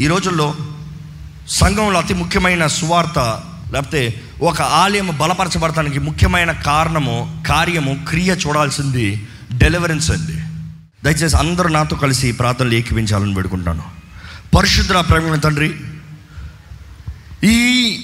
ఈ రోజుల్లో సంఘంలో అతి ముఖ్యమైన సువార్త లేకపోతే ఒక ఆలయం బలపరచబడటానికి ముఖ్యమైన కారణము కార్యము క్రియ చూడాల్సింది డెలివరెన్స్ అండి. దయచేసి అందరూ నాతో కలిసి ప్రార్థనలు ఏకీపించాలని పెడుకుంటాను పరిశుద్ధ ప్రేమ తండ్రి ఈ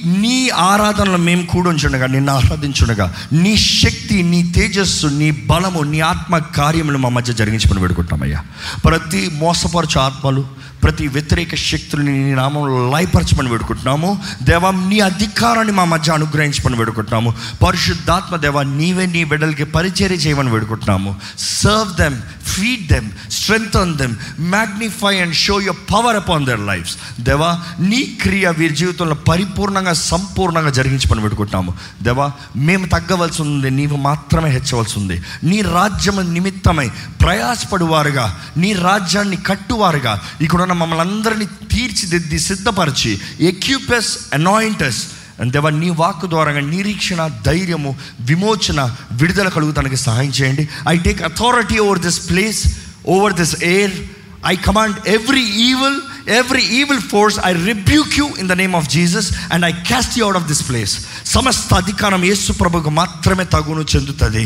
నీ ఆరాధనలో మేము కూడుంచుండగా నిన్ను ఆరాధించుండగా నీ శక్తి నీ తేజస్సు నీ బలము నీ ఆత్మ కార్యములు మా మధ్య జరిగించమని పెడుకుంటామయ్యా ప్రతి మోసపరచు ఆత్మలు ప్రతి వ్యతిరేక శక్తులని నీ నామంలో లయపరచమని పెడుకుంటున్నాము దేవా నీ అధికారాన్ని మా మధ్య అనుగ్రహించమని పెడుకుంటున్నాము పరిశుద్ధాత్మ దేవా నీవే నీ బిడ్డలకి పరిచర్య చేయమని పెడుకుంటున్నాము serve them feed them strengthen them magnify and show your power upon their lives దేవా నీ క్రియ వీరి జీవితంలో పరిపూర్ణంగా సంపూర్ణంగా జరిగించమని పెట్టుకుంటాము దేవా మేము తగ్గవలసి ఉంది నీవు మాత్రమే హెచ్చవలసి ఉంది నీ రాజ్యం నిమిత్తమై ప్రయాసపడువారుగా నీ రాజ్యాన్ని కట్టువారుగా కారణం మమ్మల్ని అందరినీ తీర్చిదిద్ది సిద్ధపరిచి ఎక్యూపెస్ అనాయింటస్ దేవా నీ వాక్ ద్వారా నిరీక్షణ ధైర్యము విమోచన విడుదల కలుగుతానికి సహాయం చేయండి. I take authority over this place over this air I command every evil every evil force I rebuke you in the name of Jesus and I cast you out of this place సమస్త అధికారం యేసు ప్రభుకు మాత్రమే తగును చెందుతుంది.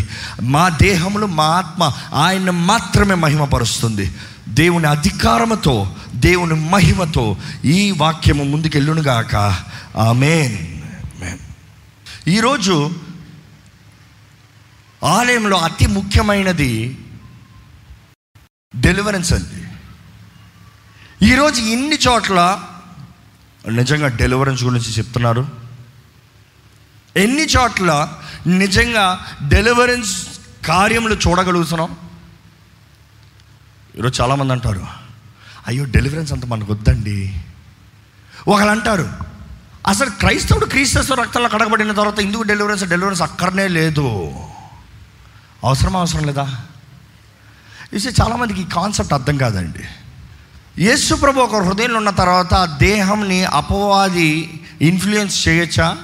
మా దేహంలో మా ఆత్మ ఆయన మాత్రమే మహిమపరుస్తుంది. దేవుని అధికారముతో దేవుని మహిమతో ఈ వాక్యము ముందుకెళ్ళునుగాక ఆమెన్. ఈరోజు ఆలయంలో అతి ముఖ్యమైనది డెలివరెన్స్ అండి. ఈరోజు ఇన్ని చోట్ల నిజంగా డెలివరెన్స్ గురించి చెప్తున్నారు. ఎన్ని చోట్ల నిజంగా డెలివరెన్స్ కార్యములు చూడగలుగుతున్నాం. ఈరోజు చాలామంది అంటారు అయ్యో డెలివరెన్స్ అంత మనకు వద్దండి. ఒకళ్ళు అంటారు అసలు క్రైస్తవుడు క్రీస్తు రక్తంలో కడగబడిన తర్వాత ఇందుకు డెలివరెన్స్ డెలివరెన్స్ అక్కడనే లేదు. అవసరం అవసరం లేదా? ఇది చాలామందికి ఈ కాన్సెప్ట్ అర్థం కాదండి. యేసు ప్రభు ఒక హృదయంలో ఉన్న తర్వాత దేహంని అపవాది ఇన్ఫ్లుయెన్స్ చేయొచ్చా?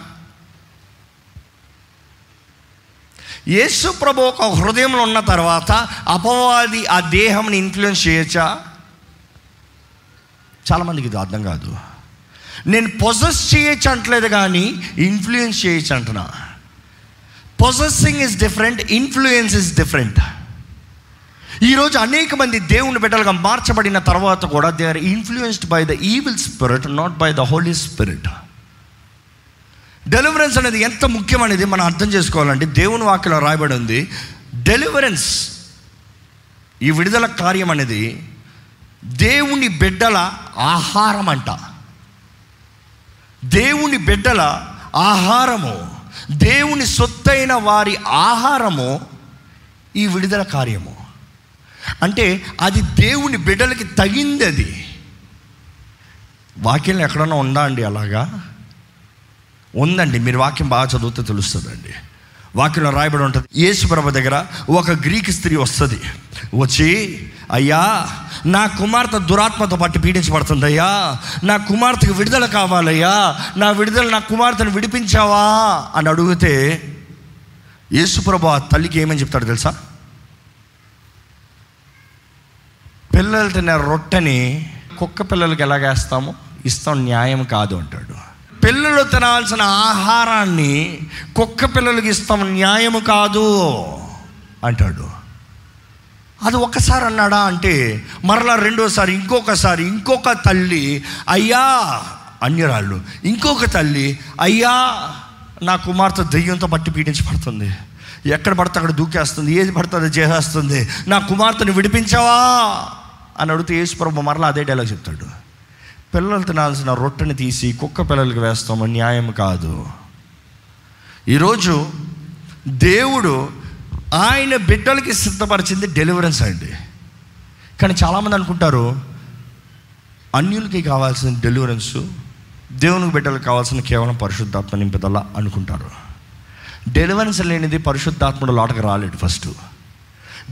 యేసు ప్రభు ఒక హృదయంలో ఉన్న తర్వాత అపవాది ఆ దేహంని ఇన్ఫ్లుయెన్స్ చేయొచ్చా? చాలామందికి ఇది అర్థం కాదు. నేను పొజెస్ చేయొచ్చు అంటలేదు కానీ ఇన్ఫ్లుయెన్స్ చేయొచ్చు అంటున్నా. Possessing is different influence is different ఈరోజు అనేక మంది దేవుని బిడ్డలుగా మార్చబడిన తర్వాత కూడా they are influenced by the evil spirit not by the holy spirit deliverance అనేది ఎంత ముఖ్యమనేది మనం అర్థం చేసుకోవాలంటే దేవుని వాక్యలో రాయబడి ఉంది. డెలివరెన్స్ ఈ విడుదల కార్యం అనేది దేవుని బిడ్డల ఆహారం అంట. దేవుని బిడ్డల ఆహారము దేవుని సొత్తైన వారి ఆహారము ఈ విడుదల కార్యము. అంటే అది దేవుని బిడ్డలకి తగింది అది ఎక్కడన్నా ఉందా అండి అలాగా? ఉందండి. మీరు వాక్యం బాగా చదివితే తెలుస్తుందండి. వాక్యంలో రాయబడి ఉంటుంది. యేసుప్రభ దగ్గర ఒక గ్రీక్ స్త్రీ వస్తుంది. వచ్చి అయ్యా నా కుమార్తె దురాత్మతో పట్టి పీడించబడుతుంది అయ్యా నా కుమార్తెకు విడుదల కావాలయ్యా. నా విడుదల నా కుమార్తెను విడిపించావా? అని అడిగితే యేసుప్రభు ఆ తల్లికి ఏమని చెప్తాడు తెలుసా? పిల్లలు తినే రొట్టెని కుక్క పిల్లలకి ఎలాగేస్తామో? ఇస్తాం న్యాయం కాదు అంటాడు. పిల్లలు తినాల్సిన ఆహారాన్ని కుక్క పిల్లలకి ఇస్తాం న్యాయము కాదు అంటాడు. అది ఒకసారి అన్నాడా అంటే మరలా రెండోసారి ఇంకొకసారి ఇంకొక తల్లి అయ్యా అన్యరాళ్ళు ఇంకొక తల్లి అయ్యా నా కుమార్తె దెయ్యంతో పట్టి పీడించబడుతుంది. ఎక్కడ పడితే అక్కడ దూకేస్తుంది ఏది పడితే అది చేసేస్తుంది. నా కుమార్తెను విడిపించావా? అని అడిగితే యేసుప్రభు మరలా అదే డైలాగ్ చెప్తాడు. పిల్లలు తినాల్సిన రొట్టెని తీసి కుక్క పిల్లలకి వేస్తాము న్యాయం కాదు. ఈరోజు దేవుడు ఆయన బిడ్డలకి సిద్ధపరిచింది డెలివరెన్స్ అండి. కానీ చాలామంది అనుకుంటారు అన్యులకి కావాల్సిన డెలివరెన్స్ దేవునికి బిడ్డలకు కావాల్సిన కేవలం పరిశుద్ధాత్మ నింపుదల అనుకుంటారు. డెలివరెన్స్ లేనిది పరిశుద్ధాత్మడు లోటకు రాలేడు ఫస్ట్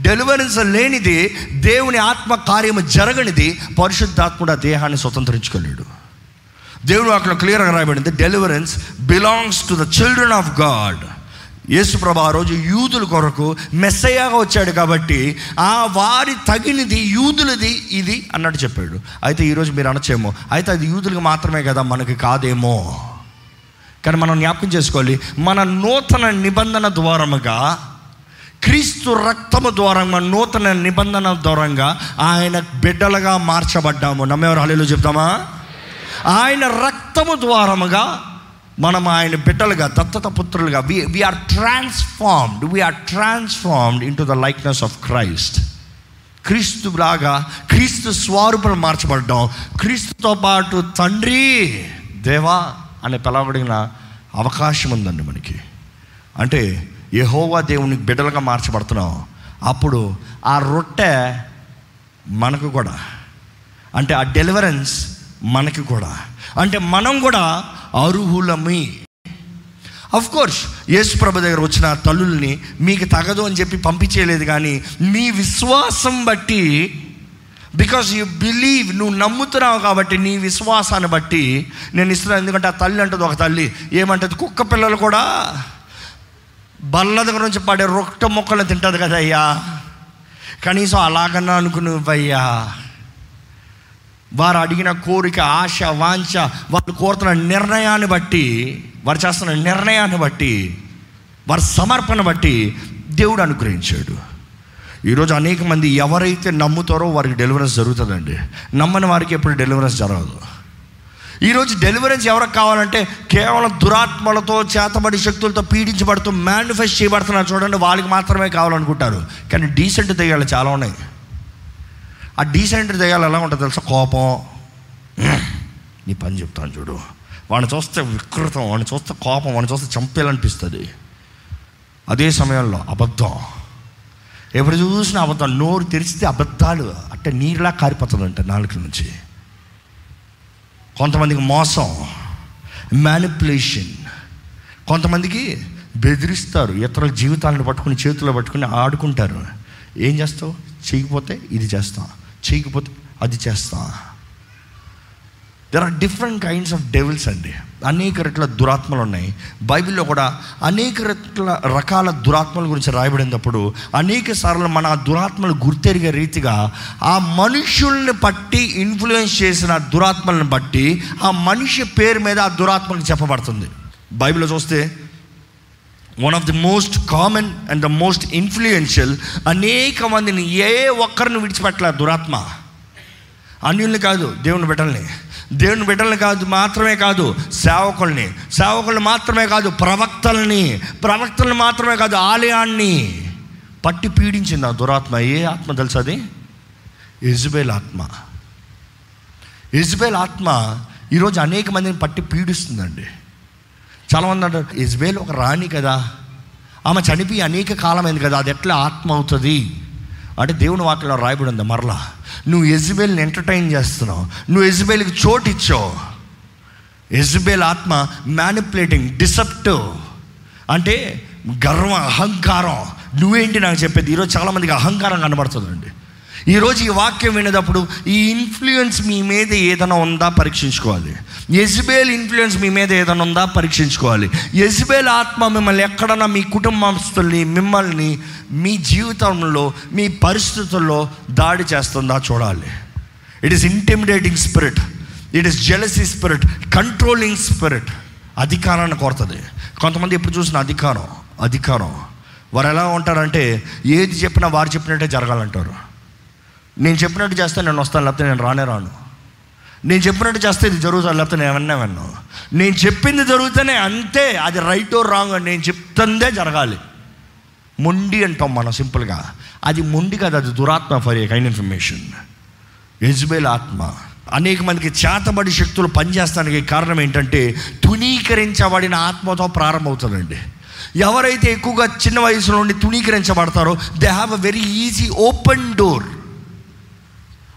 డెలివరెన్స్ లేనిది దేవుని ఆత్మ కార్యము జరగనిది పరిశుద్ధాత్ముడు ఆ దేహాన్ని స్వతంత్రించుకోలేడు. దేవుడు అక్కడ క్లియర్గా రాయబడింది deliverance belongs to the children of God యేసుప్రభ ఆ రోజు యూదుల కొరకు మెస్సయ్యాగా వచ్చాడు కాబట్టి ఆ వారి తగినది యూదులది ఇది అన్నట్టు చెప్పాడు. అయితే ఈరోజు మీరు అనొచ్చేమో అయితే అది యూదులకు మాత్రమే కదా మనకి కాదేమో. కానీ మనం జ్ఞాపకం చేసుకోవాలి మన నూతన నిబంధన ద్వారముగా క్రీస్తు రక్తము ద్వారంగా నూతన నిబంధన ద్వారంగా ఆయన బిడ్డలుగా మార్చబడ్డాము. నమ్మేవారు హలీలు చెప్తామా? ఆయన రక్తము ద్వారముగా మనం ఆయన బిడ్డలుగా దత్తత పుత్రులుగా we we are transformed we are transformed into the likeness of Christ క్రీస్తు లాగా క్రీస్తు స్వరూపం మార్చబడ్డాం. క్రీస్తుతో పాటు తండ్రి దేవా అని పిలవబడిన అవకాశం ఉందండి మనకి. అంటే యహోవా దేవునికి బిడ్డలుగా మార్చబడుతున్నాం అప్పుడు ఆ రొట్టె మనకు కూడా అంటే ఆ డెలివరెన్స్ మనకి కూడా అంటే మనం కూడా అర్హులమి. అఫ్ కోర్స్ యేసు ప్రభు దగ్గర వచ్చిన తల్లుల్ని మీకు తగదు అని చెప్పి పంపించేయలేదు కానీ మీ విశ్వాసం బట్టి బికాస్ యూ బిలీవ్ నువ్వు నమ్ముతున్నావు కాబట్టి నీ విశ్వాసాన్ని బట్టి నేను ఇస్తున్నాను. ఎందుకంటే ఆ తల్లి అంటది ఒక తల్లి ఏమంటుంది? కుక్క పిల్లలు కూడా. బల్ల దగ్గర నుంచి పడే రొట్ట మొక్కలు తింటుంది కదయ్యా కనీసం అలాగన్నా అనుకునివయ్యా వారు అడిగిన కోరిక ఆశ వాంఛ వాళ్ళు కోరుతున్న నిర్ణయాన్ని బట్టి వారు చేస్తున్న నిర్ణయాన్ని బట్టి వారి సమర్పణ బట్టి దేవుడు అనుగ్రహించాడు. ఈరోజు అనేక మంది ఎవరైతే నమ్ముతారో వారికి డెలివరెన్స్ జరుగుతుందండి. నమ్మని వారికి ఎప్పుడు డెలివరెన్స్ జరగదు. ఈరోజు డెలివరెన్స్ ఎవరికి కావాలంటే కేవలం దురాత్మలతో చేతబడి శక్తులతో పీడించబడుతూ మేనిఫెస్ట్ చేయబడుతున్నారు. చూడండి వాళ్ళకి మాత్రమే కావాలనుకుంటారు. కానీ డీసెంట్ దెయ్యాలు చాలా ఉన్నాయి. ఆ డీసెంట్ దెయ్యాలు ఎలా ఉంటుంది తెలుసా? కోపం. నీ పని చెప్తాను చూడు. వాడిని చూస్తే వికృతం వాడిని చూస్తే కోపం వాడిని చూస్తే చంపేయాలనిపిస్తుంది. అదే సమయంలో అబద్ధం. ఎప్పుడు చూసినా అబద్ధం నోరు తెరిస్తే అబద్ధాలు. అంటే నీరులా కారిపోతుందంట నాలుగు నుంచి. కొంతమందికి మోసం మ్యానిపులేషన్ కొంతమందికి బెదిరిస్తారు ఇతరుల జీవితాలను పట్టుకుని చేతుల్లో పట్టుకుని ఆడుకుంటారు. ఏం చేస్తావు? చేయకపోతే ఇది చేస్తాం చేయకపోతే అది చేస్తా. There are different kinds of devils అండి. అనేక రెట్ల దురాత్మలు ఉన్నాయి. బైబిల్లో కూడా అనేక రకాల రకాల దురాత్మల గురించి రాయబడినప్పుడు అనేక సార్లు మన ఆ దురాత్మలు గుర్తెరిగే రీతిగా ఆ మనుషుల్ని బట్టి ఇన్ఫ్లుయెన్స్ చేసిన దురాత్మలను బట్టి ఆ మనిషి పేరు మీద ఆ దురాత్మకు చెప్పబడుతుంది. బైబిల్లో చూస్తే one of the most common and the most influential అనేక మందిని ఏ ఒక్కరిని విడిచిపెట్టలే దురాత్మ. అన్యుల్ని కాదు దేవుని బిడ్డల్ని. దేవుని బిడ్డల్ని కాదు మాత్రమే కాదు సేవకుల్ని. సేవకుల్ని మాత్రమే కాదు ప్రవక్తల్ని. ప్రవక్తల్ని మాత్రమే కాదు ఆలయాన్ని పట్టి పీడించింది ఆ దురాత్మ. ఏ ఆత్మ తెలుసు అది? ఇజ్బేల్ ఆత్మ. ఇజ్బేల్ ఆత్మ ఈరోజు అనేక మందిని పట్టి పీడిస్తుందండి. చాలామంది అంటారు ఇజ్బేల్ ఒక రాణి కదా. ఆమె చనిపోయి అనేక కాలమైంది కదా అది ఎట్లా ఆత్మ అవుతుంది? అంటే దేవుని వాక్యంలో రాయబడి ఉంది మరలా. నువ్వు ఎజ్బేల్ని ఎంటర్టైన్ చేస్తున్నావు. నువ్వు ఎజ్బేల్కి చోటు ఇచ్చావు. ఎజ్బేల్ ఆత్మ మ్యానిపులేటింగ్ డిసెప్టివ్ అంటే గర్వం అహంకారం. నువ్వేంటి నాకు చెప్పేది? ఈరోజు చాలామందికి అహంకారం కనబడుతుందండి. ఈరోజు ఈ వాక్యం వినేటప్పుడు ఈ ఇన్ఫ్లుయెన్స్ మీ మీద ఏదైనా ఉందా పరీక్షించుకోవాలి. ఎజ్బేల్ ఇన్ఫ్లుయెన్స్ మీ మీద ఏదైనా ఉందా పరీక్షించుకోవాలి. ఎజ్బేల్ ఆత్మ మిమ్మల్ని ఎక్కడన్నా మీ కుటుంబస్తుల్ని మిమ్మల్ని మీ జీవితంలో మీ పరిస్థితుల్లో దాడి చేస్తుందా చూడాలి. It is intimidating spirit it is jealousy spirit controlling spirit అధికారాన్ని కోరుతుంది. కొంతమంది ఎప్పుడు చూసిన అధికారం అధికారం. వారు ఎలా ఉంటారంటే ఏది చెప్పినా వారు చెప్పినట్టే జరగాలంటారు. నేను చెప్పినట్టు చేస్తే నేను వస్తాను లేకపోతే నేను రానే రాను. నేను చెప్పినట్టు చేస్తే ఇది జరుగుతుంది లేకపోతే నేను ఏమన్నా విన్నాను నేను చెప్పింది జరుగుతూనే అంతే అది రైట్ ఓ రాంగ్ అని నేను చెప్తుందే జరగాలి. మొండి అంటాం మనం సింపుల్గా. అది మొండి కాదు అది దురాత్మ for a kind information Jezebel ఆత్మ. అనేక మందికి చేతబడి శక్తులు పనిచేస్తానికి కారణం ఏంటంటే తునీకరించబడిన ఆత్మతో ప్రారంభమవుతుందండి. ఎవరైతే ఎక్కువగా చిన్న వయసులో నుండి తునీకరించబడతారో they have a very easy open door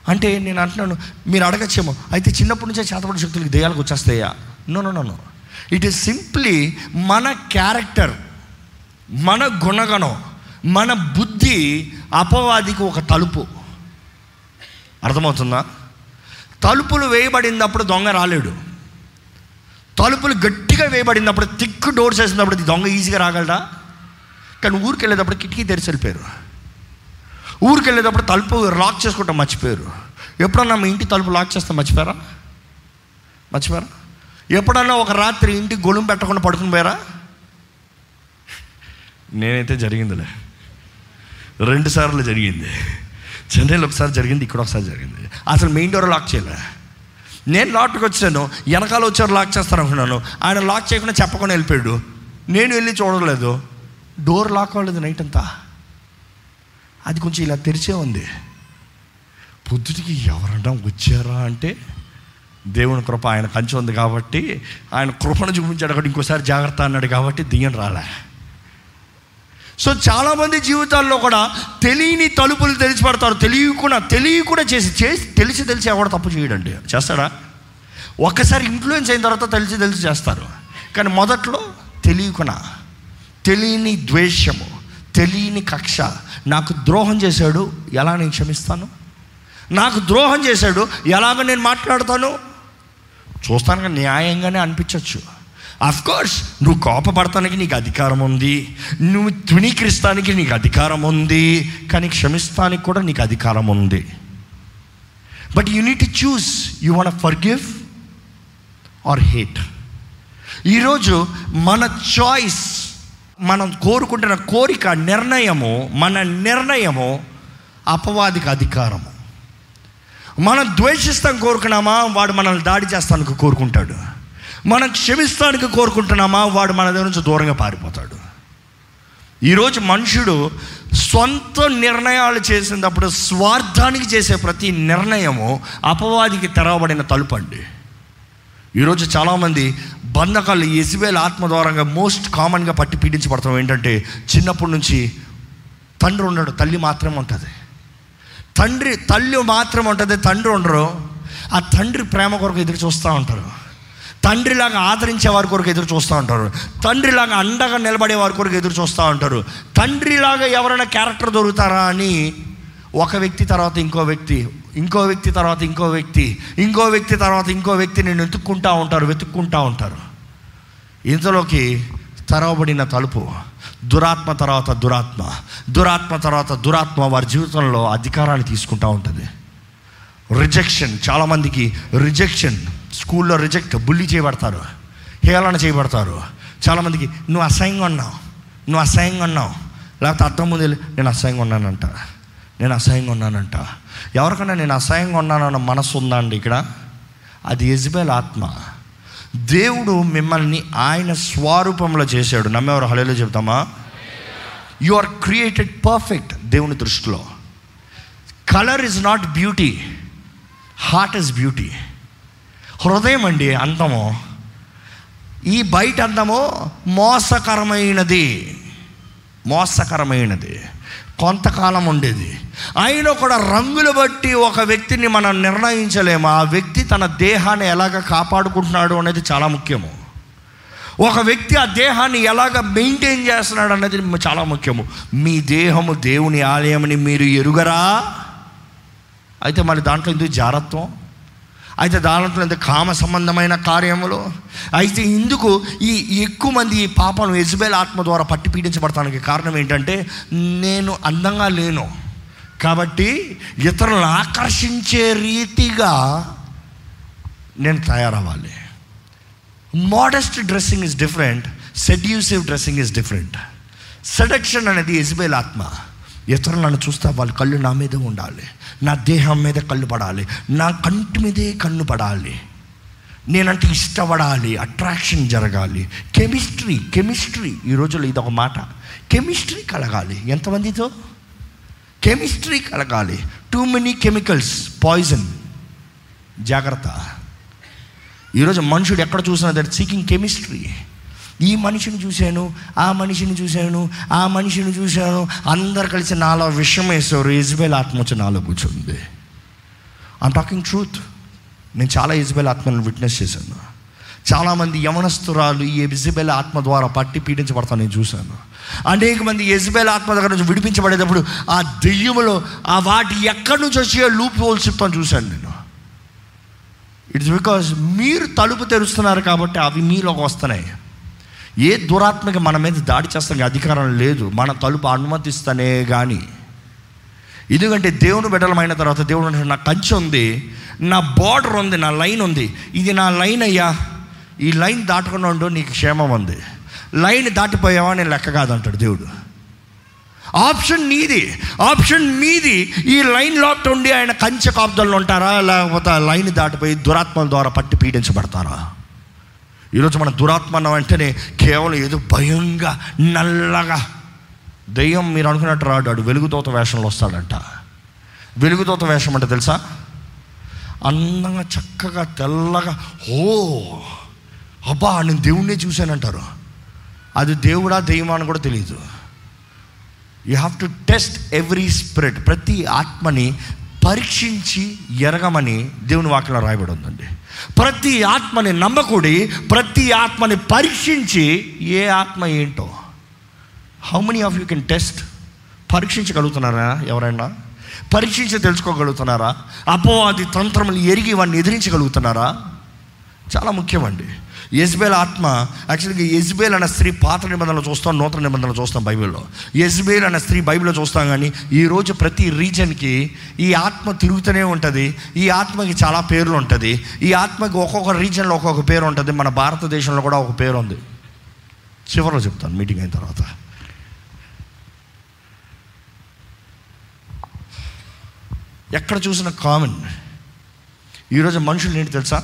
అంటే నేను అంటున్నాను మీరు అడగచ్చేమో అయితే చిన్నప్పటి నుంచే చేతపడి శక్తులకి దెయ్యాలకు వచ్చేస్తాయా? No no no no it is simply మన క్యారెక్టర్ మన గుణగణం మన బుద్ధి అపవాదికి ఒక తలుపు. అర్థమవుతుందా? తలుపులు వేయబడినప్పుడు దొంగ రాలేడు. తలుపులు గట్టిగా వేయబడినప్పుడు తిక్కు డోర్స్ వేసినప్పుడు దొంగ ఈజీగా రాగలడా? కానీ ఊరికి వెళ్ళేటప్పుడు కిటికీ తెరిచి వెళ్ళిపోయారు. ఊరికి వెళ్ళేటప్పుడు తలుపు లాక్ చేసుకుంటాం మర్చిపోయారు. ఎప్పుడన్నా మీ ఇంటి తలుపు లాక్ చేస్తే మర్చిపోయారా? మర్చిపోయారా? ఎప్పుడన్నా ఒక రాత్రి ఇంటి గొలుం పెట్టకుండా పడుకుని పోయారా? నేనైతే జరిగిందిలే. రెండు సార్లు జరిగింది. చెన్నైలో ఒకసారి జరిగింది ఇక్కడ ఒకసారి జరిగింది. అసలు మెయిన్ డోర్ లాక్ చేయలే. నేను లాట్కి వచ్చాను వెనకాల వచ్చారు లాక్ చేస్తారు అనుకున్నాను ఆయన లాక్ చేయకుండా చెప్పకుండా వెళ్ళిపోయాడు. నేను వెళ్ళి చూడలేదు. డోర్ లాక్ అవ్వలేదు నైట్ అంతా. అది కొంచెం ఇలా తెరిచే ఉంది. పొద్దుటికి ఎవరన్నా వచ్చారా అంటే దేవుని కృప ఆయన కంచి ఉంది కాబట్టి ఆయన కృపను చూపించాడు అక్కడ ఇంకోసారి జాగ్రత్త అన్నాడు కాబట్టి దియ్యం రాలే. సో చాలామంది జీవితాల్లో కూడా తెలియని తలుపులు తెలిసి పడతారు తెలియకుండా తెలియకుండా చేసి చేసి తెలిసి తెలిసి ఎవడ తప్పు చేయడండి. చేస్తాడా? ఒక్కసారి ఇన్ఫ్లుయెన్స్ అయిన తర్వాత తెలిసి తెలిసి చేస్తారు. కానీ మొదట్లో తెలియకుండా తెలియని ద్వేషము తెలియని కక్ష. నాకు ద్రోహం చేశాడు ఎలా నేను క్షమిస్తాను? నాకు ద్రోహం చేశాడు ఎలాగ నేను మాట్లాడతాను? చూస్తాను న్యాయంగానే అనిపించవచ్చు కోర్స్ నువ్వు కోపపడటానికి నీకు అధికారం ఉంది. నువ్వు తృణీకరిస్తానికి నీకు అధికారం ఉంది. కానీ క్షమిస్తానికి కూడా నీకు అధికారం ఉంది. But you need choose you want for give or hate ఈరోజు మన చాయిస్ మనం కోరుకుంటున్న కోరిక నిర్ణయము మన నిర్ణయము అపవాదికి అధికారము. మనం ద్వేషిస్తాం కోరుకున్నామా వాడు మనల్ని దాడి చేస్తానికి కోరుకుంటాడు. మనం క్షమిస్తానికి కోరుకుంటున్నామా వాడు మన దగ్గర నుంచి దూరంగా పారిపోతాడు. ఈరోజు మనుషుడు సొంత నిర్ణయాలు చేసినప్పుడు స్వార్థానికి చేసే ప్రతి నిర్ణయము అపవాదికి తెరవబడిన తలుపు అండి. ఈరోజు చాలామంది బంధకాలు ఎసిబేల్ ఆత్మ ద్వారంగా మోస్ట్ కామన్గా పట్టి పీడించబడతాం. ఏంటంటే చిన్నప్పటి నుంచి తండ్రి ఉండడు తల్లి మాత్రమే ఉంటుంది. తండ్రి తల్లి మాత్రం ఉంటుంది తండ్రి ఉండరు. ఆ తండ్రి ప్రేమ కొరకు ఎదురు చూస్తూ ఉంటారు. తండ్రిలాగా ఆదరించే వారి కొరకు ఎదురు చూస్తూ ఉంటారు. తండ్రిలాగా అండగా నిలబడే వారి కొరకు ఎదురు చూస్తూ ఉంటారు. తండ్రిలాగా ఎవరైనా క్యారెక్టర్ దొరుకుతారా అని ఒక వ్యక్తి తర్వాత ఇంకో వ్యక్తి ఇంకో వ్యక్తి తర్వాత ఇంకో వ్యక్తి ఇంకో వ్యక్తి తర్వాత ఇంకో వ్యక్తి నేను వెతుక్కుంటా ఉంటారు వెతుక్కుంటా ఉంటారు. ఇంతలోకి తెరవబడిన తలుపు దురాత్మ తర్వాత దురాత్మ దురాత్మ తర్వాత దురాత్మ వారి జీవితంలో అధికారాన్ని తీసుకుంటా ఉంటుంది. రిజెక్షన్ చాలామందికి రిజెక్షన్ స్కూల్లో రిజెక్ట్ బుల్లి చేయబడతారు హేళన చేయబడతారు. చాలామందికి నువ్వు అసహ్యంగా ఉన్నావు నువ్వు అసహ్యంగా ఉన్నావు లేకపోతే అర్థం ముందు నేను అసహ్యంగా ఉన్నానంట నేను అసహ్యంగా ఉన్నానంట ఎవరికన్నా నేను అసహ్యంగా ఉన్నానన్న మనసు ఉందండి ఇక్కడ? అది ఎజ్బేల్ ఆత్మ. దేవుడు మిమ్మల్ని ఆయన స్వరూపంలో చేశాడు. నమ్మేవారు హలేలో చెప్తామా? యు ఆర్ క్రియేటెడ్ పర్ఫెక్ట్ దేవుని దృష్టిలో. Colour is not beauty heart is beauty హృదయం అండి అందము ఈ బయట అందము మోసకరమైనది. మోసకరమైనది. కొంతకాలం ఉండేది. అయినా కూడా రంగులు బట్టి ఒక వ్యక్తిని మనం నిర్ణయించలేము. ఆ వ్యక్తి తన దేహాన్ని ఎలాగ కాపాడుకుంటున్నాడు అనేది చాలా ముఖ్యము. ఒక వ్యక్తి ఆ దేహాన్ని ఎలాగ మెయింటైన్ చేస్తున్నాడు అనేది చాలా ముఖ్యము. మీ దేహము దేవుని ఆలయమని మీరు ఎరుగరా? అయితే మరి దాంట్లో ఎందుకు జారత్వం? అయితే దాంట్లో కామ సంబంధమైన కార్యములు? అయితే ఇందుకు ఈ ఎక్కువ మంది ఈ పాపను ఎజ్బేల్ ఆత్మ ద్వారా పట్టి పీడించబడటానికి కారణం ఏంటంటే నేను అందంగా లేను. కాబట్టి ఇతరులను ఆకర్షించే రీతిగా నేను తయారవ్వాలి. Modest dressing is different seductive dressing is different seduction అనేది ఎజ్బేల్ ఆత్మ. ఇతరులను చూస్తే వాళ్ళ కళ్ళు నా మీద ఉండాలి. నా దేహం మీద కళ్ళు పడాలి నా కంటి మీదే కన్ను పడాలి. నేనంటే ఇష్టపడాలి అట్రాక్షన్ జరగాలి. కెమిస్ట్రీ కెమిస్ట్రీ ఈ రోజుల్లో ఇది ఒక మాట. కెమిస్ట్రీ కలగాలి. ఎంతమందితో? కెమిస్ట్రీ కలగాలి. టూ మెనీ కెమికల్స్ పాయిజన్ జాగ్రత్త. ఈరోజు మనుషుడు ఎక్కడ చూసినా దట్ సీకింగ్ కెమిస్ట్రీ ఈ మనిషిని చూశాను ఆ మనిషిని చూశాను ఆ మనిషిని చూశాను. అందరు కలిసి నాలో విషయం వేసారు ఇజ్బేల్ ఆత్మ వచ్చి నాలో కూర్చుంది. ఐమ్ టాకింగ్ ట్రూత్ నేను చాలా ఇజ్బేల్ ఆత్మను విట్నెస్ చేశాను. చాలామంది యవనస్తురాలు ఈ ఇజ్బేల్ ఆత్మ ద్వారా పట్టి పీడించబడతాను నేను చూశాను. అనేక మంది ఎజ్బేల్ ఆత్మ దగ్గర నుంచి విడిపించబడేటప్పుడు ఆ దెయ్యములో ఆ వాటి ఎక్కడి నుంచి వచ్చే లూప్ హోల్స్ చెప్తాను చూశాను నేను. ఇట్స్ బికాజ్ మీరు తలుపు తెరుస్తున్నారు కాబట్టి అవి మీలోకి వస్తున్నాయి. ఏ దురాత్మకి మన మీద దాడి చేస్తానికి అధికారం లేదు మన తలుపు అనుమతిస్తనే కానీ ఎందుకంటే దేవుని బిడ్డలమైన తర్వాత దేవుడు నా కంచె ఉంది నా బార్డర్ ఉంది నా లైన్ ఉంది. ఇది నా లైన్ అయ్యా. ఈ లైన్ దాటకుండా ఉండు నీకు క్షేమం ఉంది. లైన్ దాటిపోయావా నేను లెక్క కాదంటాడు దేవుడు. ఆప్షన్ నీది ఆప్షన్ మీది. ఈ లైన్ లోపట ఉండి ఆయన కంచె కాపుదల్లో ఉంటారా? లేకపోతే లైన్ దాటిపోయి దురాత్మల ద్వారా పట్టి పీడించబడతారా? ఈరోజు మన దురాత్మ అన్న వెంటనే కేవలం ఏదో భయంగా నల్లగా దెయ్యం మీరు అనుకున్నట్టు రాడు. వాడు వెలుగుతోత వేషంలో వస్తాడంట. వెలుగుతోత వేషం అంటే తెలుసా? అందంగా చక్కగా తెల్లగా ఓ అబ్బా నేను దేవుణ్ణే చూశానంటారు. అది దేవుడా దెయ్యమా అని కూడా తెలియదు you have to test every spirit ప్రతి ఆత్మని పరీక్షించి ఎరగమని దేవుని వాక్యం రాయబడి ఉందండి. ప్రతి ఆత్మని నమ్మకుడి ప్రతి ఆత్మని పరీక్షించి ఏ ఆత్మ ఏంటో. How many of you can test పరీక్షించగలుగుతున్నారా ఎవరైనా? పరీక్షించి తెలుసుకోగలుగుతున్నారా? అపోవాది తంత్రములు ఎరిగి వాడిని ఎదిరించగలుగుతున్నారా? చాలా ముఖ్యమండి. యజ్బేల్ ఆత్మ యాక్చువల్గా యజ్బేల్ అనే స్త్రీ పాత నిబంధనలు చూస్తాం నూతన నిబంధనలు చూస్తాం బైబిల్లో. యజ్బేల్ అనే స్త్రీ బైబిల్లో చూస్తాం కానీ ఈరోజు ప్రతి రీజన్కి ఈ ఆత్మ తిరుగుతూనే ఉంటుంది ఈ ఆత్మకి చాలా పేర్లు ఉంటుంది ఈ ఆత్మకి ఒక్కొక్క రీజన్లో ఒక్కొక్క పేరు ఉంటుంది మన భారతదేశంలో కూడా ఒక పేరు ఉంది. చివరిలో చెప్తాను మీటింగ్ అయిన తర్వాత. ఎక్కడ చూసిన కామన్ ఈరోజు మనుషులు ఏంటి తెలుసా?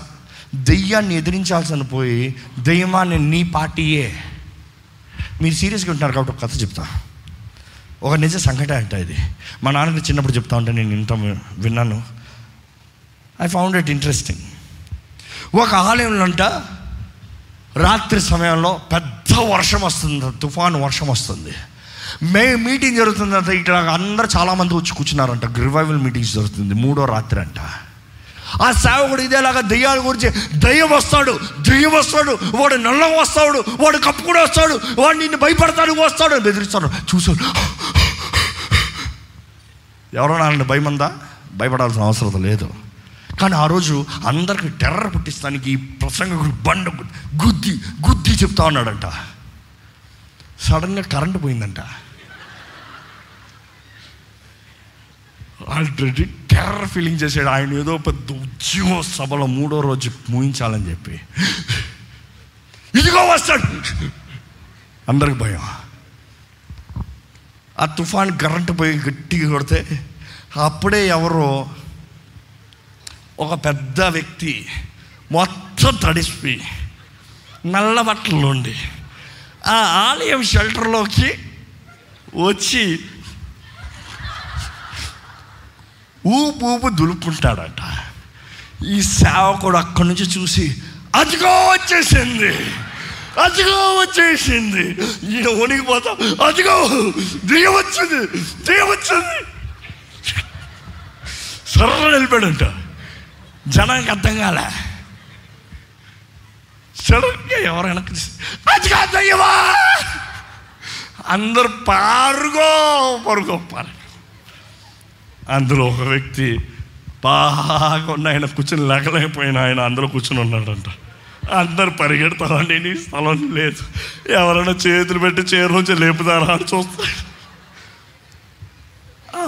దెయ్యాన్ని ఎదిరించాల్సిన పోయి దెయ్యమాన్ని నీ పార్టీయే. మీరు సీరియస్గా ఉంటున్నారు కాబట్టి ఒక కథ చెప్తా. ఒక నిజ సంఘటన అంట ఇది. మా నాన్నకి చిన్నప్పుడు చెప్తా ఉంటే నేను ఇంత విన్నాను. ఐ ఫౌండ్ ఇట్ ఇంట్రెస్టింగ్ ఒక ఆలయంలో అంట రాత్రి సమయంలో పెద్ద వర్షం వస్తుంది తుఫాను వర్షం వస్తుంది. మే మీటింగ్ జరుగుతుందంట ఇక్కడ అందరూ చాలామంది వచ్చి కూర్చున్నారంట. రివైవల్ మీటింగ్స్ జరుగుతుంది మూడో రాత్రి అంట. ఆ సేవకుడు ఇదేలాగా దెయ్యాల గురించి దయ్యం వస్తాడు దెయ్యం వస్తాడు వాడు నల్లం వస్తాడు వాడు కప్పుకుని వస్తాడు వాడు నిన్ను భయపడతాడు వస్తాడు అని బెదిరిస్తాడు. చూసాడు ఎవరో భయం ఉందా భయపడాల్సిన అవసరం లేదు. కానీ ఆ రోజు అందరికి టెర్రర్ పుట్టిస్తానికి ఈ ప్రసంగకుడు బండ గుద్ది గుద్ది చెప్తా ఉన్నాడంట. సడన్గా కరెంటు పోయిందంట. ఆల్రెడీ టెర్రర్ ఫీలింగ్ చేసాడు ఆయన ఏదో పెద్ద ఉద్యోగ సభలో మూడో రోజు ముగించాలని చెప్పి. ఇదిగో వస్తాడు. అందరికి భయం. ఆ తుఫాన్ కరెంటు పోయి గట్టిగా కొడితే అప్పుడే ఎవరో ఒక పెద్ద వ్యక్తి మొత్తం తడిసిపోయి నల్ల బట్టలు ఉండి ఆ ఆలయం షెల్టర్లోకి వచ్చి ఊపు ఊపు దులుపుకుంటాడట ఈ సేవకుడు అక్కడి నుంచి చూసి అదిగో వచ్చేసింది అదిగో వచ్చేసింది ఈయన వణిగిపోతాం అదిగో దిగవచ్చింది దిగవచ్చింది సర్ర నిలిపాడంట. జనానికి అర్థం కాలే. సడన్గా ఎవరైనా అది దయ్యవా అందరు పారుగో పరుగో పారు. అందులో ఒక వ్యక్తి బాగా ఉన్న ఆయన కూర్చుని లేకలేకపోయినా ఆయన అందరూ కూర్చుని ఉన్నాడంట. అందరు పరిగెడతారండి నీ స్థలం లేదు. ఎవరైనా చేతులు పెట్టి చీర నుంచి లేపుతారా అని చూస్తారు.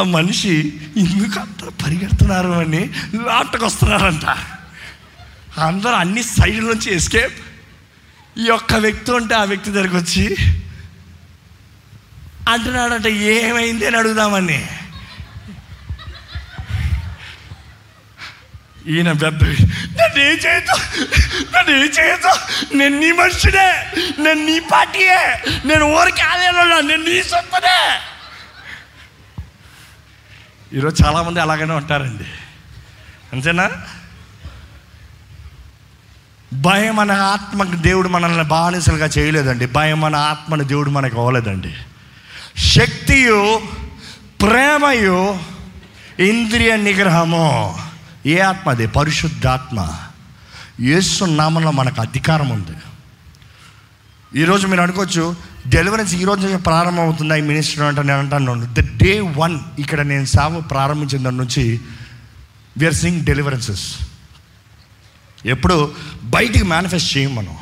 ఆ మనిషి ఎందుకు అంత పరిగెడుతున్నారు అని లాటకొస్తున్నారంట. అందరూ అన్ని సైడ్ల నుంచి ఎస్కేప్ ఈ ఒక్క వ్యక్తి ఉంటే ఆ వ్యక్తి దగ్గరికి వచ్చి అంటున్నాడంట ఏమైంది? అని అడుగుదామని. ఈయన పెద్ద నన్ను ఏం చేయొచ్చు నన్ను ఏం చేయొచ్చు నేను నీ మనిషినే నేను నీ పార్టీయే. నేను ఊరికి ఆలయంలో నేను నీ సొంతనే. ఈరోజు చాలామంది అలాగనే ఉంటారండి. అంతేనా? భయం అనే ఆత్మకు దేవుడు మనల్ని బానిసలుగా చేయలేదండి. భయం అనే ఆత్మని దేవుడు మనకు అవ్వలేదండి. శక్తియు ప్రేమయు ఇంద్రియ నిగ్రహము. ఏ ఆత్మ అది పరిశుద్ధాత్మ. యేసు నామంలో మనకు అధికారం ఉంది. ఈరోజు మీరు అనుకోవచ్చు డెలివరెన్స్ ఈ రోజు ప్రారంభం అవుతుంది? ఈ మినిస్టర్ అంటే నేను అంటాను ద డే వన్ ఇక్కడ నేను సేవ ప్రారంభించిన దాని నుంచి విఆర్ సింగ్ డెలివరెన్సెస్ ఎప్పుడు బయటికి మేనిఫెస్ట్ చేయం మనం.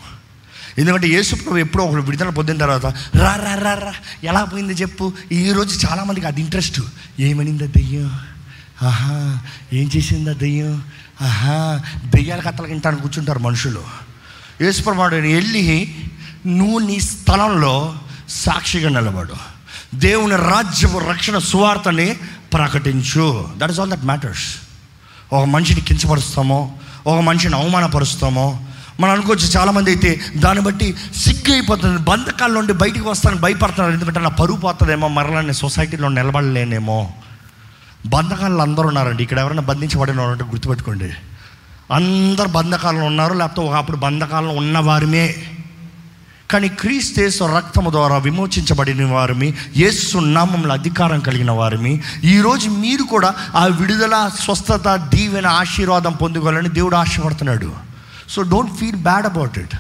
ఎందుకంటే యేసు ప్రభు ఎప్పుడో ఒకరు విడుదల పొందిన తర్వాత రా రా రా రా ఎలా పోయింది చెప్పు. ఈరోజు చాలామందికి అది ఇంట్రెస్ట్ ఏమనింది ఆ దెయ్యం ఆహా ఏం చేసిందా దెయ్యం? ఆహా దెయ్యాల కథలు కూర్చుంటారు మనుషులు. యేసు వెళ్ళి నువ్వు నీ స్థలంలో సాక్షిగా నిలబడు. దేవుని రాజ్యపు రక్షణ సువార్తని ప్రకటించు. That is all that matters ఒక మనిషిని కించపరుస్తామో ఒక మనిషిని అవమానపరుస్తామో మనం అనుకోవచ్చు చాలామంది అయితే దాన్ని బట్టి సిగ్గు అయిపోతుంది బంధకాల నుండి బయటికి వస్తానికి భయపడుతున్నారు ఎందుకంటే నా పరువు పోతుందేమో మరలా నేను సొసైటీలో నిలబడలేనేమో. బంధకాలు అందరూ ఉన్నారండి. ఇక్కడ ఎవరైనా బంధించబడిన వారంటే గుర్తుపెట్టుకోండి. అందరు బంధకాలను ఉన్నారు లేకపోతే ఒకప్పుడు బంధకాలను ఉన్నవారిమే. కానీ క్రీస్తేసు రక్తము ద్వారా విమోచించబడిన వారిమి యేసు నామంలో అధికారం కలిగిన వారిమి ఈరోజు మీరు కూడా ఆ విడుదల స్వస్థత దీవెన ఆశీర్వాదం పొందుకోవాలని దేవుడు ఆశపడుతున్నాడు. So don't feel bad about it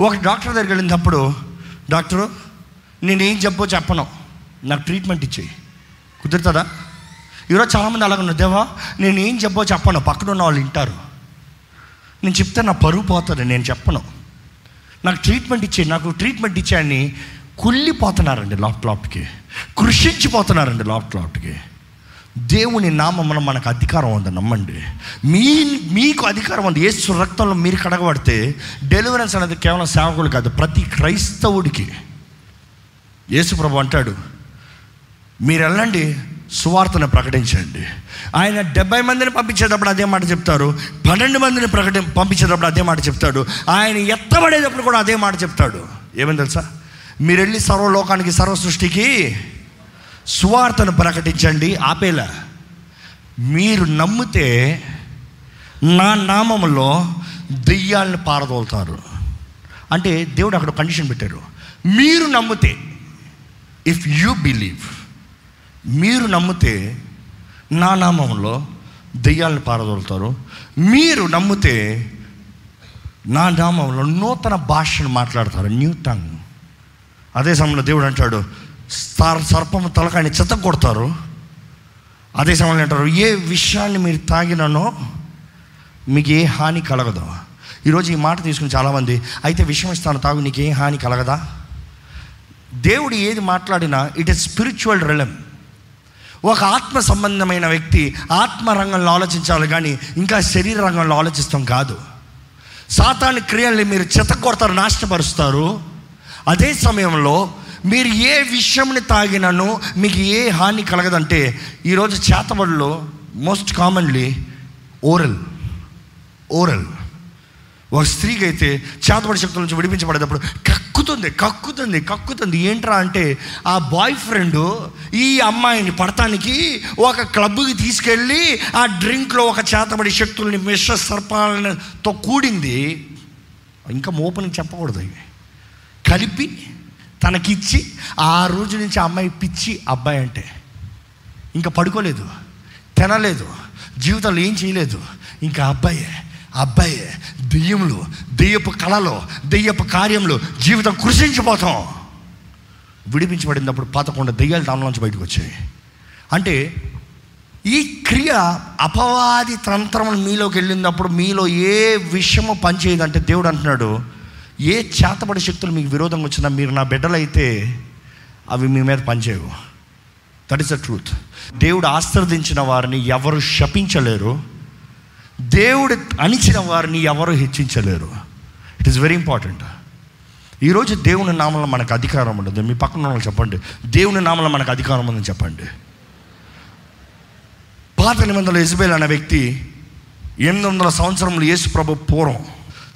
ఒక డాక్టర్ దగ్గరికి వెళ్ళినప్పుడు డాక్టరు నేనేం చెప్పో చెప్పను. నాకు ట్రీట్మెంట్ ఇచ్చేయి. కుదురుతుందా? ఈరోజు చాలామంది అలాగ ఉన్నారు. దేవా నేను ఏం చెప్పో చెప్పను. పక్కన ఉన్న వాళ్ళు వింటారు. నేను చెప్తే నా పరువు పోతుంది నేను చెప్పను. నాకు ట్రీట్మెంట్ ఇచ్చే నాకు ట్రీట్మెంట్ ఇచ్చాయని కుళ్ళిపోతున్నారండి లాఫ్ట్ లాఫ్ట్కి కృషించిపోతున్నారండి లాఫ్ట్ లాఫ్ట్కి దేవుని నామమున మనకు అధికారం ఉంది నమ్మండి. మీ మీకు అధికారం ఉంది. ఏసు రక్తంలో మీరు కడగబడితే డెలివరెన్స్ అనేది కేవలం సేవకులు కాదు ప్రతి క్రైస్తవుడికి. యేసు ప్రభు అంటాడు మీరు వెళ్ళండి సువార్తను ప్రకటించండి. ఆయన డెబ్బై మందిని పంపించేటప్పుడు అదే మాట చెప్తారు. పన్నెండు మందిని ప్రకటి పంపించేటప్పుడు అదే మాట చెప్తాడు. ఆయన ఎత్తబడేటప్పుడు కూడా అదే మాట చెప్తాడు. ఏమని తెలుసా? మీరు వెళ్ళి సర్వలోకానికి సర్వ సృష్టికి సువార్తను ప్రకటించండి ఆపేలా. మీరు నమ్మితే నా నామములో దెయ్యాలను పారదోలుతారు. అంటే దేవుడు అక్కడ కండిషన్ పెట్టారు. మీరు నమ్మితే ఇఫ్ యూ బిలీవ్ మీరు నమ్మితే నా నామంలో దెయ్యాలను పారదోలుతారు. మీరు నమ్మితే నా నామంలో నూతన భాషను మాట్లాడతారు. New tongue. అదే సమయంలో దేవుడు అంటాడు సర్ సర్పము తలకాయని చెత్త కొడతారు. అదే సమయంలో అంటారు ఏ విషయాన్ని మీరు తాగినానో మీకు ఏ హాని కలగదు. ఈరోజు ఈ మాట తీసుకుని చాలామంది అయితే విషయం ఇస్తాను తాగు నీకు ఏ హాని కలగదా? దేవుడు ఏది మాట్లాడినా ఇట్ ఇస్ స్పిరిచువల్ రిలం ఒక ఆత్మ సంబంధమైన వ్యక్తి ఆత్మ రంగంలో ఆలోచించాలి కానీ ఇంకా శరీర రంగంలో ఆలోచిస్తాం కాదు. సాతాని క్రియల్ని మీరు చెతకొడతారు నాశనపరుస్తారు. అదే సమయంలో మీరు ఏ విషయంని తాగినను మీకు ఏ హాని కలగదంటే ఈరోజు చేతబడిలో మోస్ట్ కామన్లీ ఓరల్ ఓరల్ ఒక స్త్రీకి అయితే చేతబడి శక్తుల నుంచి విడిపించబడేటప్పుడు కక్కుతుంది కక్కుతుంది కక్కుతుంది. ఏంట్రా అంటే ఆ బాయ్ ఫ్రెండ్ ఈ అమ్మాయిని పడటానికి ఒక క్లబ్కి తీసుకెళ్ళి ఆ డ్రింక్లో ఒక చేతబడి శక్తుల్ని మిశ్ర సర్పాలతో కూడింది. ఇంకా మోపని చెప్పకూడదు ఇవి. కలిపి తనకిచ్చి ఆ రోజు నుంచి ఆ అమ్మాయి పిచ్చి అబ్బాయి అంటే. ఇంకా పడుకోలేదు తినలేదు జీవితంలో ఏం చేయలేదు. ఇంకా అబ్బాయే అబ్బాయే దెయ్యములు దెయ్యపు కళలో దెయ్యపు కార్యంలో జీవితం కృషించిపోతాం. విడిపించబడినప్పుడు పదకొండు దెయ్యాలు దానిలోంచి బయటకు వచ్చాయి. అంటే ఈ క్రియ అపవాది తంత్రములు మీలోకి వెళ్ళినప్పుడు మీలో ఏ విషయము పనిచేయదంటే దేవుడు అంటున్నాడు ఏ చేతబడి శక్తులు మీకు విరోధంగా వచ్చినా మీరు నా బిడ్డలైతే అవి మీ మీద పనిచేయవు. దట్ ఇస్ ద ట్రూత్ దేవుడు ఆశ్రదించిన వారిని ఎవరు శపించలేరు. దేవుడు అణిచిన వారిని ఎవరు హెచ్చించలేరు. ఇట్ ఈస్ వెరీ ఇంపార్టెంట్ ఈరోజు దేవుని నామంలో మనకు అధికారం ఉండదు. మీ పక్కన వాళ్ళు చెప్పండి. దేవుని నామంలో మనకు అధికారం ఉందని చెప్పండి. పాత నిబంధనలు ఇజబేల్ అనే వ్యక్తి ఎనిమిది వందల సంవత్సరంలో యేసు ప్రభు పూర్వం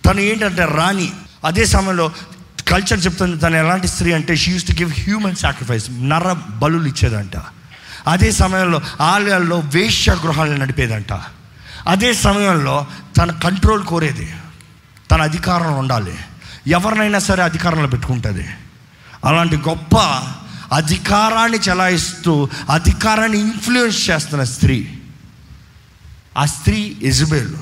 తను ఏంటంటే రాణి. అదే సమయంలో కల్చర్ చెప్తుంది తను ఎలాంటి స్త్రీ అంటే she used to give human sacrifice నర బలులు ఇచ్చేదంట. అదే సమయంలో ఆలయాల్లో వేశ్య గృహాలను నడిపేదంట. అదే సమయంలో తన కంట్రోల్ కోరేది. తన అధికారంలో ఉండాలి. ఎవరినైనా సరే అధికారంలో పెట్టుకుంటుంది. అలాంటి గొప్ప అధికారాన్ని చెలాయిస్తూ అధికారాన్ని ఇన్ఫ్లుయెన్స్ చేస్తున్న స్త్రీ. ఆ స్త్రీ ఎజుబేల్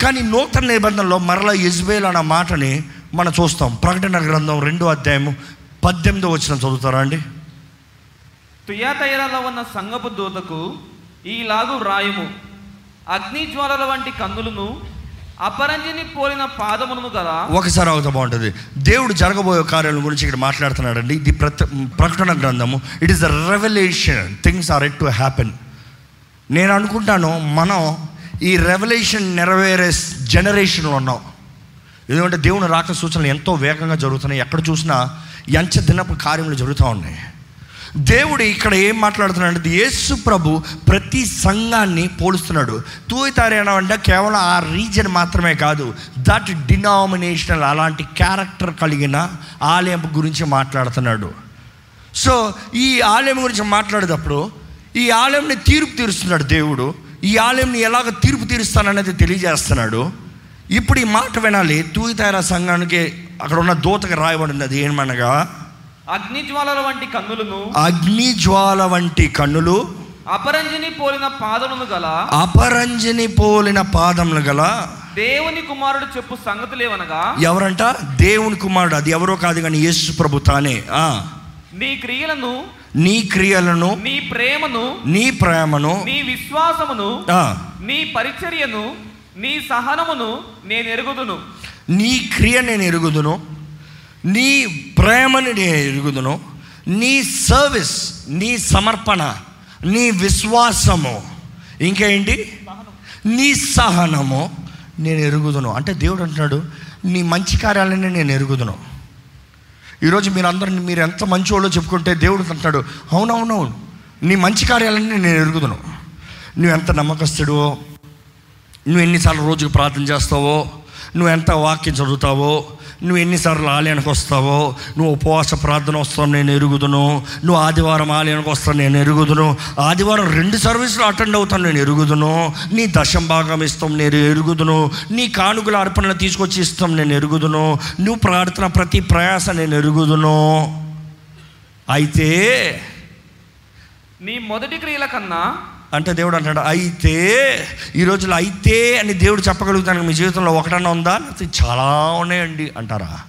కానీ నూతన నిబంధనలో మరలా ఎజుబేల్ అన్న మాటని మనం చూస్తాం. ప్రకటన గ్రంథం రెండో అధ్యాయము పద్దెనిమిదో వచ్చిన చదువుతారా అండి? తుయాతైరలో ఉన్న సంగపు దూతకు ఈలాగు రాయము అగ్నిజ్వాలల వంటి కన్నులను అపరంజిని పోలిన పాదమును గల ఒకసారి అవుతా బాగుంటుంది. దేవుడు జరగబోయే కార్యాల గురించి ఇక్కడ మాట్లాడుతున్నాడండి. ఇది ప్రత ప్రకటన గ్రంథము. It is the revolution things are at to happen నేను అనుకుంటాను మనం ఈ రెవల్యూషన్ నెరవేరే జనరేషన్లో ఉన్నాం. ఎందుకంటే దేవుని రాక సూచనలు ఎంతో వేగంగా జరుగుతున్నాయి. ఎక్కడ చూసినా ఎంచ దినపు కార్యములు జరుగుతూ ఉన్నాయి. దేవుడు ఇక్కడ ఏం మాట్లాడుతున్నాడు అంటే యేసు ప్రభు ప్రతి సంఘాన్ని పోలుస్తున్నాడు. తూయితారేనా అంటే కేవలం ఆ రీజన్ మాత్రమే కాదు దట్ డినామినేషనల్ అలాంటి క్యారెక్టర్ కలిగిన ఆలయం గురించి మాట్లాడుతున్నాడు. సో ఈ ఆలయం గురించి మాట్లాడేటప్పుడు ఈ ఆలయంని తీర్పు తీరుస్తున్నాడు దేవుడు. ఈ ఆలయంని ఎలాగ తీర్పు తీరుస్తాననేది తెలియజేస్తున్నాడు. ఇప్పుడు ఈ మాట వినాలి తూయితారా సంఘానికి అక్కడ ఉన్న దూతకు రాయబడినది ఏమనగా ఏమనగా అగ్నిజ్వాలల వంటి కన్నులను అగ్ని జ్వాల వంటి కన్నులు అపరంజిని పోలిన పాదమును గల అపరంజని పోలిన పాదములు గల దేవుని కుమారుడు చెప్పు సంగతులేవనగా ఎవరంట? దేవుని కుమారుడు. అది ఎవరో కాదు కానీ యేసు ప్రభు తానే. నీ క్రియలను నీ క్రియలను నీ ప్రేమను నీ ప్రేమను నీ విశ్వాసమును నీ పరిచర్యను నీ సహనమును నేను ఎరుగుదును. నీ క్రియ నేను ఎరుగుదును. నీ ప్రేమని నేను ఎరుగుదును నీ సర్వీస్ నీ సమర్పణ నీ విశ్వాసము ఇంకేంటి? నీ సహనము నేను ఎరుగుదును. అంటే దేవుడు అంటున్నాడు నీ మంచి కార్యాలని నేను ఎరుగుదును. ఈరోజు మీరు అందరూ మీరు ఎంత మంచివాళ్ళో చెప్పుకుంటే దేవుడు అంటున్నాడు అవునవునవును నీ మంచి కార్యాలని నేను ఎరుగుదును. నువ్వు ఎంత నమ్మకస్తుడో నువ్వు ఎన్నిసార్లు రోజుకు ప్రార్థన చేస్తావో నువ్వు ఎంత వాక్యం చదువుతావో నువ్వు ఎన్నిసార్లు ఆలయానికి వస్తావో నువ్వు ఉపవాస ప్రార్థన వస్తావు నేను ఎరుగుదును. నువ్వు ఆదివారం ఆలయానికి వస్తావు నేను ఎరుగుదును. ఆదివారం రెండు సర్వీసులు అటెండ్ అవుతాను నేను ఎరుగుదును. నీ దశం భాగం ఇస్తాం నేను ఎరుగుదును. నీ కానుకల అర్పణలు తీసుకొచ్చి ఇస్తాం నేను ఎరుగుదును. నువ్వు ప్రార్థన ప్రతి ప్రయాస నేను ఎరుగుదును. అయితే నీ మొదటి క్రియల కన్నా అంటే దేవుడు అంటాడు అయితే ఈ రోజులో అయితే అని దేవుడు చెప్పగలుగుతాను మీ జీవితంలో ఒకటన్నా ఉందా? లేకపోతే చాలా ఉన్నాయండి అంటారా?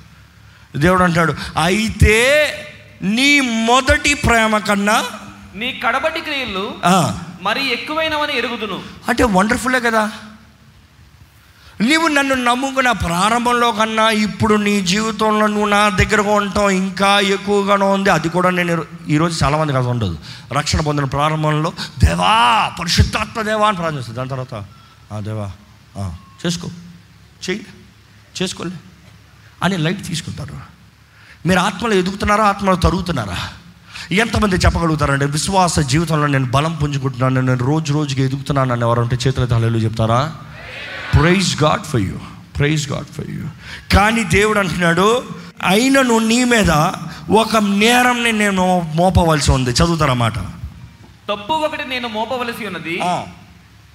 దేవుడు అంటాడు అయితే నీ మొదటి ప్రేమ కన్నా నీ కడబటి క్రియలు మరి ఎక్కువైనవని ఎరుగుదును. అంటే వండర్ఫుల్లే కదా. నీవు నన్ను నమ్ముకున్న ప్రారంభంలో కన్నా ఇప్పుడు నీ జీవితంలో నువ్వు నా దగ్గరగా ఉంటావు ఇంకా ఎక్కువగానే ఉంది. అది కూడా నేను ఈరోజు చాలామంది కాదు ఉండదు. రక్షణ పొందిన ప్రారంభంలో దేవా పరిశుద్ధాత్మ దేవా అని ప్రార్థన చేస్తుంది దాని తర్వాత దేవా చేసుకో. చెయ్యి. చేసుకోలే. అని లైట్ తీసుకుంటారు. మీరు ఆత్మలో ఎదుగుతున్నారా ఆత్మలో తరుగుతున్నారా? ఎంతమంది చెప్పగలుగుతారంటే విశ్వాస జీవితంలో నేను బలం పుంజుకుంటున్నాను నేను రోజు రోజుకి ఎదుగుతున్నాను అని ఎవరంటే చేతుల తలలు చెప్తారా? Praise God for you praise God for you కానీ దేవుడు అంటున్నాడు అయినను నీ మీద ఒక నేరంని నేను మోపవలసి ఉంది. చదువుతారన్నమాట తప్పు ఒకటి నేను మోపవలసి ఉన్నది.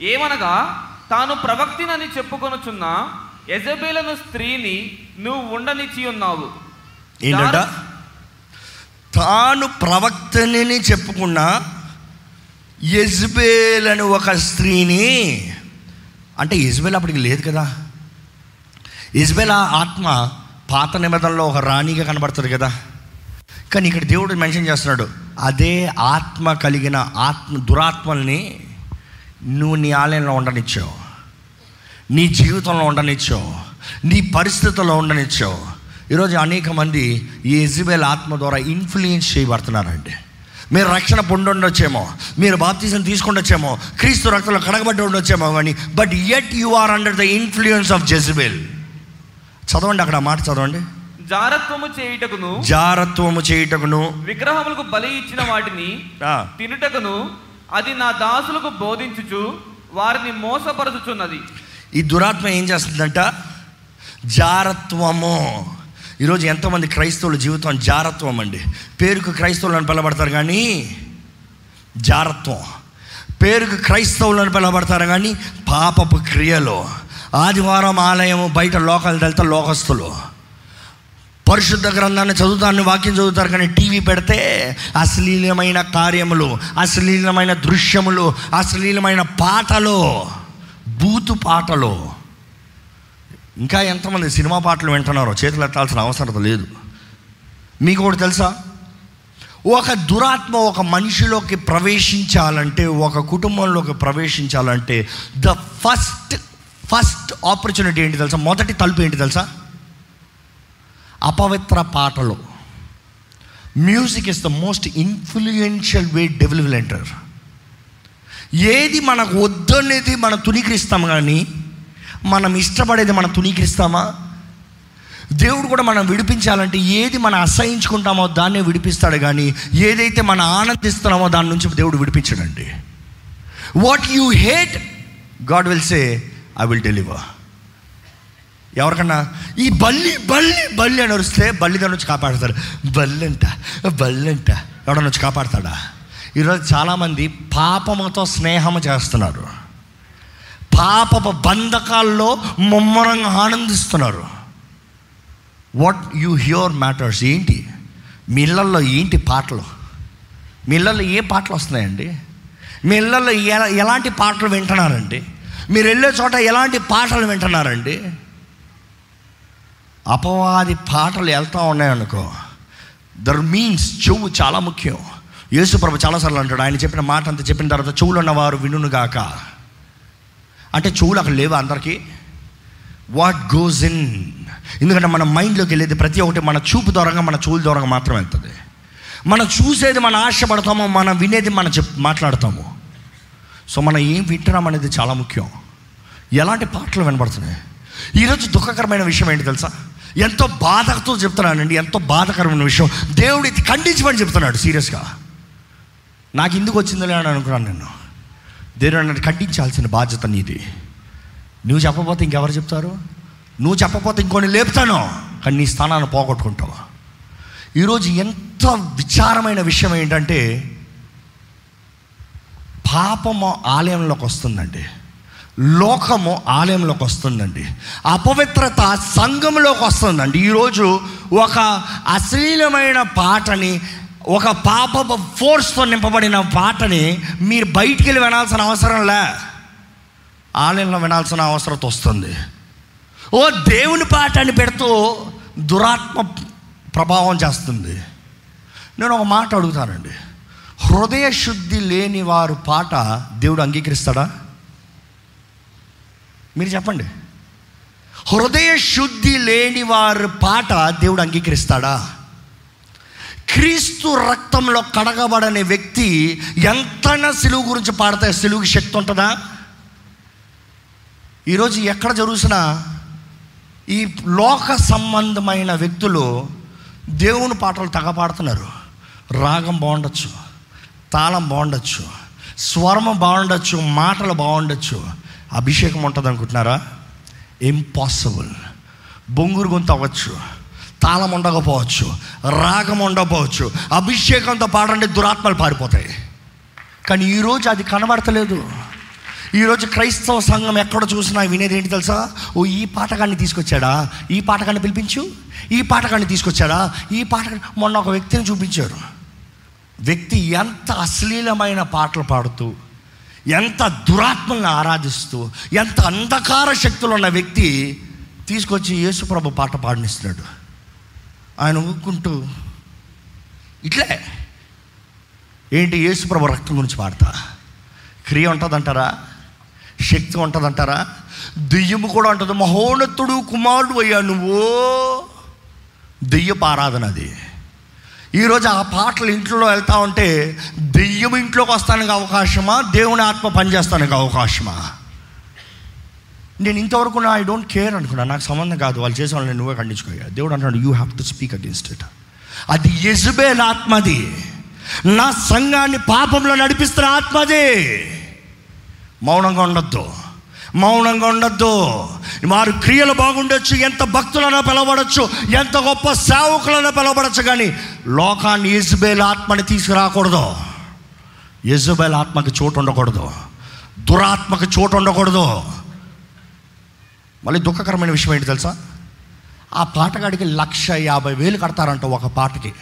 ఏమనగా తాను ప్రవక్తినని చెప్పుకొనుచున్న ఎజబేలను స్త్రీని నువ్వు ఉండనిచ్చి ఉన్నావు. ఏంటంట? తాను ప్రవక్తని చెప్పుకున్న యజ్బేల్ అని ఒక స్త్రీని అంటే యజ్బేల్ అప్పటికి లేదు కదా. యజ్బేల్ ఆ ఆత్మ పాత నిబంధనలో ఒక రాణిగా కనబడుతుంది కదా. కానీ ఇక్కడ దేవుడు మెన్షన్ చేస్తున్నాడు అదే ఆత్మ కలిగిన ఆత్మ దురాత్మల్ని నువ్వు నీ ఆలయంలో ఉండనిచ్చావు. నీ జీవితంలో ఉండనిచ్చావు. నీ పరిస్థితుల్లో ఉండనిచ్చావు. ఈరోజు అనేక మంది ఈ ఎజిబెల్ ఆత్మ ద్వారా ఇన్ఫ్లుయెన్స్ చేయబడుతున్నారండి. మీరు రక్షణ పొంది ఉండొచ్చేమో మీరు బాప్తీసం తీసుకుండొచ్చేమో క్రీస్తు రక్తంలో కడగబడి ఉండొచ్చేమో కానీ but yet you are under the influence of Jezebel చదవండి అక్కడ మాట చదవండి. జారత్వము చేయుటకును జారత్వము చేయుటకును. విగ్రహములకు బలి ఇచ్చిన వాటిని తినుటకును అది నా దాసులకు బోధించుచు వారిని మోసపరచుచున్నది. ఈ దురాత్మ ఏం చేస్తుందంట? జారత్వము. ఈరోజు ఎంతోమంది క్రైస్తవుల జీవితం జారత్వం అండి. పేరుకు క్రైస్తవులను పిలబడతారు కానీ జారత్వం. పేరుకు క్రైస్తవులను పిలబడతారు కానీ పాపపు క్రియలు. ఆదివారం ఆలయము బయట లోకాలు వెళ్తే లోకస్తులు. పరిశుద్ధ గ్రంథాన్ని చదువుతాన్ని వాక్యం చదువుతారు కానీ టీవీ పెడితే అశ్లీలమైన కార్యములు అశ్లీలమైన దృశ్యములు అశ్లీలమైన పాటలు బూతు పాటలు. ఇంకా ఎంతమంది సినిమా పాటలు వింటున్నారో చేతులు ఎత్తాల్సిన అవసరం లేదు. మీకు ఒకటి తెలుసా? ఒక దురాత్మ ఒక మనిషిలోకి ప్రవేశించాలంటే ఒక కుటుంబంలోకి ప్రవేశించాలంటే ద ఫస్ట్ ఫస్ట్ ఆపర్చునిటీ ఏంటి తెలుసా? మొదటి తలుపు ఏంటి తెలుసా? అపవిత్ర పాటలు. Music is the most influential way develop enter ఏది మనకు వద్దనేది మనం తునీకరిస్తాం కానీ మనం ఇష్టపడేది మనం తునీకరిస్తామా దేవుడు కూడా మనం విడిపించాలంటే ఏది మనం అసహించుకుంటామో దాన్నే విడిపిస్తాడు కానీ ఏదైతే మనం ఆనందిస్తున్నామో దాని నుంచి దేవుడు విడిపించడండి. What you hate God will say I will deliver ఎవరికన్నా? ఈ బల్లి బల్లి బల్లి అని వస్తే బల్లి దాని నుంచి కాపాడతారు బల్లి అంట ఎవడ నుంచి కాపాడతాడా? ఈరోజు చాలామంది పాపముతో స్నేహం చేస్తున్నారు. పాప బంధకాల్లో ముమ్మరంగా ఆనందిస్తున్నారు. వాట్ యు హ్యూర్ మ్యాటర్స్ ఏంటి? మీ ఇళ్ళల్లో ఏంటి పాటలు? మీ ఇళ్ళల్లో ఏ పాటలు వస్తున్నాయండి? మీ ఇళ్ళల్లో ఎలా ఎలాంటి పాటలు వింటున్నారండి? మీరు వెళ్ళే చోట ఎలాంటి పాటలు వింటున్నారండి? అపవాది పాటలు వెళ్తూ ఉన్నాయనుకో. దర్ మీన్స్ చెవు చాలా ముఖ్యం. యేసుప్రభు చాలాసార్లు అంటాడు ఆయన చెప్పిన మాట అంత చెప్పిన తర్వాత చెవులు ఉన్నవారు వినుగాక అంటే చెవులు అక్కడ లేవు అందరికీ? వాట్ గోస్ ఇన్ ఎందుకంటే మన మైండ్లోకి వెళ్ళేది ప్రతి ఒక్కటి మన చూపు దూరంగా మన చెవుల దూరంగా మాత్రం వెళ్తుంది. మనం చూసేది మనం ఆశపడతామో మనం వినేది మనం చెప్ మాట్లాడతాము. సో మనం ఏం వింటున్నాం అనేది చాలా ముఖ్యం. ఎలాంటి పాటలు వినబడుతున్నాయి? ఈరోజు దుఃఖకరమైన విషయం ఏంటి తెలుసా? ఎంతో బాధతో చెప్తున్నానండి ఎంతో బాధకరమైన విషయం. దేవుడు ఇది ఖండించమని చెప్తున్నాడు సీరియస్గా. నాకు ఎందుకు వచ్చిందిలే అని అనుకున్నాను నేను. దేవుడు నన్ను ఖండించాల్సిన బాధ్యత నీది. నువ్వు చెప్పకపోతే ఇంకెవరు చెప్తారు? నువ్వు చెప్పకపోతే ఇంకొని లేపుతాను కానీ నీ స్థానాన్ని పోగొట్టుకుంటావు? ఈరోజు ఎంత విచారమైన విషయం ఏంటంటే పాపము ఆలయంలోకి వస్తుందండి. లోకము ఆలయంలోకి వస్తుందండి. అపవిత్రత సంఘంలోకి వస్తుందండి. ఈరోజు ఒక అశ్లీలమైన పాటని ఒక పాప ఫోర్స్తో నింపబడిన పాటని మీరు బయటికి వెళ్ళి వినాల్సిన అవసరం లే. ఆలయంలో వినాల్సిన అవసరం వస్తుంది. ఓ దేవుని పాట అని పెడుతూ దురాత్మ ప్రభావం చేస్తుంది. నేను ఒక మాట అడుగుతానండి. హృదయ శుద్ధి లేని వారు పాట దేవుడు అంగీకరిస్తాడా? మీరు చెప్పండి. హృదయ శుద్ధి లేని వారి పాట దేవుడు అంగీకరిస్తాడా? క్రీస్తు రక్తంలో కడగబడని వ్యక్తి ఎంతైనా సిలువు గురించి పాడితే సిలువుకి శక్తి ఉంటుందా? ఈరోజు ఎక్కడ జరుగుతున్నా ఈ లోక సంబంధమైన వ్యక్తులు దేవుని పాటలు తగపాడుతున్నారు. రాగం బాగుండొచ్చు తాళం బాగుండొచ్చు స్వరం బాగుండొచ్చు మాటలు బాగుండొచ్చు. అభిషేకం ఉంటుంది అనుకుంటున్నారా ఇంపాసిబుల్ బొంగురు గొంతు అవ్వచ్చు. తాళం ఉండకపోవచ్చు రాగం ఉండకపోవచ్చు అభిషేకంతో పాడండి దురాత్మలు పారిపోతాయి. కానీ ఈరోజు అది కనబడతలేదు. ఈరోజు క్రైస్తవ సంఘం ఎక్కడ చూసినా వినేది ఏంటి తెలుసా? ఓ ఈ పాటకాన్ని తీసుకొచ్చాడా? ఈ పాటకాన్ని పిలిపించు. ఈ పాటకాన్ని తీసుకొచ్చాడా? ఈ పాట మొన్న ఒక వ్యక్తిని చూపించారు. వ్యక్తి ఎంత అశ్లీలమైన పాటలు పాడుతూ ఎంత దురాత్మల్ని ఆరాధిస్తూ ఎంత అంధకార శక్తులు ఉన్న వ్యక్తి తీసుకొచ్చి యేసుప్రభు పాట పాడినిస్తున్నాడు. ఆయన ఊరుకుంటూ ఇట్లే ఏంటి యేసుప్రభు రక్తం గురించి పాడతా క్రియ ఉంటుందంటారా? శక్తి ఉంటుందంటారా? దెయ్యము కూడా ఉంటుంది. మహోన్నతుడు కుమారుడు అయ్యా నువ్వు. దెయ్యపు ఆరాధన అది. ఈరోజు ఆ పాటలు ఇంట్లో వెళ్తా ఉంటే దెయ్యం ఇంట్లోకి వస్తానికి అవకాశమా? దేవుని ఆత్మ పనిచేస్తానికి అవకాశమా? నేను ఇంతవరకు నా ఐ డోంట్ కేర్ అనుకున్నా నాకు సంబంధం కాదు. వాళ్ళు చేసే వాళ్ళని నువ్వే ఖండించుకోయా దేవుడు అంటున్నాడు you have to speak against it అది యజబేల్ ఆత్మది. నా సంఘాన్ని పాపంలో నడిపిస్తున్న ఆత్మది. మౌనంగా ఉండొద్దు. మౌనంగా ఉండొద్దు. వారు క్రియలు బాగుండొచ్చు. ఎంత భక్తులైనా పిలవడచ్చు ఎంత గొప్ప సేవకులైనా పిలవడచ్చు కానీ లోకాన్ని యజబేల్ ఆత్మని తీసుకురాకూడదు. యజబేల్ ఆత్మకి చోటు ఉండకూడదు. దురాత్మకి చోటు ఉండకూడదు. మళ్ళీ దుఃఖకరమైన విషయం ఏంటి తెలుసా? ఆ పాటగాడికి లక్ష యాభై వేలు కడతారంట ఒక పాటకి.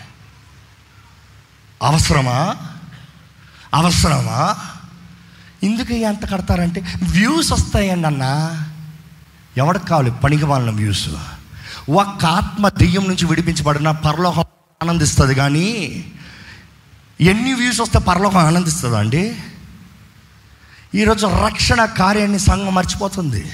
అవసరమా? అవసరమా? ఎందుకు ఎంత కడతారంటే వ్యూస్ వస్తాయండి అన్న. ఎవరికి కావాలి? పనికి వాళ్ళ వ్యూస్. ఒక్క ఆత్మ దెయ్యం నుంచి విడిపించబడిన పరలోకం ఆనందిస్తుంది కానీ ఎన్ని వ్యూస్ వస్తే పరలోకం ఆనందిస్తుందా అండి? ఈరోజు రక్షణ కార్యాన్ని సంఘం మర్చిపోతుంది.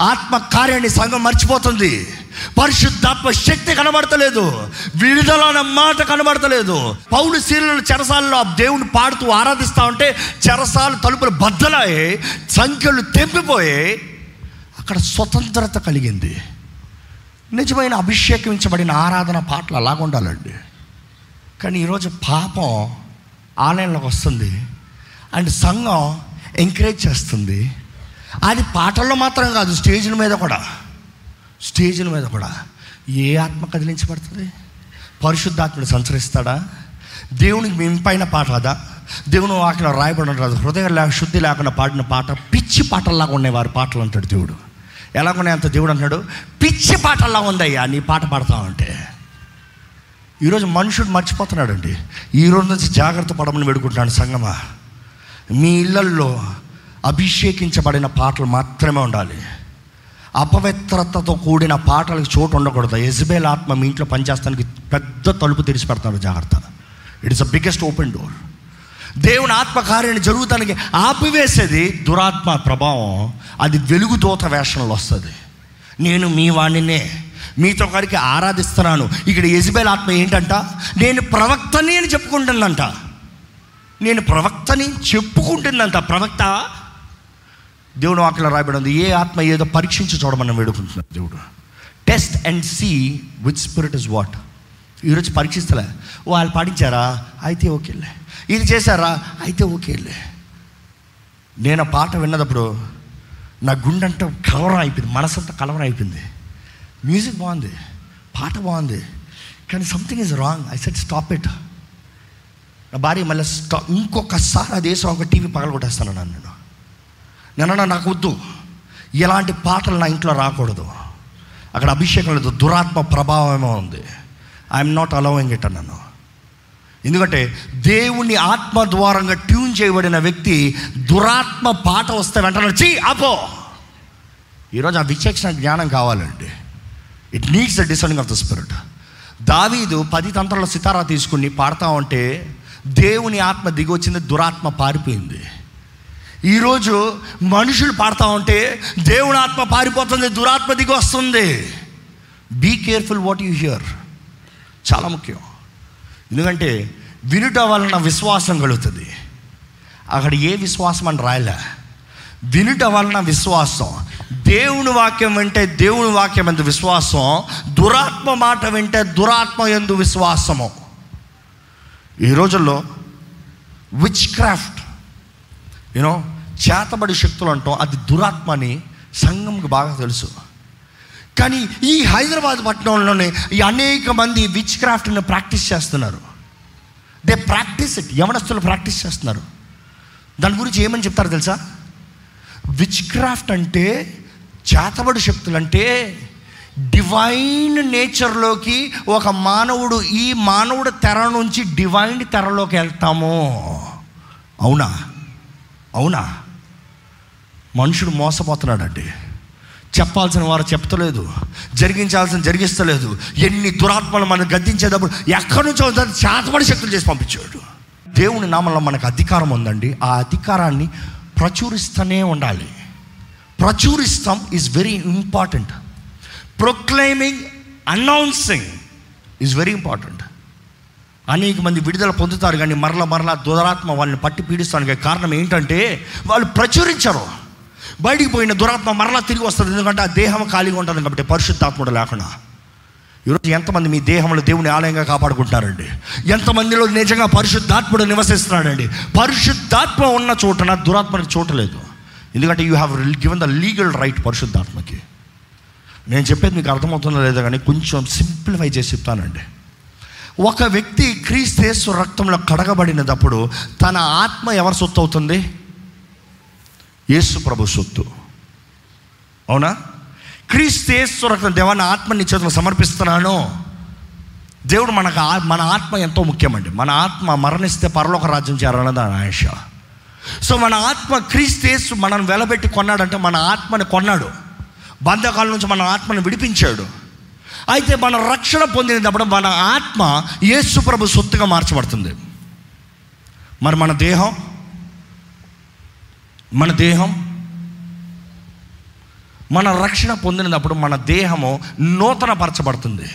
ఆత్మ కార్యాన్ని సంఘం మర్చిపోతుంది. పరిశుద్ధాత్మ శక్తి కనబడతలేదు. విడుదలన్న మాట కనబడతలేదు. పౌలు శీలను చెరసాలలో ఆ దేవుని పాడుతూ ఆరాధిస్తూ ఉంటే చెరసాలు తలుపులు బద్దలయ్యి సంఖ్యలు తెంపిపోయి అక్కడ స్వతంత్రత కలిగింది. నిజమైన అభిషేకించబడిన ఆరాధన పాటలు అలాగ ఉండాలండి. కానీ ఈరోజు పాపం ఆలయంలోకి వస్తుంది. అండ్ సంఘం ఎంకరేజ్ చేస్తుంది. అది పాటల్లో మాత్రం కాదు స్టేజ్ల మీద కూడా. స్టేజ్ల మీద కూడా. ఏ ఆత్మ కదిలించబడుతుంది? పరిశుద్ధాత్మను సంచరిస్తాడా? దేవునికి మింపైన పాట రాదా? దేవుని వాకిలో రాయబడి రాదు. హృదయం లేక శుద్ధి లేకుండా పాడిన పాట పిచ్చి పాటల్లాగా ఉన్నాయి వారి పాటలు అంటాడు దేవుడు. ఎలాగున్నాయి అంత దేవుడు అంటాడు పిచ్చి పాటల్లా ఉందయ్యా నీ పాట పాడతా ఉంటే. ఈరోజు మనుషుడు మర్చిపోతున్నాడండి. ఈ రోజు నుంచి జాగ్రత్త పడమని వేడుకుంటున్నాడు సంగమా. మీ ఇళ్ళల్లో అభిషేకించబడిన పాటలు మాత్రమే ఉండాలి. అపవిత్రతతో కూడిన పాటలకు చోటు ఉండకూడదు. ఎజ్బేల్ ఆత్మ మీ ఇంట్లో పనిచేస్తానికి పెద్ద తలుపు తెరిచి పెడతారు. జాగ్రత్త. It is the biggest open door దేవుని ఆత్మకార్యాన్ని జరుగుతానికి ఆపివేసేది దురాత్మ ప్రభావం. అది వెలుగు దూత వేషంలో వస్తుంది. నేను మీ వాణినే మీతో గారికి ఆరాధిస్తున్నాను. ఇక్కడ ఎజ్బేల్ ఆత్మ ఏంటంట? నేను ప్రవక్తని అని చెప్పుకుంటుందంట. నేను ప్రవక్తని చెప్పుకుంటుందంట. ప్రవక్త దేవుడు వాక్యలో రాయబడి ఉంది ఏ ఆత్మ ఏదో పరీక్షించి చూడమని వేడుకుంటున్నాడు దేవుడు. Test and see with spirit is what ఈరోజు పరీక్షిస్తలే. వాళ్ళు పాటించారా? అయితే ఓకేలే. ఇది చేశారా? అయితే ఓకేలే. నేను ఆ పాట విన్నదప్పుడు నా గుండంతా కలవరం అయిపోయింది మనసంతా కలవరం అయిపోయింది. మ్యూజిక్ బాగుంది పాట బాగుంది కానీ something is wrong I set stop it నా భార్య మళ్ళీ స్టా ఇంకొకసారి అదే సాంగ్ టీవీ పగలగొట్టేస్తాను నన్ను నేను. నన్న నాకు వద్దు. ఇలాంటి పాటలు నా ఇంట్లో రాకూడదు. అక్కడ అభిషేకం లేదు దురాత్మ ప్రభావమేమో ఉంది. ఐఎమ్ నాట్ అలౌయింగ్ ఇట్ అన్నాను ఎందుకంటే దేవుని ఆత్మ ద్వారంగా ట్యూన్ చేయబడిన వ్యక్తి దురాత్మ పాట వస్తే వెంటనే చీ అపో ఈరోజు ఆ విచక్షణ జ్ఞానం కావాలండి. It needs the discerning of the spirit దావీదు పది తంత్రాల సితారా తీసుకుని పాడతా ఉంటే దేవుని ఆత్మ దిగి వచ్చింది దురాత్మ పారిపోయింది. ఈరోజు మనుషులు పాడుతూ ఉంటే దేవుని ఆత్మ పారిపోతుంది దురాత్మ దిగి వస్తుంది. Be careful what you hear చాలా ముఖ్యం. ఎందుకంటే వినుట వలన విశ్వాసం కలుగుతుంది. అక్కడ ఏ విశ్వాసం అని రాయలే. వినుట వలన విశ్వాసం. దేవుని వాక్యం వింటే దేవుని వాక్యం ఎందు విశ్వాసం. దురాత్మ మాట వింటే దురాత్మ ఎందు విశ్వాసము. ఈ రోజుల్లో విచ్ క్రాఫ్ట్ యూనో చేతబడి శక్తులు అంటాం. అది దురాత్మ అని సంఘంకి బాగా తెలుసు. కానీ ఈ హైదరాబాద్ పట్టణంలోనే ఈ అనేక మంది విచ్ క్రాఫ్ట్ని ప్రాక్టీస్ చేస్తున్నారు. దే ప్రాక్టీస్ ఇట్ యవనస్తులు ప్రాక్టీస్ చేస్తున్నారు. దాని గురించి ఏమని చెప్తారు తెలుసా? విచ్ క్రాఫ్ట్ అంటే చేతబడి శక్తులు అంటే డివైన్ నేచర్లోకి ఒక మానవుడు ఈ మానవుడు తెర నుంచి డివైన్ తెరలోకి వెళ్తాము. అవునా? అవునా? మనుషుడు మోసపోతున్నాడండి. చెప్పాల్సిన వారు చెప్తలేదు. జరిగించాల్సిన జరిగిస్తలేదు. ఎన్ని దురాత్మలు మనం గద్దించేటప్పుడు ఎక్కడి నుంచో చేతపడి శక్తులు చేసి పంపించాడు. దేవుని నామంలో మనకు అధికారం ఉందండి. ఆ అధికారాన్ని ప్రచురిస్తూనే ఉండాలి. ప్రచురిస్తాం is very important proclaiming announcing is very important అనేక మంది విడుదల పొందుతారు కానీ మరల మరలా దురాత్మ వాళ్ళని పట్టి పీడిస్తానికి కారణం ఏంటంటే వాళ్ళు ప్రచురించరు. బయటికి పోయిన దురాత్మ మరలా తిరిగి వస్తుంది. ఎందుకంటే ఆ దేహం ఖాళీగా ఉంటుంది కాబట్టి పరిశుద్ధాత్ముడు లేకుండా. ఈరోజు ఎంతమంది మీ దేహంలో దేవుని ఆలయంగా కాపాడుకుంటారండి ఎంతమందిలో నిజంగా పరిశుద్ధాత్ముడు నివసిస్తున్నాడండి? పరిశుద్ధాత్మ ఉన్న చోటన దురాత్మకి చోటు లేదు ఎందుకంటే you have given the legal right పరిశుద్ధాత్మకి. నేను చెప్పేది మీకు అర్థమవుతుందో లేదో కానీ కొంచెం సింప్లిఫై చేసి చెప్తానండి. ఒక వ్యక్తి క్రీస్తేశ్వర రక్తంలో కడగబడినప్పుడు తన ఆత్మ ఎవరి సొత్తు అవుతుంది? యేసు ప్రభు సొత్తు. అవునా? క్రీస్తు రక్తం దేవాన్ని ఆత్మ నీ చేతులు సమర్పిస్తున్నాను. దేవుడు మనకు మన ఆత్మ ఎంతో ముఖ్యమండి. మన ఆత్మ మరణిస్తే పరలోక రాజ్యం చేరాలన్నది ఆయన ఆశ. సో మన ఆత్మ క్రీస్తు మనం వెలబెట్టి కొన్నాడంటే మన ఆత్మని కొన్నాడు. బంధకాల నుంచి మన ఆత్మను విడిపించాడు. అయితే మన రక్షణ పొందినప్పుడు మన ఆత్మ యేసు ప్రభు సొత్తుగా మార్చబడుతుంది. మరి మన దేహం? మన దేహం మన రక్షణ పొందినప్పుడు మన దేహము నూతన పరచబడుతుంది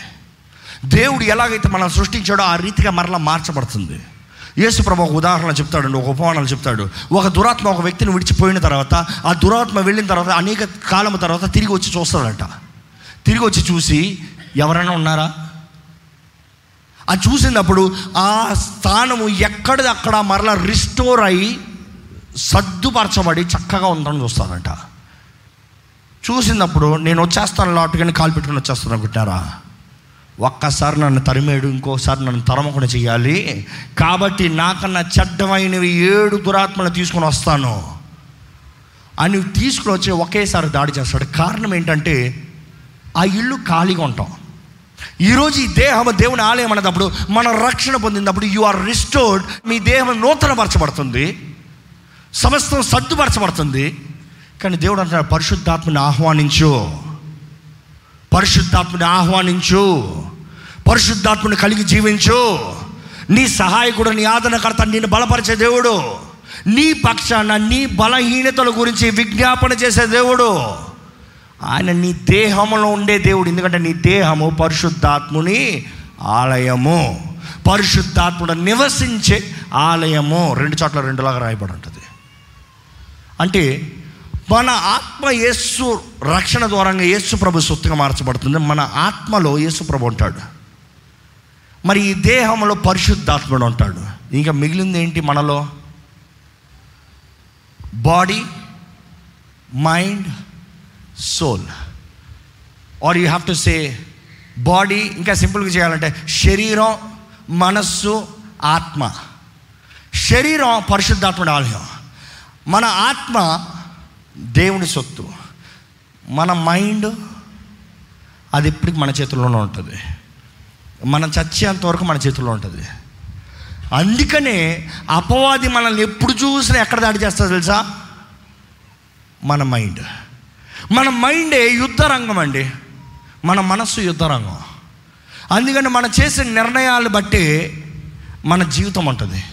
దేవుడు ఎలాగైతే మనం సృష్టించాడో ఆ రీతిగా మరలా మార్చబడుతుంది. యేసు ప్రభు ఒక ఉదాహరణ చెప్తాడు ఒక ఉపమానాలు చెప్తాడు. ఒక దురాత్మ ఒక వ్యక్తిని విడిచిపోయిన తర్వాత ఆ దురాత్మ వెళ్ళిన తర్వాత అనేక కాలం తర్వాత తిరిగి వచ్చి చూస్తాడట. తిరిగి వచ్చి చూసి ఎవరైనా ఉన్నారా? అది చూసినప్పుడు ఆ స్థానము ఎక్కడిది అక్కడ మరలా రిస్టోర్ అయ్యి సర్దుపరచబడి చక్కగా ఉందని చూస్తారంట. చూసినప్పుడు నేను వచ్చేస్తాను లాటుగానే కాలు పెట్టుకుని వచ్చేస్తాను అనుకుంటారా ఒక్కసారి నన్ను తరిమేడు ఇంకోసారి నన్ను తరమకుండా చేయాలి కాబట్టి నాకన్నా చెడ్డమైనవి ఏడు దురాత్మలు తీసుకొని వస్తాను. అని తీసుకుని వచ్చి ఒకేసారి దాడి చేస్తాడు. కారణం ఏంటంటే ఆ ఇల్లు ఖాళీగా ఉంటాం. ఈరోజు ఈ దేహం దేవుని ఆలయం అన్నప్పుడు మన రక్షణ పొందినప్పుడు యు ఆర్ రిస్టోర్డ్ మీ దేహం నూతనపరచబడుతుంది. సమస్తం సర్దుపరచబడుతుంది. కానీ దేవుడు అంటున్నాడు పరిశుద్ధాత్మని ఆహ్వానించు. పరిశుద్ధాత్మని ఆహ్వానించు. పరిశుద్ధాత్మని కలిగి జీవించు. నీ సహాయకుడు నీ ఆదరణకర్త నిన్ను బలపరిచే దేవుడు. నీ పక్షాన నీ బలహీనతల గురించి విజ్ఞాపన చేసే దేవుడు. ఆయన నీ దేహంలో ఉండే దేవుడు. ఎందుకంటే నీ దేహము పరిశుద్ధాత్ముని ఆలయము. పరిశుద్ధాత్ముడు నివసించే ఆలయము. రెండు చోట్ల రెండులాగా రాయబడి ఉంటుంది. అంటే మన ఆత్మ యేసు రక్షణ ద్వారంగా యేసు ప్రభు సొత్తుగా మార్చబడుతుంది. మన ఆత్మలో యేసు ప్రభు ఉంటాడు. మరి ఈ దేహంలో పరిశుద్ధాత్ముడు ఉంటాడు. ఇంకా మిగిలింది ఏంటి మనలో? Body mind soul. Or you have to say body ఇంకా సింపుల్గా చేయాలంటే శరీరం మనస్సు ఆత్మ. శరీరం పరిశుద్ధాత్ముడు ఆలయం. మన ఆత్మ దేవుని సొత్తు. మన మైండ్ అది ఎప్పటికి మన చేతుల్లోనే ఉంటుంది. మనం చచ్చేంత వరకు మన చేతుల్లో ఉంటుంది. అందుకనే అపవాది మనల్ని ఎప్పుడు చూసినా ఎక్కడ దాడి చేస్తుందో తెలుసా? మన మైండ్. మన మైండే యుద్ధ రంగం అండి. మన మనస్సు యుద్ధ రంగం అందుకని మనం చేసే నిర్ణయాలు బట్టి మన జీవితం ఉంటుంది.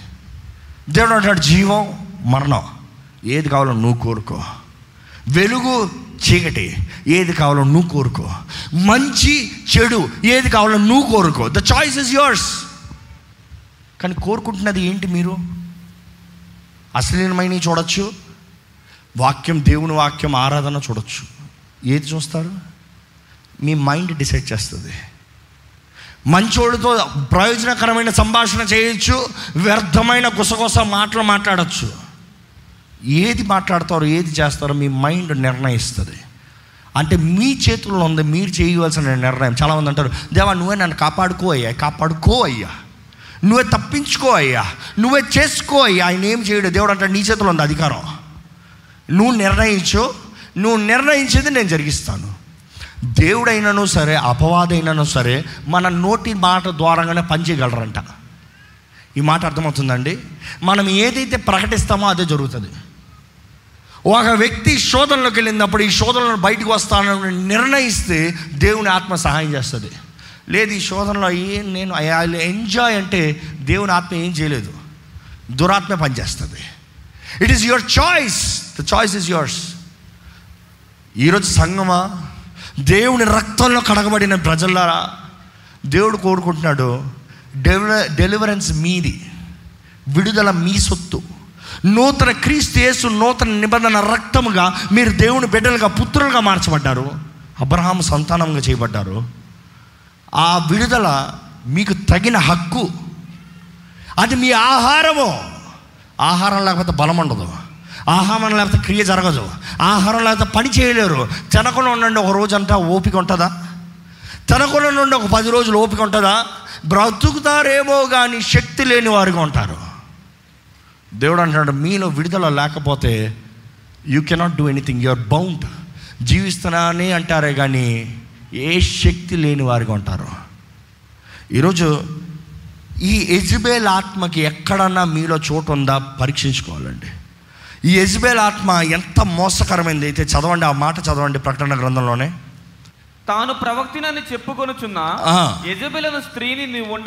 దేవుడు అంటాడు జీవం మరణం. ఏది కావాలో నువ్వు కోరుకో. వెలుగు చీకటి ఏది కావాలో నువ్వు కోరుకో. మంచి చెడు ఏది కావాలో నువ్వు కోరుకో. ద చాయిస్ ఇస్ యోర్స్ కానీ కోరుకుంటున్నది ఏంటి మీరు? అశ్లీలమైనవి చూడొచ్చు? వాక్యం దేవుని వాక్యం ఆరాధన చూడొచ్చు. ఏది చూస్తారు? మీ మైండ్ డిసైడ్ చేస్తుంది. మంచోడితో ప్రయోజనకరమైన సంభాషణ చేయొచ్చు వ్యర్థమైన గుసగుస మాటలు మాట్లాడచ్చు. ఏది మాట్లాడతారో ఏది చేస్తారో మీ మైండ్ నిర్ణయిస్తుంది. అంటే మీ చేతుల్లో ఉంది మీరు చేయవలసిన నిర్ణయం. చాలామంది అంటారు దేవా నువ్వే నన్ను కాపాడుకో అయ్యా కాపాడుకో అయ్యా. నువ్వే తప్పించుకో అయ్యా. నువ్వే చేసుకో అయ్యా. ఆయన ఏం చేయడు? దేవుడు అంటే నీ చేతిలో ఉంది అధికారం. నువ్వు నిర్ణయించు. నువ్వు నిర్ణయించేది నేను జరిగిస్తాను. దేవుడైనను సరే అపవాదైనను సరే మన నోటి మాట ద్వారాగానే పనిచేయగలరంట. ఈ మాట అర్థమవుతుందండి? మనం ఏదైతే ప్రకటిస్తామో అదే జరుగుతుంది. ఒక వ్యక్తి శోధనలోకి వెళ్ళినప్పుడు ఈ శోధనలో బయటకు వస్తానని నిర్ణయిస్తే దేవుని ఆత్మ సహాయం చేస్తుంది. లేదు ఈ శోధనలో ఏం నేను ఎంజాయ్ అంటే దేవుని ఆత్మ ఏం చేయలేదు. దురాత్మ పనిచేస్తుంది. It is your choice the choice is yours ఈరోజు సంగమా? దేవుని రక్తంలో కడగబడిన ప్రజలారా దేవుడు కోరుకుంటున్నాడు డెలివ డెలివరెన్స్ మీది విడుదల మీ సొత్తు. నూతన క్రీస్తు యేసు నూతన నిబంధన రక్తముగా మీరు దేవుని బిడ్డలుగా పుత్రులుగా మార్చబడ్డారు. అబ్రహాం సంతానంగా చేయబడ్డారు. ఆ విడుదల మీకు తగిన హక్కు. అది మీ ఆహారము. ఆహారం లేకపోతే బలం ఉండదు. ఆహారం లేకపోతే క్రియ జరగదు. ఆహారం లేకపోతే పని చేయలేరు. తినకుండా ఉండండి ఒక రోజు రోజంతా ఓపిక ఉంటుందా? తినకుండా నుండి ఒక పది రోజులు ఓపిక ఉంటుందా? బ్రతుకుతారేమో కానీ శక్తి లేని వారుగా ఉంటారు. దేవుడు అంటున్నాడు మీలో విడుదల లేకపోతే you cannot do anything your bound జీవిస్తున్నానే అంటారే కానీ ఏ శక్తి లేని వారిగా ఉంటారు. ఈరోజు ఈ ఎజబేల్ ఆత్మకి ఎక్కడన్నా మీలో చోటు ఉందా? పరీక్షించుకోవాలండి. ఈ ఎజబేల్ ఆత్మ ఎంత మోసకరమైంది అయితే చదవండి ఆ మాట చదవండి ప్రకటన గ్రంథంలోనే. తాను ప్రవక్తినని చెప్పుకొనుచున్న. యజబెలను స్త్రీని నీవు ఉండ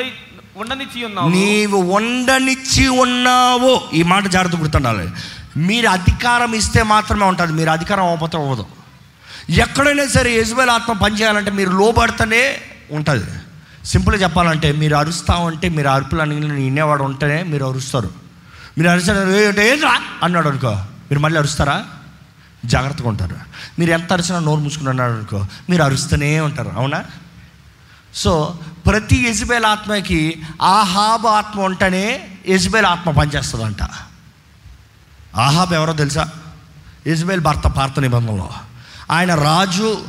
ఉండనిచ్చి ఉన్నావు. నీవు వండనిచ్చి ఉన్నావు. ఈ మాట జాగ్రత్త గుర్తుండాలి. మీరు అధికారం ఇస్తే మాత్రమే ఉంటుంది. మీరు అధికారం అవ్వకపోతే అవ్వదు. ఎక్కడైనా సరే యజ్బేల్ ఆత్మ పనిచేయాలంటే మీరు లోబడితేనే ఉంటుంది. సింపుల్గా చెప్పాలంటే మీరు అరుస్తా ఉంటే మీరు అరుపులు అని వినేవాడు ఉంటేనే మీరు అరుస్తారు. మీరు అరిచారు ఏంట్రా? అన్నాడు అనుకో. మీరు మళ్ళీ అరుస్తారా? జాగ్రత్తగా ఉంటారు. మీరు ఎంత అరిచినా నోరు మూసుకుని అన్నాడు అనుకో. మీరు అరుస్తూనే ఉంటారు. అవునా? సో ప్రతి యజ్బేల్ ఆత్మకి ఆహాబ్ ఆత్మ ఉంటేనే యజ్బేల్ ఆత్మ పనిచేస్తుందంట. ఆహాబ్ ఎవరో తెలుసా? యజ్బేల్ భర్త భారత నిబంధనలో. ఆయన రాజు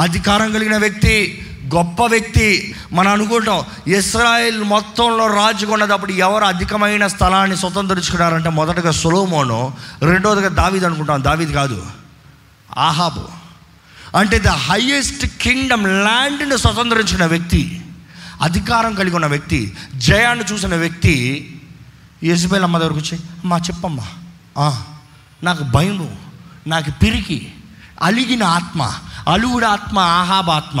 అధికారం కలిగిన వ్యక్తి గొప్ప వ్యక్తి. మనం అనుకుంటాం ఇస్రాయేల్ మొత్తంలో రాజుగా ఉన్నదప్పుడు ఎవరు అధికమైన స్థలాన్ని స్వతంత్రించుకున్నారంటే మొదటగా సులోమోను రెండోదిగా దావీద్ అనుకుంటాం. దావీద్ కాదు ఆహాబు. అంటే ద హయ్యెస్ట్ కింగ్డమ్ ల్యాండ్ని స్వతంత్రించిన వ్యక్తి అధికారం కలిగి ఉన్న వ్యక్తి జయాన్ని చూసిన వ్యక్తి యజ్బేల్ అమ్మ దగ్గరకు వచ్చి అమ్మా చెప్పమ్మా. నాకు భయము నాకు పిరికి అలిగిన ఆత్మ అలుగుడు ఆత్మ ఆహాబాత్మ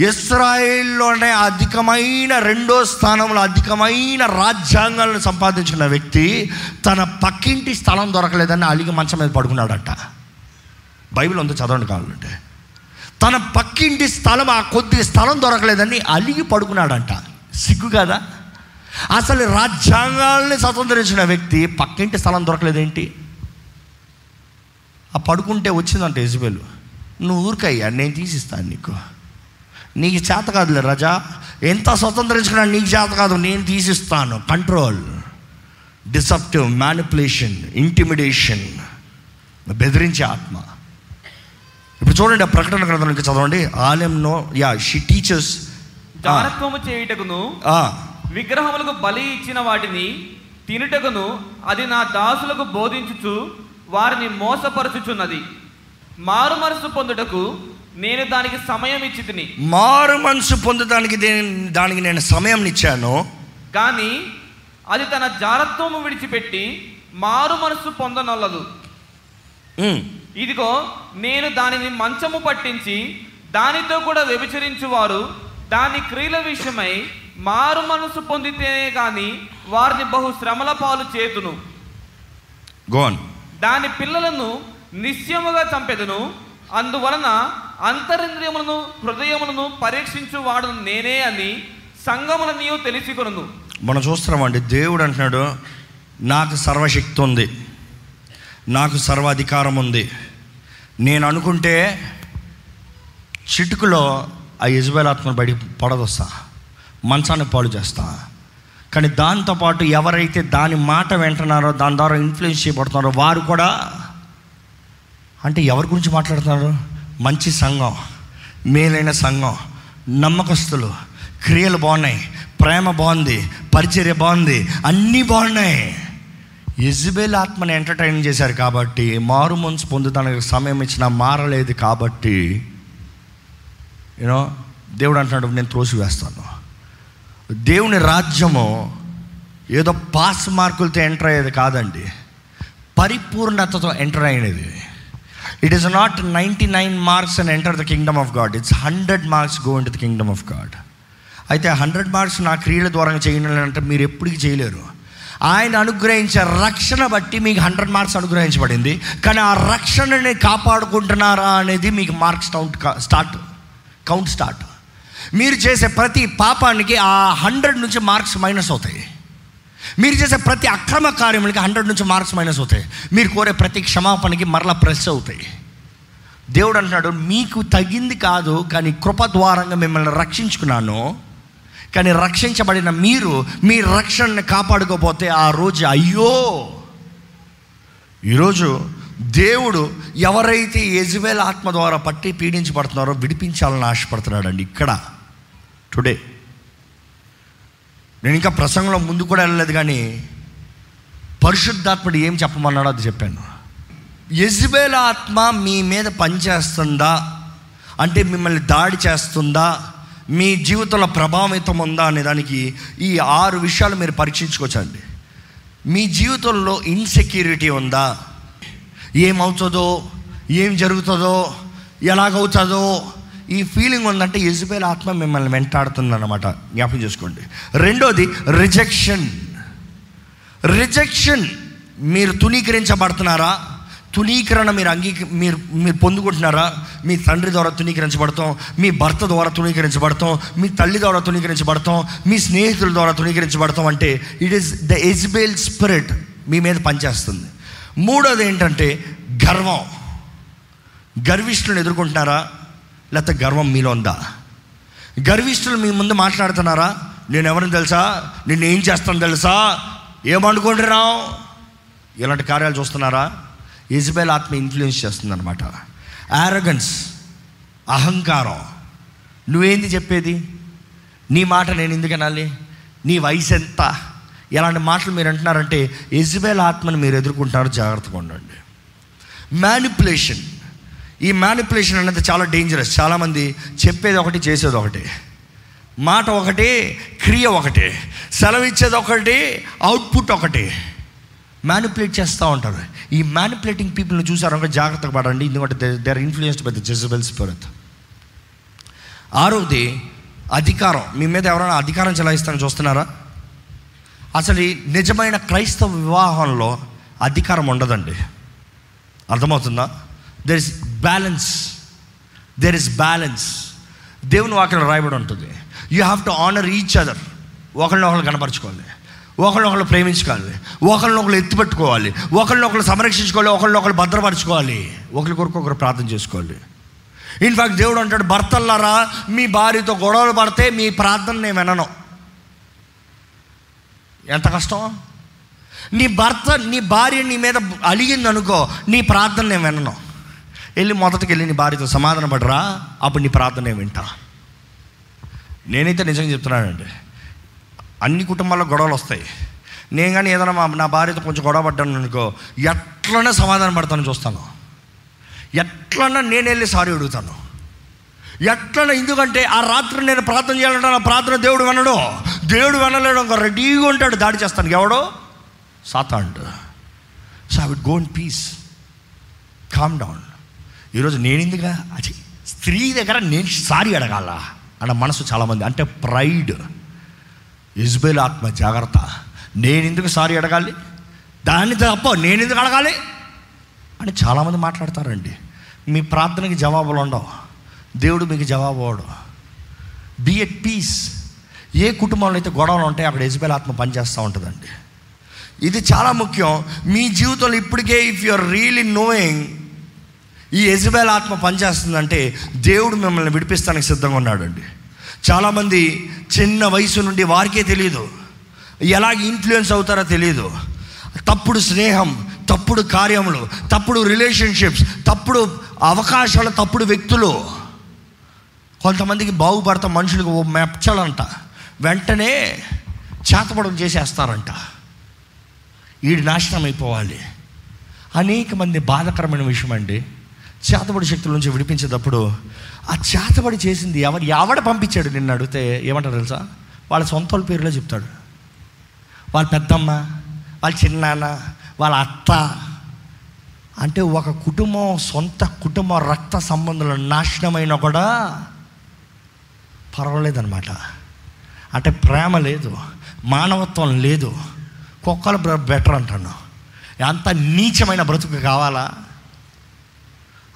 ఇస్రాయిల్లోనే అధికమైన రెండో స్థానంలో అధికమైన రాజ్యాంగాలను సంపాదించిన వ్యక్తి తన పక్కింటి స్థలం దొరకలేదని అలిగి మంచం మీద పడుకున్నాడట. బైబిల్ ఉందో చదవండి కావాలంటే. తన పక్కింటి స్థలం ఆ కొద్ది స్థలం దొరకలేదని అలిగి పడుకున్నాడంట. సిగ్గు కదా? అసలు రాజ్యాంగాల్ని స్వతంత్రించిన వ్యక్తి పక్కింటి స్థలం దొరకలేదేంటి? ఆ పడుకుంటే వచ్చిందంట యజబేలు. నువ్వు ఊరికయ్యా నేను తీసిస్తాను నీకు. నీకు చేత కాదులే రజా. ఎంత స్వతంత్రించుకున్నా నీకు చేత కాదు నేను తీసిస్తాను. కంట్రోల్ డిసప్టివ్ మ్యానిపులేషన్ ఇంటిమిడేషన్ బెదిరించే ఆత్మ. ఇప్పుడు చూడండి ఆ ప్రకటన గ్రంథం ఇంకా చదవండి. ఆలయంలో యా షీ టీచర్స్ జారత్వము చేయుటకును విగ్రహములకు బలి ఇచ్చిన వాటిని తినుటకును అది నా దాసులకు బోధించుచు వారిని మోసపరచుచున్నది. మారు మనసు పొందుటకు నేను దానికి సమయం ఇచ్చి తిని మారు మనసు పొందడానికి దానికి నేను సమయం ఇచ్చాను. కానీ అది తన జారత్వము విడిచిపెట్టి మారు మనసు పొందనొల్లదు. ఇదిగో నేను దానిని మంచము పట్టించి దానితో కూడా వ్యభిచరించువారు. దాని క్రియల విషయమై మారు మనసు పొందితేనే గాని వారిని బహు శ్రమల పాలు చేతును. On. దాని పిల్లలను నిశ్చయముగా చంపెదను. అందువలన అంతరింద్రియములను హృదయములను పరీక్షించు వాడు నేనే అని సంగముల నీవు తెలిసికొను మనం చూస్తున్నామండి దేవుడు అంటున్నాడు నాకు సర్వశక్తి ఉంది. నాకు సర్వాధికారం ఉంది. నేను అనుకుంటే చిటుకులో ఆ యజబేల్ ఆత్మ బయటికి పడదొస్తా మంచాన్ని పాడు చేస్తా. కానీ దాంతోపాటు ఎవరైతే దాని మాట వింటున్నారో దాని ద్వారా ఇన్ఫ్లుయెన్స్ చేయబడుతున్నారో వారు కూడా అంటే ఎవరి గురించి మాట్లాడుతున్నారు? మంచి సంఘం మేలైన సంఘం నమ్మకస్తులు క్రియలు బాగున్నాయి ప్రేమ బాగుంది పరిచర్య బాగుంది అన్నీ బాగున్నాయి. యజ్బేల్ ఆత్మని ఎంటర్టైన్ చేశారు కాబట్టి మారు మనసు పొందుతానికి సమయం ఇచ్చినా మారలేదు కాబట్టి యూనో దేవుడు అంటున్నాడు నేను త్రోసి వేస్తాను దేవుని రాజ్యము ఏదో పాస్ మార్కులతో ఎంటర్ అయ్యేది కాదండి. పరిపూర్ణతతో ఎంటర్ అయినది. It is not ninety nine marks and enter the kingdom of God it's hundred marks go in the kingdom of God అయితే హండ్రెడ్ మార్క్స్ నా క్రియల ద్వారా చేయను అంటే మీరు ఎప్పటికీ చేయలేరు. ఆయన అనుగ్రహించే రక్షణ బట్టి మీకు హండ్రెడ్ మార్క్స్ అనుగ్రహించబడింది. కానీ ఆ రక్షణని కాపాడుకుంటున్నారా అనేది మీకు marks count start count start. మీరు చేసే ప్రతి పాపానికి ఆ హండ్రెడ్ నుంచి మార్క్స్ మైనస్ అవుతాయి. మీరు చేసే ప్రతి అక్రమ కార్యములకి హండ్రెడ్ నుంచి మార్క్స్ మైనస్ అవుతాయి. మీరు కోరే ప్రతి క్షమాపణకి మరలా ప్రెస్ అవుతాయి. దేవుడు అంటున్నాడు మీకు తగింది కాదు కానీ కృప ద్వారంగా మిమ్మల్ని రక్షించుకున్నాను. కానీ రక్షించబడిన మీరు మీ రక్షణను కాపాడుకోపోతే ఆ రోజు అయ్యో! ఈరోజు దేవుడు ఎవరైతే యజువేల ఆత్మ ద్వారా పట్టి పీడించబడుతున్నారో విడిపించాలని ఆశపడుతున్నాడండి ఇక్కడ టుడే. నేను ఇంకా ప్రసంగంలో ముందు కూడా వెళ్ళలేదు కానీ పరిశుద్ధాత్ముడు ఏం చెప్పమన్నాడో అది చెప్పాను. యజ్బేల ఆత్మ మీ మీద పనిచేస్తుందా? అంటే మిమ్మల్ని దాడి చేస్తుందా? మీ జీవితంలో ప్రభావితం ఉందా అనే దానికి ఈ ఆరు విషయాలు మీరు పరీక్షించుకోవచ్చండి. మీ జీవితంలో ఇన్సెక్యూరిటీ ఉందా? ఏమవుతుందో? ఏం జరుగుతుందో? ఎలాగవుతుందో? ఈ ఫీలింగ్ ఉందంటే యజబేల్ ఆత్మ మిమ్మల్ని వెంటాడుతుంది అనమాట జ్ఞాపకం చేసుకోండి. రెండోది రిజెక్షన్ రిజెక్షన్ మీరు తునీకరించబడుతున్నారా తునీకరణ మీరు అంగీక మీరు మీరు పొందుకుంటున్నారా? మీ తండ్రి ద్వారా తునీకరించబడతాం మీ భర్త ద్వారా తునీకరించబడతాం మీ తల్లి ద్వారా తునీకరించబడతాం మీ స్నేహితుల ద్వారా తునీకరించబడతాం అంటే it is the Jezebel spirit మీ మీద పనిచేస్తుంది. మూడోది ఏంటంటే గర్వం. గర్విష్ఠులను ఎదుర్కొంటున్నారా? లేకపోతే గర్వం మీలో ఉందా? గర్విష్ఠులు మీ ముందు మాట్లాడుతున్నారా? నేను ఎవరిని తెలుసా? నేను ఏం చేస్తాను తెలుసా? ఏమనుకుంటున్నావు ఇలాంటి కార్యాలు చూస్తున్నారా? ఇజబెల్ ఆత్మ ఇన్ఫ్లుయెన్స్ చేస్తుంది అనమాట యారగన్స్ అహంకారం. నువ్వేంది చెప్పేది? నీ మాట నేను ఎందుకు అనాలి? నీ వయసు ఎంత? ఇలాంటి మాటలు మీరు అంటున్నారంటే ఇజబెల్ ఆత్మని మీరు ఎదుర్కొంటారు జాగ్రత్తగా ఉండండి. మ్యానిపులేషన్ ఈ మ్యానిపులేషన్ అనేది చాలా డేంజరస్ చాలామంది చెప్పేది ఒకటి చేసేది ఒకటి. మాట ఒకటి క్రియ ఒకటి. సెలవు ఇచ్చేది ఒకటి అవుట్పుట్ ఒకటి. మ్యానిపులేట్ చేస్తూ ఉంటారు. ఈ మ్యానిపులేటింగ్ పీపుల్ని చూసారంటే జాగ్రత్తగా పడండి. ఎందుకంటే they are influenced by the Jezebel spirit ఆరోది అధికారం. మీ మీద ఎవరైనా అధికారం చెలాయిస్తారని చూస్తున్నారా? అసలు ఈ నిజమైన క్రైస్తవ వివాహంలో అధికారం ఉండదండి. అర్థమవుతుందా? There is balance there is balance దేవుని వాక్యం రాయబడి ఉంటుంది. You have to honour each other ఒకరినొకరు కనపరచుకోవాలి. ఒకరినొకరు ప్రేమించుకోవాలి. ఒకరినొకరు ఎత్తుపెట్టుకోవాలి ఒకరినొకరు సంరక్షించుకోవాలి. ఒకరినొకరు భద్రపరచుకోవాలి. ఒకరి కొరకు ఒకరు ప్రార్థన చేసుకోవాలి. ఇన్ఫాక్ట్ దేవుడు అంటాడు భర్తల్లారా మీ భార్యతో గొడవలు పడితే మీ ప్రార్థన నేను వినను. ఎంత కష్టం? నీ భర్త నీ భార్య నీ మీద అలిగింది అనుకో నీ ప్రార్థన నేను వినను. వెళ్ళి మొదటికి వెళ్ళి నీ భార్యతో సమాధాన పడరా అప్పుడు నీ ప్రార్థన నేను వింటా. నేనైతే నిజంగా చెప్తున్నానండి అన్ని కుటుంబాల్లో గొడవలు వస్తాయి. నేను కానీ ఏదైనా మా నా భార్యతో కొంచెం గొడవ పడ్డాను అనుకో ఎట్లనే సమాధానం పడతాను చూస్తాను. ఎట్లన్నా నేను వెళ్ళి సారీ అడుగుతాను. ఎట్లన్నా ఎందుకంటే ఆ రాత్రి నేను ప్రార్థన చేయాలంటే నా ప్రార్థన దేవుడు వినడు. దేవుడు వినలేడు ఇంకా రెడీగా ఉంటాడు దాడి చేస్తాను. ఎవడో? సాతాండు so I would go in peace calm down ఈరోజు నేను అది స్త్రీ దగ్గర నేను సారీ అడగాల? అన్న మనసు చాలామంది అంటే ప్రైడ్. ఇజ్బేల్ ఆత్మ జాగ్రత్త. నేను ఎందుకు సారీ అడగాలి? దాన్ని తప్ప నేను ఎందుకు అడగాలి? అని చాలామంది మాట్లాడతారండి. మీ ప్రార్థనకి జవాబులు ఉండవు. దేవుడు మీకు జవాబు అవడు బీ ఎట్ పీస్ ఏ కుటుంబంలో అయితే గొడవలు ఉంటాయి అక్కడ యజ్బేల్ ఆత్మ పనిచేస్తూ ఉంటుందండి. ఇది చాలా ముఖ్యం. మీ జీవితంలో ఇప్పటికే if you are really knowing ఈ యజ్బేల్ ఆత్మ పనిచేస్తుందంటే దేవుడు మిమ్మల్ని విడిపిస్తానికి సిద్ధంగా ఉన్నాడండి. చాలామంది చిన్న వయసు నుండి వారికే తెలియదు ఎలాగ ఇన్ఫ్లుయెన్స్ అవుతారో తెలియదు తప్పుడు స్నేహం తప్పుడు కార్యములు తప్పుడు రిలేషన్షిప్స్ తప్పుడు అవకాశాలు తప్పుడు వ్యక్తులు. కొంతమందికి బాగుపడత మనుషులకు ఓ మెచ్చలంట. వెంటనే చేతపడం చేసేస్తారంట. వీడి నాశనం అయిపోవాలి. అనేక మంది బాధకరమైన విషయం అండి. చేతపడి శక్తుల నుంచి విడిపించేటప్పుడు ఆ చేతబడి చేసింది ఎవరు? ఎవడ పంపించాడు? నిన్ను అడిగితే ఏమంటారు తెలుసా? వాళ్ళ సొంత వాళ్ళ పేరులో చెప్తాడు. వాళ్ళ పెద్దమ్మ వాళ్ళ చిన్నాన్న వాళ్ళ అత్త. అంటే ఒక కుటుంబం సొంత కుటుంబ రక్త సంబంధాలు నాశనమైన కూడా పర్వాలేదన్నమాట. అంటే ప్రేమ లేదు మానవత్వం లేదు. కుక్కలు బెటర్ అంటాను. అంత నీచమైన బ్రతుకు కావాలా?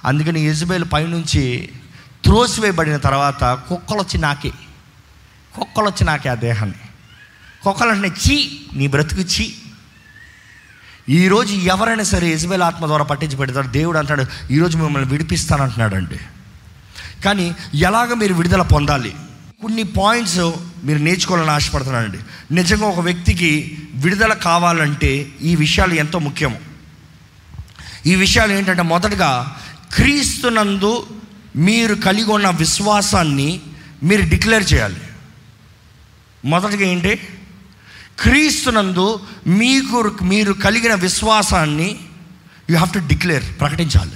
అందుకని యజుబేలు పైనుంచి త్రోసివేయబడిన తర్వాత కుక్కలు వచ్చి నాకే. కుక్కలు వచ్చి నాకే ఆ దేహాన్ని. కుక్కలు అంటే చీ నీ బ్రతుకు చీ. ఈరోజు ఎవరైనా సరే యజబేల్ ఆత్మ ద్వారా పట్టించి పెడతారు దేవుడు అంటాడు ఈరోజు మిమ్మల్ని విడిపిస్తానంటున్నాడండి. కానీ ఎలాగ మీరు విడుదల పొందాలి? కొన్ని పాయింట్స్ మీరు నేర్చుకోవాలని ఆశపడుతున్నానండి. నిజంగా ఒక వ్యక్తికి విడుదల కావాలంటే ఈ విషయాలు ఎంతో ముఖ్యం ఈ విషయాలు ఏంటంటే మొదటగా క్రీస్తునందు మీరు కలిగి ఉన్న విశ్వాసాన్ని మీరు డిక్లేర్ చేయాలి. మొదటిగా ఏంటి? క్రీస్తునందు మీకు మీరు కలిగిన విశ్వాసాన్ని యూ హ్యావ్ టు డిక్లేర్ ప్రకటించాలి.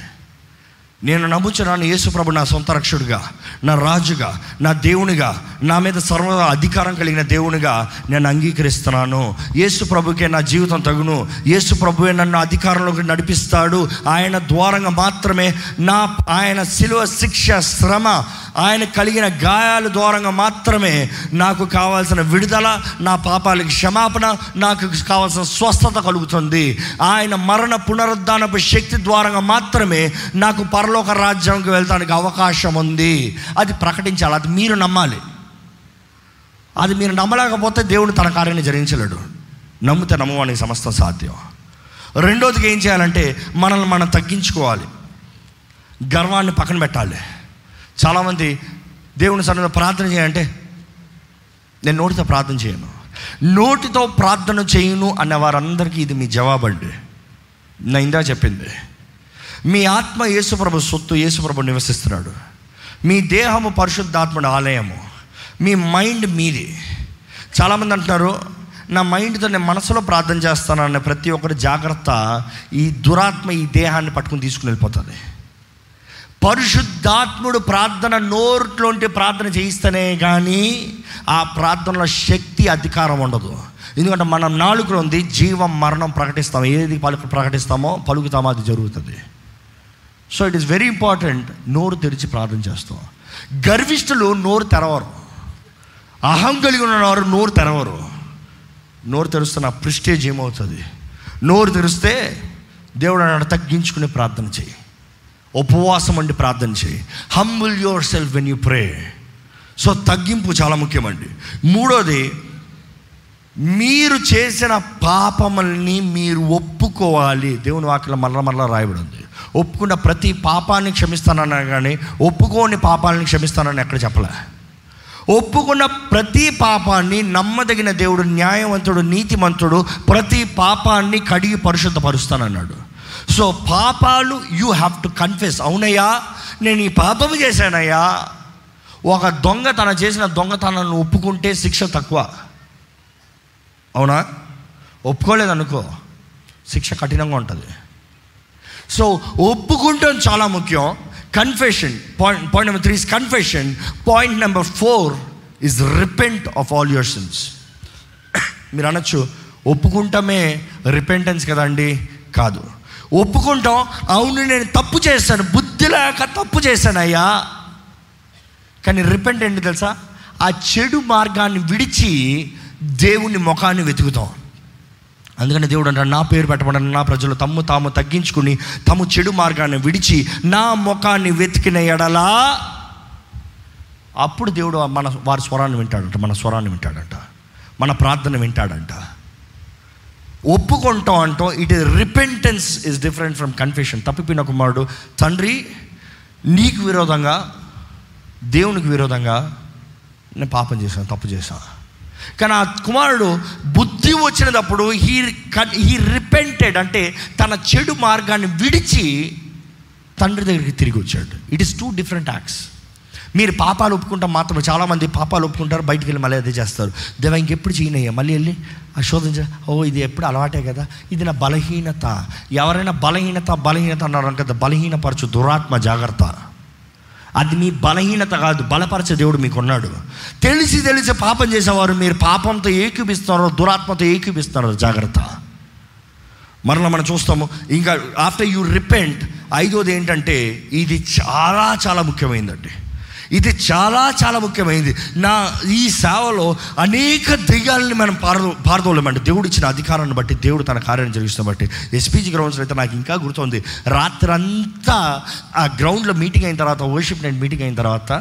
నేను నమ్ముచున్నాను యేసుప్రభు నా సొంత రక్షుడిగా నా రాజుగా నా దేవునిగా నా మీద సర్వ అధికారం కలిగిన దేవునిగా నేను అంగీకరిస్తున్నాను. యేసుప్రభుకే నా జీవితం తగును. యేసుప్రభువే నన్ను అధికారంలోకి నడిపిస్తాడు. ఆయన ద్వారంగా మాత్రమే నా ఆయన శిలువ శిక్ష శ్రమ ఆయన కలిగిన గాయాల ద్వారంగా మాత్రమే నాకు కావాల్సిన విడుదల నా పాపాలకి క్షమాపణ నాకు కావాల్సిన స్వస్థత కలుగుతుంది. ఆయన మరణ పునరుద్ధానపు శక్తి ద్వారంగా మాత్రమే నాకు పరలోక రాజ్యంకి వెళ్తానికి అవకాశం ఉంది. అది ప్రకటించాలి. అది మీరు నమ్మాలి. అది మీరు నమ్మలేకపోతే దేవుడు తన కార్యాన్ని జరిగించలేడు. నమ్మితే నమ్మవానికి సమస్తం సాధ్యం. రెండోదిగా ఏం చేయాలంటే మనల్ని మనం తగ్గించుకోవాలి. గర్వాన్ని పక్కన పెట్టాలి. చాలామంది దేవుని సరైన ప్రార్థన చేయాలంటే నేను నోటితో ప్రార్థన చేయను. నోటితో ప్రార్థన చేయను అన్న వారందరికీ ఇది మీ జవాబండి. నా ఇందా చెప్పింది. మీ ఆత్మ యేసుప్రభు సొత్తు యేసుప్రభు నివసిస్తున్నాడు. మీ దేహము పరిశుద్ధాత్ముడు ఆలయము. మీ మైండ్ మీది. చాలామంది అంటున్నారు నా మైండ్తో నేను మనసులో ప్రార్థన చేస్తానన్న ప్రతి ఒక్కరి జాగ్రత్త ఈ దురాత్మ ఈ దేహాన్ని పట్టుకుని తీసుకుని వెళ్ళిపోతుంది. పరిశుద్ధాత్ముడు ప్రార్థన నోట్లోంటి ప్రార్థన చేయిస్తేనే కానీ ఆ ప్రార్థనలో శక్తి అధికారం ఉండదు. ఎందుకంటే మనం నాలుగులో ఉంది జీవం మరణం ప్రకటిస్తాం. ఏది పలుకు ప్రకటిస్తామో పలుకుతామో అది జరుగుతుంది. So it is very important నోరు తెరిచి ప్రార్థన చేస్తాం. గర్విష్ఠులు నోరు తెరవరు. అహం కలిగి ఉన్నవారు నోరు తెరవరు. నోరు తెరుస్తున్న ప్రిస్టేజ్ ఏమవుతుంది? నోరు తెరిస్తే దేవుడు అన్నాడు తగ్గించుకుని ప్రార్థన చేయి. ఉపవాసం అండి ప్రార్థన చేయి. Humble yourself when you pray so తగ్గింపు చాలా ముఖ్యమండి. మూడోది మీరు చేసిన పాపముల్ని మీరు ఒప్పుకోవాలి. దేవుని వాక్యం మరల మరల రాయబడి ఉంది ఒప్పుకున్న ప్రతి పాపాన్ని క్షమిస్తానన్నా కానీ ఒప్పుకోని పాపాలను క్షమిస్తానని ఎక్కడ చెప్పలే. ఒప్పుకున్న ప్రతి పాపాన్ని నమ్మదగిన దేవుడు న్యాయవంతుడు నీతిమంతుడు ప్రతి పాపాన్ని కడిగి పరిశుద్ధపరుస్తానన్నాడు. సో పాపాలు యూ హ్యావ్ టు కన్ఫెస్ అవునయ్యా నేను ఈ పాపము చేశానయ్యా. ఒక దొంగ తన చేసిన దొంగతనాన్ని ఒప్పుకుంటే శిక్ష తక్కువ. అవునా? ఒప్పుకోలేదనుకో శిక్ష కఠినంగా ఉంటుంది. సో ఒప్పుకుంటాం చాలా ముఖ్యం. Confession point point number three is confession point number four is repent of all your sins మీరు అనొచ్చు ఒప్పుకుంటామే రిపెంటెన్స్ కదండి కాదు. ఒప్పుకుంటాం అవును నేను తప్పు చేశాను బుద్ధి లేక తప్పు చేశానయ్యా కానీ రిపెంట్ ఏంటి తెలుసా? ఆ చెడు మార్గాన్ని విడిచి దేవుని ముఖాన్ని వెతుకుతాం. అందుకని దేవుడు అంటాడు నా పేరు పెట్టబడిన నా ప్రజలు తమ్ము తాము తగ్గించుకుని తమ చెడు మార్గాన్ని విడిచి నా ముఖాన్ని వెతికిన ఎడలా అప్పుడు దేవుడు మన వారి స్వరాన్ని వింటాడంట మన స్వరాన్ని వింటాడంట మన ప్రార్థన వింటాడంట. ఒప్పుకుంటాం అంటాం it is repentance is different from confession తప్పిపోయిన కుమారుడు తండ్రి నీకు విరోధంగా దేవునికి విరోధంగా నేను పాపం చేశాను తప్పు చేశాను. కానీ ఆ కుమారుడు బుద్ధి వచ్చినప్పుడు హీ హీ రిపెంటెడ్ అంటే తన చెడు మార్గాన్ని విడిచి తండ్రి దగ్గరికి తిరిగి వచ్చాడు. It is two different acts మీరు పాపాలు ఒప్పుకుంటాం మాత్రం చాలామంది పాపాలు ఒప్పుకుంటారు బయటికి వెళ్ళి మళ్ళీ అదే చేస్తారు. దేవ ఇంకెప్పుడు చేయనయ్యా? మళ్ళీ వెళ్ళి ఆ శోధించ ఓ ఇది ఎప్పుడు అలవాటే కదా. ఇది నా బలహీనత. ఎవరైనా బలహీనత బలహీనత అన్నారు కదా బలహీనపరచు దురాత్మ జాగ్రత్త. అది మీ బలహీనత కాదు బలపరచే దేవుడు మీకు ఉన్నాడు తెలిసి తెలిసి పాపం చేసేవారు మీరు పాపంతో ఏకీపిస్తున్నారు దురాత్మతో ఏకీపిస్తున్నారు జాగ్రత్త. మరలా మనం చూస్తాము ఇంకా ఆఫ్టర్ యూ రిపెంట్ ఐదోది ఏంటంటే ఇది చాలా చాలా ముఖ్యమైనదండి ఇది చాలా చాలా ముఖ్యమైనది. నా ఈ సేవలో అనేక దెయ్యాలని మనం పారదో పారదోలేమండి. దేవుడు ఇచ్చిన అధికారాన్ని బట్టి దేవుడు తన కార్యాన్ని జరిగిస్తున్న బట్టి. ఎస్పీజీ గ్రౌండ్స్లో అయితే నాకు ఇంకా గుర్తుంది. రాత్రంతా ఆ గ్రౌండ్లో మీటింగ్ అయిన తర్వాత వర్షిప్ నైట్ మీటింగ్ అయిన తర్వాత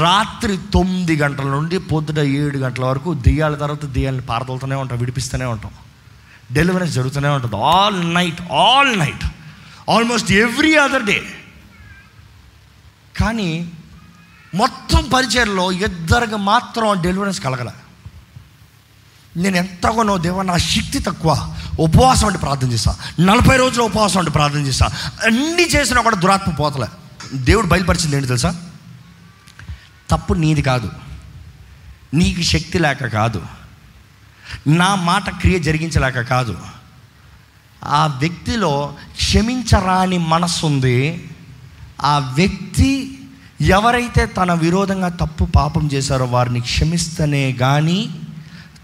రాత్రి తొమ్మిది గంటల నుండి పొద్దున ఏడు గంటల వరకు దెయ్యాల తర్వాత దెయ్యాలని పారదోలుతూనే ఉంటాం విడిపిస్తూనే ఉంటాం. డెలివరెన్స్ జరుగుతూనే ఉంటుంది. All night all night almost every other day కానీ మొత్తం పరిచయలో ఇద్దరికి మాత్రం డెలివరెన్స్ కలగల. నేను ఎంతగానో దేవ నా శక్తి తక్కువ. ఉపవాసం అంటే ప్రార్థన చేస్తా. నలభై రోజులు ఉపవాసం అంటే ప్రార్థన చేస్తా. అన్నీ చేసినా కూడా దురాత్మ పోతలే. దేవుడు బయలుపరిచింది ఏంటి తెలుసా? తప్పు నీది కాదు. నీకు శక్తి లేక కాదు. నా మాట క్రియ జరిగించలేక కాదు. ఆ వ్యక్తిలో క్షమించరాని మనస్సు ఉంది. ఆ వ్యక్తి ఎవరైతే తన విరోధంగా తప్పు పాపం చేశారో వారిని క్షమిస్తేనే కానీ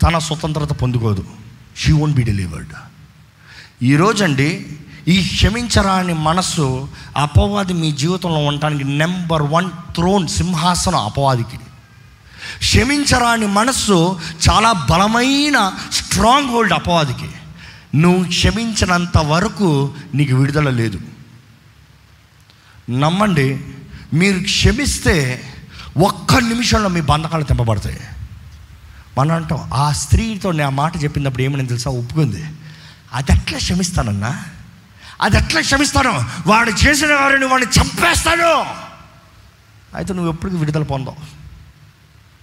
తన స్వతంత్రత పొందుకోదు. షీ వోంట్ బి డెలివర్డ్ ఈరోజండి ఈ క్షమించరాని మనస్సు అపవాది మీ జీవితంలో ఉండటానికి నెంబర్ వన్ త్రోన్ సింహాసనం అపవాదికి. క్షమించరాని మనస్సు చాలా బలమైన స్ట్రాంగ్ హోల్డ్ అపవాదికి. నువ్వు క్షమించినంత వరకు నీకు విడుదల లేదు. నమ్మండి మీరు క్షమిస్తే ఒక్క నిమిషంలో మీ బంధకాలు తెంపబడతాయి. మనం అంటాం ఆ స్త్రీతో నేను ఆ మాట చెప్పినప్పుడు ఏమని తెలుసా? ఒప్పుకుంది. అది ఎట్లా క్షమిస్తానన్నా? అది ఎట్లా క్షమిస్తాను? వాడు చేసిన వారిని వాడిని చంపేస్తాను. అయితే నువ్వు ఎప్పటికీ విడుదల పొందవు.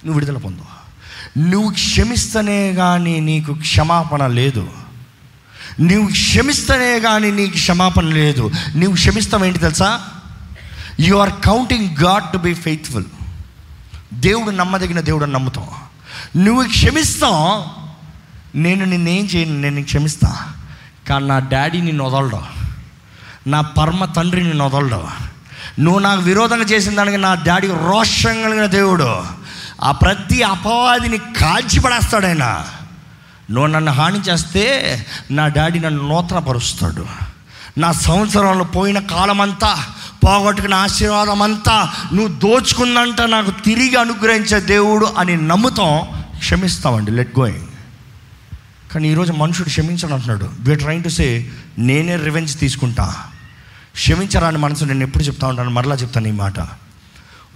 నువ్వు విడుదల పొందవు. నువ్వు క్షమిస్తేనే కానీ నీకు క్షమాపణ లేదు. నువ్వు క్షమిస్తేనే కానీ నీకు క్షమాపణ లేదు. నువ్వు క్షమిస్తావు ఏంటి తెలుసా? You are counting God to be faithful దేవుడు నమ్మదగిన దేవుడు అని నమ్ముతాం. నువ్వు క్షమిస్తావు నేను నిన్నేం చేయను నేను క్షమిస్తా. కానీ నా డాడీ నిన్ను వదలడం. నా పరమ తండ్రి నిన్ను వదలడం. నువ్వు నాకు విరోధంగా చేసిన దానికి నా డాడీ రోషం కలిగిన దేవుడు. ఆ ప్రతి అపవాదిని కాల్చిపడేస్తాడు ఆయన. నువ్వు నన్ను హాని చేస్తే నా డాడీ నన్ను నూతనపరుస్తాడు. నా సంవత్సరంలో పోయిన కాలమంతా పోగొట్టుకున్న ఆశీర్వాదం అంతా నువ్వు దోచుకుందంట నాకు తిరిగి అనుగ్రహించే దేవుడు అని నమ్ముతాం క్షమిస్తామండి లెట్ గోయింగ్ కానీ ఈరోజు మనుషుడు క్షమించను అంటున్నాడు. వీఆర్ ట్రైన్ టు సే నేనే రివెంజ్ తీసుకుంటా. క్షమించరాని మనసు నేను ఎప్పుడు చెప్తా ఉంటాను మరలా చెప్తాను ఈ మాట.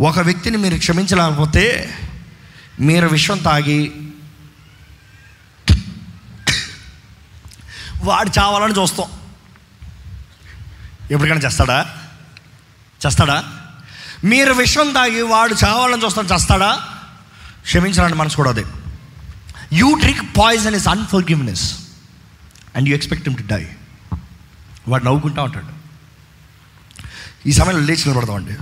ఒక వ్యక్తిని మీరు క్షమించలేకపోతే మీరు విషం తాగి వాడు చావాలని చూస్తాం. ఎప్పటికైనా చేస్తాడా? చేస్తాడా? మీరు విషం తాగి వాడు చావాలని చూస్తాడు చేస్తాడా? క్షమించాలని మనసు కూడా అదే. You drink poison is unforgiveness and you expect to die వాడు నవ్వుకుంటా ఉంటాడు. ఈ సమయంలో లేచి నిలబడదామండి.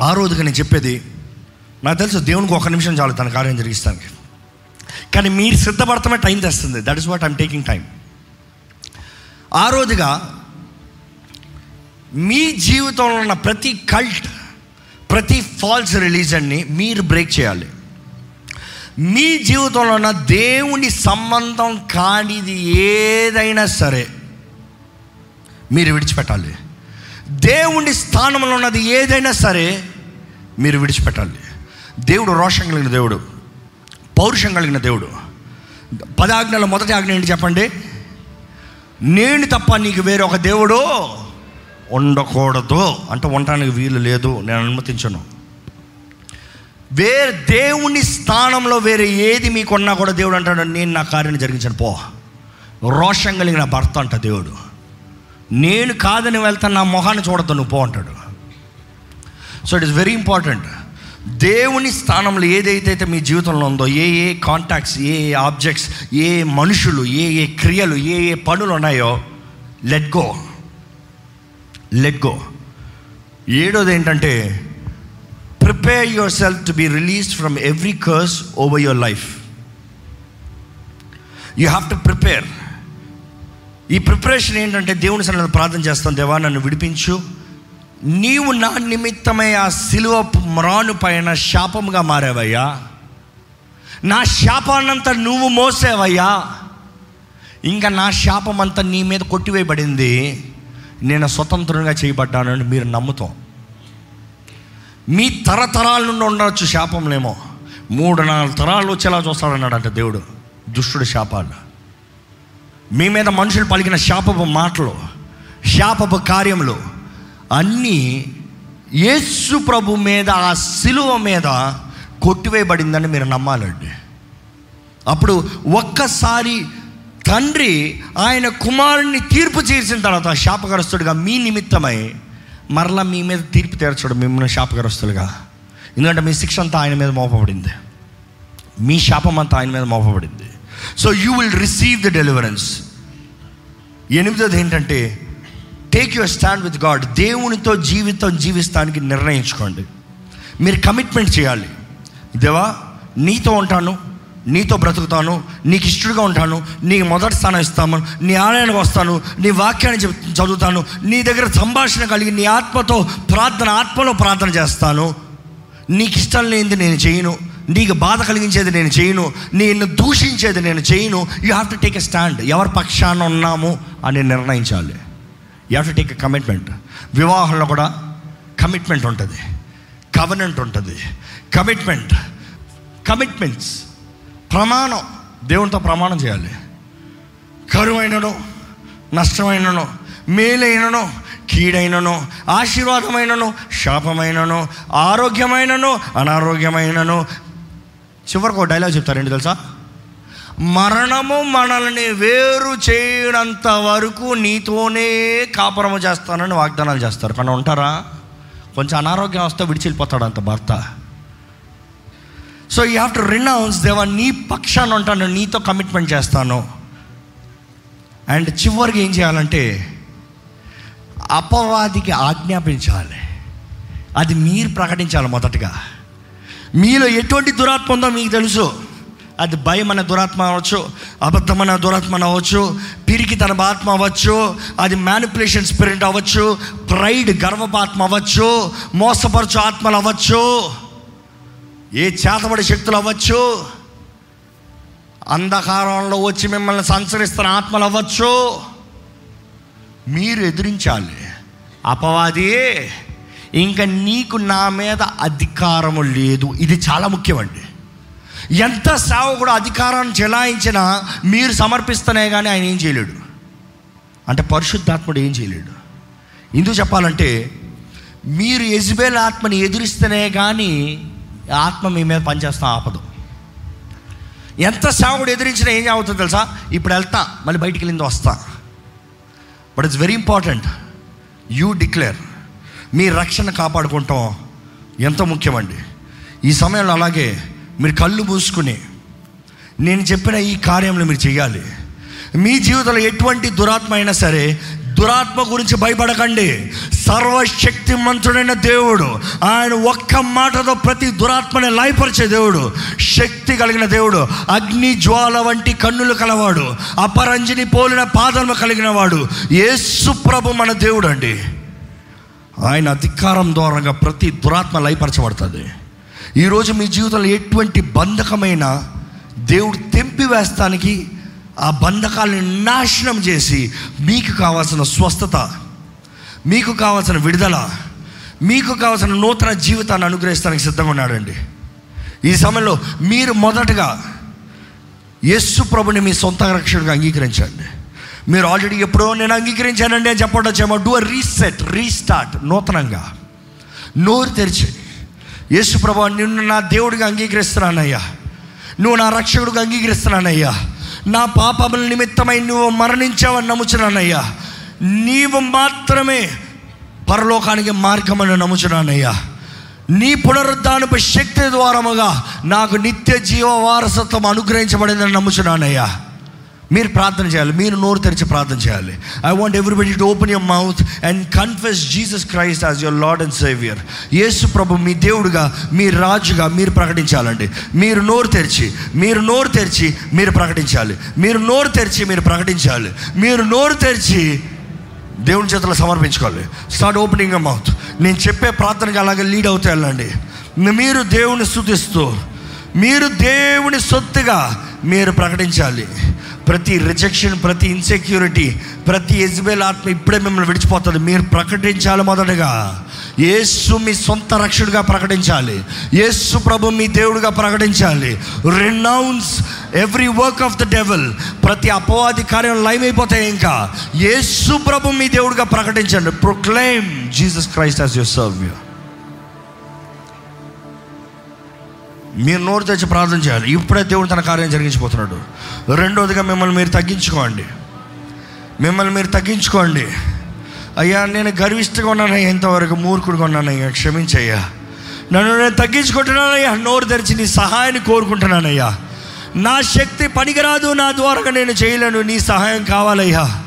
ఆ రోజుగా నేను చెప్పేది నాకు తెలుసు దేవునికి ఒక నిమిషం చాలు తన కార్యం జరిగిస్తానికి. కానీ మీరు సిద్ధపడతామే టైం తెస్తుంది. That is what I'm taking time ఆ రోజుగా మీ జీవితంలో ఉన్న ప్రతి కల్ట్ ప్రతి ఫాల్స్ రిలీజన్ని మీరు బ్రేక్ చేయాలి. మీ జీవితంలో ఉన్న దేవుని సంబంధం కానిది ఏదైనా సరే మీరు విడిచిపెట్టాలి. దేవుని స్థానంలో ఉన్నది ఏదైనా సరే మీరు విడిచిపెట్టాలి. దేవుడు రోషం కలిగిన దేవుడు. పౌరుషం కలిగిన దేవుడు. పదాజ్ఞలో మొదటి ఆజ్ఞ ఏంటి చెప్పండి? నేను తప్ప నీకు వేరే ఒక దేవుడు ఉండకూడదు. అంటే ఉండటానికి వీలు లేదు నేను అనుమతించను. వేరే దేవుని స్థానంలో వేరే ఏది మీకున్నా కూడా దేవుడు అంటాడు నేను నా కార్యాన్ని జరిగించాను పో. రోషం కలిగిన భర్త అంట దేవుడు. నేను కాదని వెళ్తాను నా మొహాన్ని చూడద్దు నువ్వు పో అంటాడు. So it is very important దేవుని స్థానంలో ఏదైతే మీ జీవితంలో ఉందో ఏ ఏ కాంటాక్ట్స్ ఏ ఏ ఆబ్జెక్ట్స్ ఏ మనుషులు ఏ ఏ క్రియలు ఏ ఏ పనులు ఉన్నాయో లెట్ గో లెట్ గో ఏడోది ఏంటంటే prepare yourself to be release from every curse over your life you have to prepare ఈ ప్రిపరేషన్ ఏంటంటే దేవుని సన్నిధిలో ప్రార్థన చేస్తాను దేవా నన్ను విడిపించు. నీవు నా నిమిత్తమై ఆ సిలువ మ్రాను పైన శాపముగా మారావయ్యా. నా శాపాన్నంతా నువ్వు మోసేవయ్యా. ఇంకా నా శాపం అంతా నీ మీద కొట్టివేయబడింది. నేను స్వతంత్రంగా చేయబడ్డానని మీరు నమ్ముతాం. మీ తరతరాల నుండి ఉండవచ్చు శాపంలేమో. మూడు నాలుగు తరాలు వచ్చేలా చూస్తాడన్నాడంట దేవుడు. దుష్టుడు శాపాలు. మీ మీద మనుషులు పలికిన శాపపు మాటలు శాపపు కార్యములు అన్నీ యేసు ప్రభు మీద ఆ శిలువ మీద కొట్టివేయబడిందని మీరు నమ్మాలండి. అప్పుడు ఒక్కసారి తండ్రి ఆయన కుమారుణ్ణి తీర్పు చేసిన తర్వాత శాపగ్రస్తుడిగా మీ నిమిత్తమై మరలా మీ మీద తీర్పు తీర్చడం మిమ్మల్ని శాపగ్రస్తులుగా. ఎందుకంటే మీ శిక్ష అంతా ఆయన మీద మోపబడింది. మీ శాపం అంతా ఆయన మీద మోపబడింది. So you will receive the deliverance ఎనిమిదోది ఏంటంటే take your stand with God దేవునితో జీవితం జీవిస్తానికి నిర్ణయించుకోండి. మీరు కమిట్మెంట్ చేయాలి. దేవా నీతో ఉంటాను నీతో బ్రతుకుతాను నీకు ఇష్టడుగా ఉంటాను నీకు మొదటి స్థానం ఇస్తాను నీ ఆలయానికి వస్తాను నీ వాక్యాన్ని చదువుతాను నీ దగ్గర సంభాషణ కలిగి నీ ఆత్మతో ప్రార్థన ఆత్మలో ప్రార్థన చేస్తాను. నీకు ఇష్టం లేనిది నేను చేయను. నీకు బాధ కలిగించేది నేను చేయను. నిన్ను దూషించేది నేను చేయను. You have to take a stand ఎవరి పక్షాన ఉన్నాము అని నిర్ణయించాలి. You to take a commitment వివాహంలో కూడా కమిట్మెంట్ ఉంటుంది. కవనెంట్ ఉంటుంది. కమిట్మెంట్ కమిట్మెంట్స్ ప్రమాణం. దేవునితో ప్రమాణం చేయాలి. కరువైనను నష్టమైనను మేలైనను కీడైనను ఆశీర్వాదమైనను శాపమైనను ఆరోగ్యమైనను అనారోగ్యమైనను. చివరికి ఒక డైలాగ్ చెప్తారండి తెలుసా? మరణము మనల్ని వేరు చేయనంత వరకు నీతోనే కాపురము చేస్తానని వాగ్దానాలు చేస్తారు. కానీ ఉంటారా? కొంచెం అనారోగ్యం వస్తే విడిచిపోతాడు అంత భర్త. So you have to renounce దేవా నీ పక్షాన ఉంటాను నీతో కమిట్మెంట్ చేస్తాను. అండ్ చివరికి ఏం చేయాలంటే అపవాదికి ఆజ్ఞాపించాలి. అది మీరు ప్రకటించాలి మొదటగా. మీలో ఎటువంటి దురాత్మ ఉందో మీకు తెలుసు. అది భయం అనే దురాత్మ అవ్వచ్చు అబద్ధమైన దురాత్మ అవ్వచ్చు పిరికి తన ఆత్మ అవ్వచ్చు అది మ్యానిపులేషన్ స్పిరిట్ అవ్వచ్చు ప్రైడ్ గర్వపాత్మ అవ్వచ్చు మోసపరచు ఆత్మలు అవ్వచ్చు ఏ చేతబడి శక్తులు అవ్వచ్చు అంధకారంలో వచ్చి మిమ్మల్ని సంచరిస్తున్న ఆత్మలు అవ్వచ్చు. మీరు ఎదిరించాలి. అపవాది ఇంకా నీకు నా మీద అధికారము లేదు. ఇది చాలా ముఖ్యమండి. ఎంత సేవకుడు అధికారాన్ని చెలాయించినా మీరు సమర్పిస్తేనే కానీ ఆయన ఏం చేయలేడు. అంటే పరిశుద్ధాత్ముడు ఏం చేయలేడు. ఎందుకు చెప్పాలంటే మీరు యజ్బేల్ ఆత్మని ఎదురిస్తేనే కానీ ఆత్మ మీ మీద పనిచేస్తాం ఆపదు. ఎంత సేవకుడు ఎదిరించినా ఏం అవుతుంది తెలుసా? ఇప్పుడు వెళ్తా మళ్ళీ బయటికి వెళ్ళింది వస్తా. But it's very important you declare మీ రక్షణ కాపాడుకుంటాం. ఎంత ముఖ్యమండి. ఈ సమయంలో అలాగే మీరు కళ్ళు మూసుకుని నేను చెప్పిన ఈ కార్యంలో మీరు చేయాలి మీ జీవితంలో ఎటువంటి దురాత్మ అయినా సరే దురాత్మ గురించి భయపడకండి. సర్వశక్తి మంత్రుడైన దేవుడు ఆయన ఒక్క మాటతో ప్రతి దురాత్మని లయపరిచే దేవుడు శక్తి కలిగిన దేవుడు అగ్ని జ్వాల వంటి కన్నులు కలవాడు అపరంజిని పోలిన పాదము కలిగిన వాడు యేసు ప్రభు మన దేవుడు అండి. ఆయన అధికారం ద్వారంగా ప్రతి దురాత్మ లయపరచబడుతుంది. ఈరోజు మీ జీవితంలో ఎటువంటి బంధకమైన దేవుడు తెంపివేస్తానికి ఆ బంధకాలను నాశనం చేసి మీకు కావాల్సిన స్వస్థత మీకు కావాల్సిన విడుదల మీకు కావాల్సిన నూతన జీవితాన్ని అనుగ్రహిస్తానికి సిద్ధంగా ఉన్నాడండి. ఈ సమయంలో మీరు మొదటగా యస్సు ప్రభుని మీ సొంత రక్షణగా అంగీకరించండి. మీరు ఆల్రెడీ ఎప్పుడో నేను అంగీకరించానండి అని చెప్పడొచ్చేమో డూ రీసెట్ రీస్టార్ట్ నూతనంగా. నోరు తెరిచి. యేసు ప్రభా నిన్ను నా దేవుడిగా అంగీకరిస్తున్నానయ్యా. నువ్వు నా రక్షకుడిగా అంగీకరిస్తున్నానయ్యా. నా పాపముల నిమిత్తమై నువ్వు మరణించావని నమ్ముచున్నానయ్యా. నీవు మాత్రమే పరలోకానికి మార్గమని నమ్ముచున్నానయ్యా. నీ పునరుద్ధానపు శక్తి ద్వారముగా నాకు నిత్య జీవ వారసత్వం అనుగ్రహించబడిందని నమ్ముచున్నానయ్యా. మీరు ప్రార్థన చేయాలి. మీరు నోరు తెరిచి ప్రార్థన చేయాలి. I want everybody to open your mouth and confess Jesus Christ as your Lord and Saviour యేసు ప్రభు మీ దేవుడుగా మీ రాజుగా మీరు ప్రకటించాలండి. మీరు నోరు తెరిచి మీరు నోరు తెరిచి మీరు ప్రకటించాలి. మీరు నోరు తెరిచి మీరు ప్రకటించాలి. మీరు నోరు తెరిచి దేవుని చేతిలో సమర్పించుకోవాలి. స్టార్ట్ ఓపెనింగ్ మౌత్ నేను చెప్పే ప్రార్థనకి అలాగే లీడ్ అవుతూ వెళ్ళండి. మీరు దేవుని స్థుతిస్తూ మీరు దేవుని సొత్తుగా మీరు ప్రకటించాలి. ప్రతి రిజెక్షన్ ప్రతి ఇన్సెక్యూరిటీ ప్రతి ఎజ్బేల్ ఆత్మ ఇప్పుడే మిమ్మల్ని విడిచిపోతుంది. మీరు ప్రకటించాలి మొదటగా. యేసు మీ సొంత రక్షణగా ప్రకటించాలి. యేసు ప్రభు మీ దేవుడిగా ప్రకటించాలి. Renounce every work of the devil ప్రతి అపవాది కార్యం లైవ్ అయిపోతాయి ఇంకా. యేసు ప్రభు మీ దేవుడిగా ప్రకటించండి. Proclaim Jesus Christ as your serve మీరు నోరు తెచ్చి ప్రార్థన చేయాలి. ఇప్పుడే దేవుడు తన కార్యం జరిగించిపోతున్నాడు. రెండోదిగా మిమ్మల్ని మీరు తగ్గించుకోండి. మిమ్మల్ని మీరు తగ్గించుకోండి. అయ్యా నేను గర్విష్ఠగా ఉన్నానయ్యా ఇంతవరకు మూర్ఖుడుగా ఉన్నానయ్యా క్షమించయ్యా. నన్ను నేను తగ్గించుకుంటున్నానయ్యా నోరు తెరిచి నీ సహాయాన్ని కోరుకుంటున్నానయ్యా. నా శక్తి పనికిరాదు నా ద్వారా నేను చేయలేను నీ సహాయం కావాలయ్యా.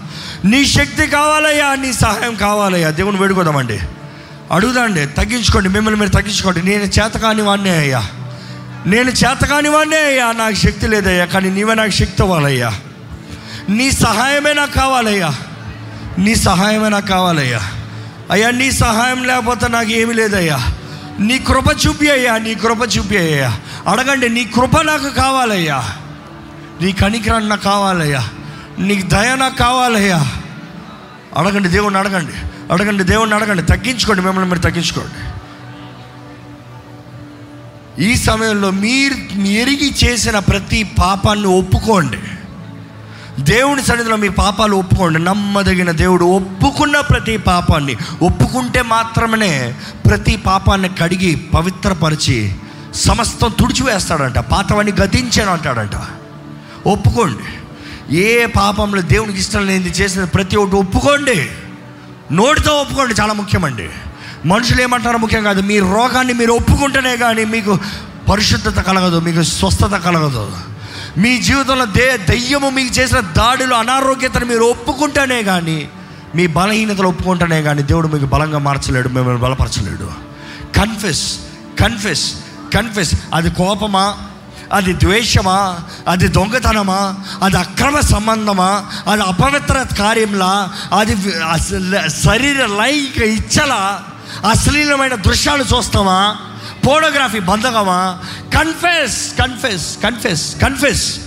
నీ శక్తి కావాలయ్యా నీ సహాయం కావాలయ్యా. దేవుని వేడుకోదామండి. అడుగుదాండి తగ్గించుకోండి మిమ్మల్ని మీరు తగ్గించుకోండి. నేను చేతకాని వాడినే అయ్యా. నేను చేతకాని వాడినే అయ్యా. నాకు శక్తి లేదయ్యా కానీ నీవే నాకు శక్తి అవ్వాలయ్యా. నీ సహాయమే నాకు కావాలయ్యా. నీ సహాయమే నాకు కావాలయ్యా. అయ్యా నీ సహాయం లేకపోతే నాకు ఏమి లేదయ్యా. నీ కృప చూపి అయ్యా నీ కృప చూపి అయ్యా. అడగండి నీ కృప నాకు కావాలయ్యా. నీ కనికరాన్ని నాకు కావాలయ్యా. నీకు దయ నాకు కావాలయ్యా. అడగండి దేవుణ్ణి అడగండి. అడగండి దేవుణ్ణి అడగండి. తగ్గించుకోండి మిమ్మల్ని మీరు తగ్గించుకోండి. ఈ సమయంలో మీరు ఎరిగి చేసిన ప్రతి పాపాన్ని ఒప్పుకోండి. దేవుని సన్నిధిలో మీ పాపాలు ఒప్పుకోండి. నమ్మదగిన దేవుడు ఒప్పుకున్న ప్రతి పాపాన్ని ఒప్పుకుంటే మాత్రమే ప్రతి పాపాన్ని కడిగి పవిత్రపరిచి సమస్తం తుడిచివేస్తాడంట. పాతవాన్ని గతించాను అంటాడంట. ఒప్పుకోండి. ఏ పాపంలో దేవునికి ఇష్టం లేనిది చేసిన ప్రతి ఒక్కటి ఒప్పుకోండి. నోటితో ఒప్పుకోండి. చాలా ముఖ్యమండి. మనుషులు ఏమంటారు ముఖ్యం కాదు మీ రోగాన్ని మీరు ఒప్పుకుంటేనే కానీ మీకు పరిశుద్ధత కలగదు మీకు స్వస్థత కలగదు. మీ జీవితంలో దే దయ్యము మీకు చేసిన దాడిలో అనారోగ్యతను మీరు ఒప్పుకుంటేనే కానీ మీ బలహీనతలు ఒప్పుకుంటేనే కానీ దేవుడు మీకు బలంగా మార్చలేడు మిమ్మల్ని బలపరచలేడు. కన్ఫెస్ కన్ఫెస్ కన్ఫెస్ అది కోపమా? అది ద్వేషమా? అది దొంగతనమా? అది అక్రమ సంబంధమా? అది అపవిత్ర కార్యంలా అది శరీర లైంగిక ఇచ్చలా? అశ్లీలమైన దృశ్యాలు చూస్తామా pornography బంధకమా? Confess confess confess confess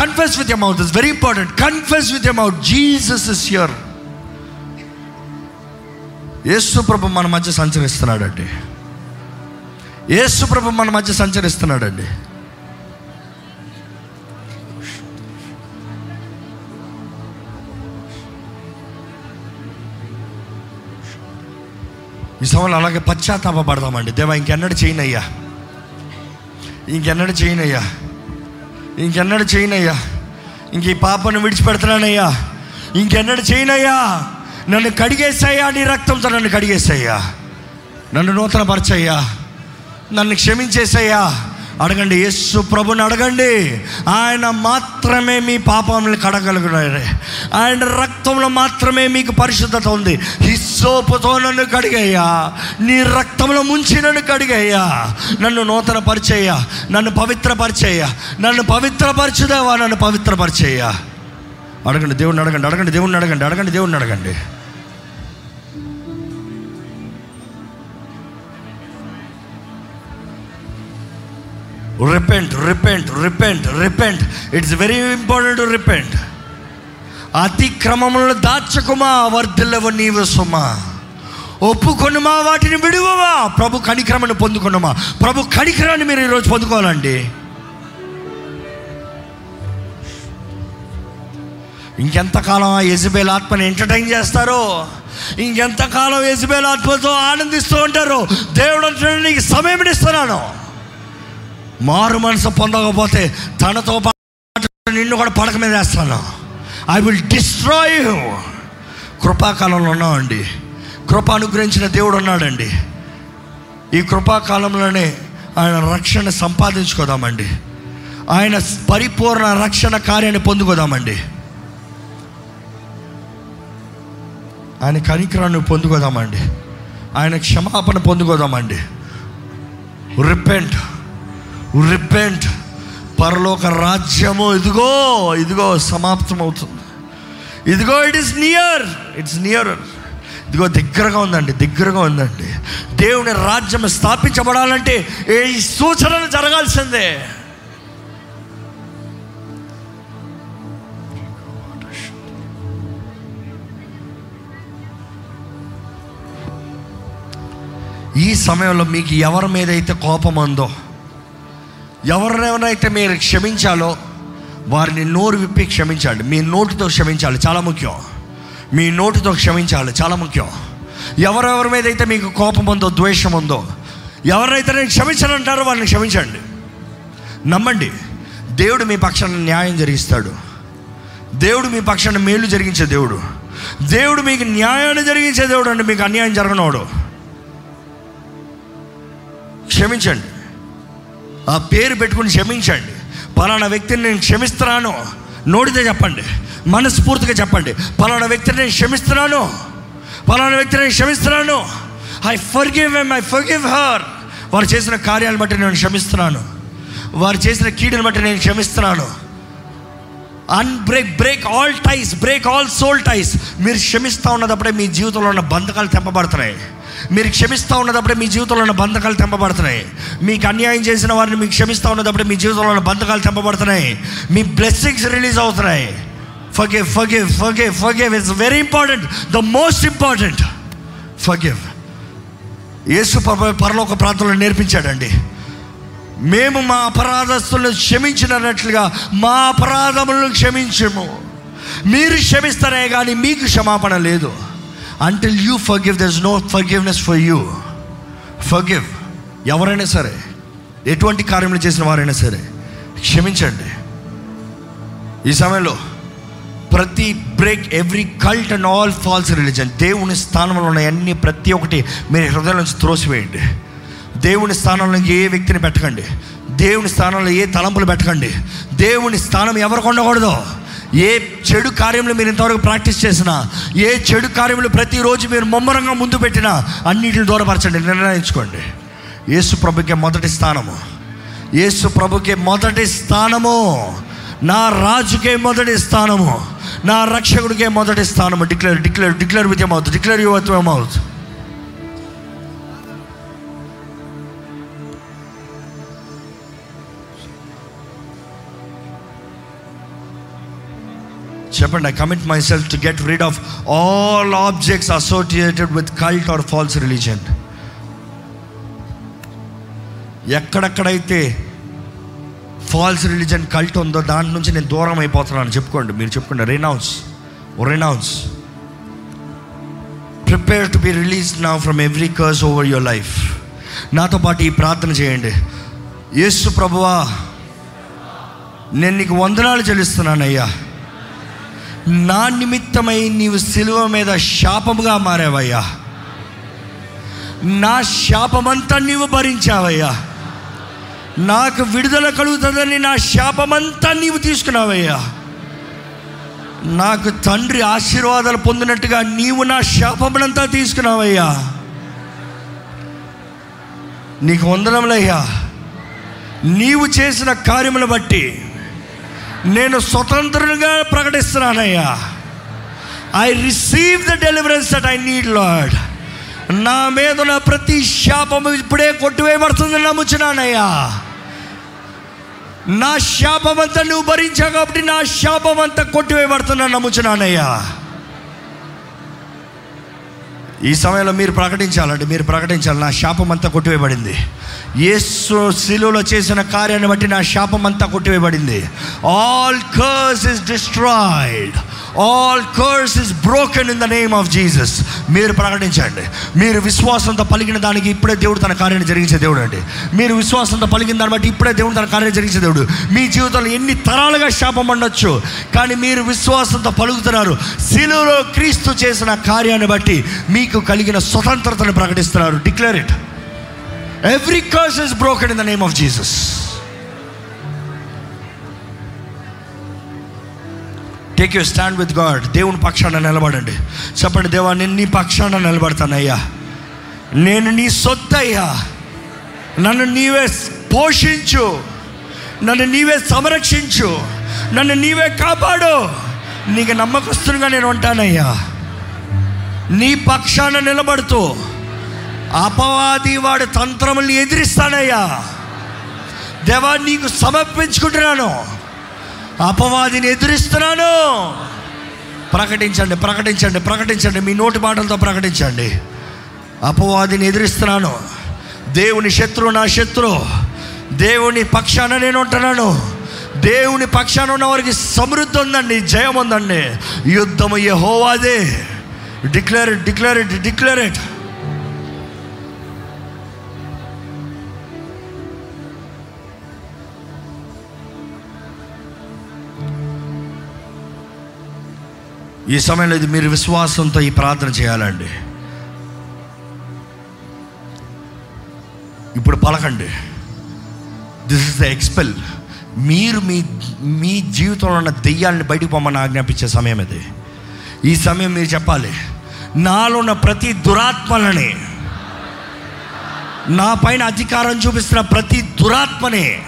confess with a mouth is very important confess with a mouth Jesus is here యేసుప్రభు మన మధ్య సంచరిస్తున్నాడండి. యేసుప్రభు మన మధ్య సంచరిస్తున్నాడండి. ఈ సమయంలో అలాగే పశ్చాత్తాపడదామండి దేవా ఇంకెన్నడు చేయనయ్యా. ఇంకెన్నడు చేయనయ్యా. ఇంకెన్నడు చేయనయ్యా. ఇంక ఈ పాపను విడిచిపెడుతున్నానయ్యా. ఇంకెన్నడు చేయనయ్యా. నన్ను కడిగేసాయ్యా నీ రక్తంతో నన్ను కడిగేసాయ్యా నన్ను నూతన పరచయ్యా నన్ను క్షమించేసయ్యా అడగండి యేసు ప్రభుని అడగండి. ఆయన మాత్రమే మీ పాపములు కడగలుగునారు ఆయన రక్తంలో మాత్రమే మీకు పరిశుద్ధత ఉంది. హిస్సోపుతో నన్ను కడిగయ్యా. నీ రక్తంలో ముంచి నన్ను కడిగయ్యా. నన్ను నూతన పరిచయ్యా నన్ను పవిత్రపరిచయ్యా. నన్ను పవిత్రపరచుదేవా. నన్ను పవిత్రపరిచయ్యా. అడగండి దేవుణ్ణి అడగండి అడగండి దేవుణ్ణి అడగండి అడగండి దేవుణ్ణి అడగండి. Repent repent repent repent it's very important to repent అతిక్రమములను దాచకుమా వర్ధిల్లవ నీవు సుమా. ఒప్పుకొనుమా వాటిని విడువమా ప్రభు కణిక్రమను పొందుకున్నామా ప్రభు కణిక్రమాన్ని మీరు ఈరోజు పొందుకోవాలండి. ఇంకెంతకాలం ఆ యజబేల్ ఆత్మని ఎంటర్టైన్ చేస్తారో? ఇంకెంతకాలం యజబేల్ ఆత్మతో ఆనందిస్తూ ఉంటారు? దేవుడు అంటున్నాడు నీకు సమయం ఇస్తున్నాను. మారు మనసు పొందకపోతే తనతో పాటు నిన్ను కూడా పడక మీద వేస్తాను. ఐ విల్ డిస్ట్రాయ్ కృపాకాలంలో ఉన్నామండి. కృప అనుగ్రహించిన దేవుడు ఉన్నాడండి. ఈ కృపాకాలంలోనే ఆయన రక్షణ సంపాదించుకోదామండి. ఆయన పరిపూర్ణ రక్షణ కార్యాన్ని పొందుకోదామండి. ఆయన కనికరాన్ని పొందుకోదామండి. ఆయన క్షమాపణ పొందుకోదామండి. రిపెంట్ రిపెంట్ పరలోక రాజ్యము ఇదిగో ఇదిగో సమాప్తం అవుతుంది ఇదిగో it is near it's near ఇదిగో దగ్గరగా ఉందండి దగ్గరగా ఉందండి. దేవుని రాజ్యం స్థాపించబడాలంటే ఈ సూచనలు జరగాల్సిందే. ఈ సమయంలో మీకు ఎవరి మీద అయితే కోపం ఉందో ఎవరినెవరైతే మీరు క్షమించాలో వారిని నోరు విప్పి క్షమించండి మీ నోటితో క్షమించాలి. చాలా ముఖ్యం. మీ నోటితో క్షమించాలి. చాలా ముఖ్యం. ఎవరెవరి మీద అయితే మీకు కోపం ఉందో ద్వేషం ఉందో ఎవరైతే నేను క్షమించాలంటారో వాళ్ళని క్షమించండి. నమ్మండి దేవుడు మీ పక్షాన న్యాయం జరిగిస్తాడు. దేవుడు మీ పక్షాన మేలు జరిగించే దేవుడు. దేవుడు మీకు న్యాయాన్ని జరిగించే దేవుడు అండి. మీకు అన్యాయం జరగనోడు. క్షమించండి. ఆ పేరు పెట్టుకుని క్షమించండి. పలానా వ్యక్తిని నేను క్షమిస్తున్నాను. నోడితే చెప్పండి. మనస్ఫూర్తిగా చెప్పండి. పలానా వ్యక్తిని నేను క్షమిస్తున్నాను. పలానా వ్యక్తిని నేను క్షమిస్తున్నాను. I forgive them I forgive her వారు చేసిన కార్యాలను బట్టి నేను క్షమిస్తున్నాను. వారు చేసిన కీడుని బట్టి నేను క్షమిస్తున్నాను. And break break all ties break all soul ties మీరు క్షమిస్తూ ఉన్నదప్పుడే మీ జీవితంలో ఉన్న బంధకాలు తెంపబడుతున్నాయి. మీరు క్షమిస్తూ ఉన్నప్పుడే మీ జీవితంలో ఉన్న బంధకాలు తెంపబడుతున్నాయి. మీకు అన్యాయం చేసిన వారిని మీకు క్షమిస్తూ ఉన్నప్పుడే మీ జీవితంలో ఉన్న బంధకాలు తెంపబడుతున్నాయి. మీ బ్లెస్సింగ్స్ రిలీజ్ అవుతున్నాయి. Forgive forgive forgive forgive it's very important the most important forgive యేసు పరలోక ప్రాంతంలో నేర్పించాడండి. మేము మా అపరాధస్తులను క్షమించినట్లుగా మా అపరాధములను క్షమించము. మీరు క్షమిస్తారే కానీ మీకు క్షమాపణ లేదు. Until you forgive there no forgiveness for you forgive ఎవరైనా సరే ఎటువంటి కార్యములు చేసిన వారైనా సరే క్షమించండి. ఈ సమయంలో ప్రతి break every cult and all false religion దేవుని స్థానంలో ఉన్న అన్ని ప్రతి ఒక్కటి మీరు హృదయం నుంచి త్రోసివేయండి. దేవుని స్థానంలో ఏ వ్యక్తిని పెట్టకండి. దేవుని స్థానంలో ఏ తలంపులు పెట్టకండి. దేవుని స్థానం ఎవరికి ఉండకూడదు? ఏ చెడు కార్యములు మీరు ఇంతవరకు ప్రాక్టీస్ చేసినా ఏ చెడు కార్యములు ప్రతిరోజు మీరు ముమ్మరంగా ముందు పెట్టినా అన్నిటిని దూరపరచండి నిర్ణయించుకోండి. యేసు ప్రభుకే మొదటి స్థానము. యేసు ప్రభుకే మొదటి స్థానము. నా రాజుకే మొదటి స్థానము. నా రక్షకుడికే మొదటి స్థానము. Declare declare declare with mouth declare you with mouth చెప్పండి I commit myself to get rid of all objects associated with cult or false religion ఎక్కడెక్కడైతే ఫాల్స్ రిలీజన్ కల్ట్ ఉందో దాని నుంచి నేను దూరం అయిపోతున్నాను. చెప్పుకోండి మీరు చెప్పుకోండి renounce renounce prepare to be release నా from every curse over your life నాతో పాటు ఈ ప్రార్థన చేయండి. యేసు ప్రభువా నేను నీకు వందనాలు చెల్లిస్తున్నానయ్యా. నా నిమిత్తమై నీవు సిలువ మీద శాపముగా మారావయ్యా. నా శాపమంతా నీవు భరించావయ్యా. నాకు విడుదల కలుగుతుందని నా శాపమంతా నీవు తీసుకున్నావయ్యా. నాకు తండ్రి ఆశీర్వాదాలు పొందినట్టుగా నీవు నా శాపమునంతా తీసుకున్నావయ్యా. నీకు వందనములయ్యా. నీవు చేసిన కార్యములు బట్టి నేను స్వతంత్రంగా ప్రకటిస్తున్నానయ్యా. I receive the deliverance that I need Lord నా మీద ఉన్న ప్రతి శాపము ఇప్పుడే కొట్టివేయబడుతుంది నమ్ముచున్నానయ్యా. నా శాపమంతా నువ్వు భరించావు కాబట్టి నా శాపమంతా కొట్టివేయబడుతున్నా నమ్ముచున్నానయ్యా. ఈ సమయంలో మీరు ప్రకటించాలండి మీరు ప్రకటించాలి. నా శాపం అంతా కొట్టివేయబడింది. యేసు శిలువలో చేసిన కార్యాన్ని బట్టి నా శాపం అంతా కొట్టివేయబడింది. All curse is destroyed all curse is broken in the name of Jesus మీరు ప్రకటించండి. మీరు విశ్వాసంతో పలికిన దానికి ఇప్పుడే దేవుడు తన కార్యాన్ని జరిగించే దేవుడు అండి. మీరు విశ్వాసంతో పలికిన దాన్ని బట్టి ఇప్పుడే దేవుడు తన కార్యాన్ని జరిగించే దేవుడు. మీ జీవితంలో ఎన్ని తరాలుగా శాపం ఉండొచ్చు కానీ మీరు విశ్వాసంతో పలుకుతున్నారు. శిలువలో క్రీస్తు చేసిన కార్యాన్ని బట్టి మీ మీకు కలిగిన స్వతంత్రతను ప్రకటిస్తున్నారు. Declare it every curse is broken in the name of Jesus take you stand with God దేవుని పక్షాన నిలబడండి. చెప్పండి దేవా నేను నీ పక్షాన నిలబడతానయ్యా. నేను నీ సొత్తయ్యా. నన్ను నీవే పోషించు. నన్ను నీవే సంరక్షించు. నన్ను నీవే కాపాడు. నీకు నమ్మకస్తునిగా నేను ఉంటానయ్యా. నీ పక్షాన నిలబడుతూ అపవాది వాడి తంత్రములు ఎదిరిస్తానయ్యా. దేవా నీకు సమర్పించుకుంటున్నాను. అపవాదిని ఎదిరిస్తున్నాను. ప్రకటించండి ప్రకటించండి ప్రకటించండి మీ నోటి మాటలతో ప్రకటించండి. అపవాదిని ఎదిరిస్తున్నాను. దేవుని శత్రువు నా శత్రువు దేవుని పక్షాన నేను ఉంటున్నాను. దేవుని పక్షాన ఉన్న వారికి సమృద్ధి ఉందండి జయం ఉందండి యుద్ధము హోవాదే declare it declare it declare it ఈ సమయంలో ఇది మీరు విశ్వాసంతో ఈ ప్రార్థన చేయాలండి. ఇప్పుడు పలకండి. దిస్ ఇస్ ద ఎక్స్పెల్ మీరు మీ మీ జీవితంలో ఉన్న దెయ్యాన్ని బయటకు పొమ్మని ఆజ్ఞాపించే సమయం ఇది. ఈ సమయం మీరు చెప్పాలి. నాలో ఉన్న ప్రతి దురాత్మలని నా పైన అధికారం చూపిస్తున్న ప్రతి దురాత్మని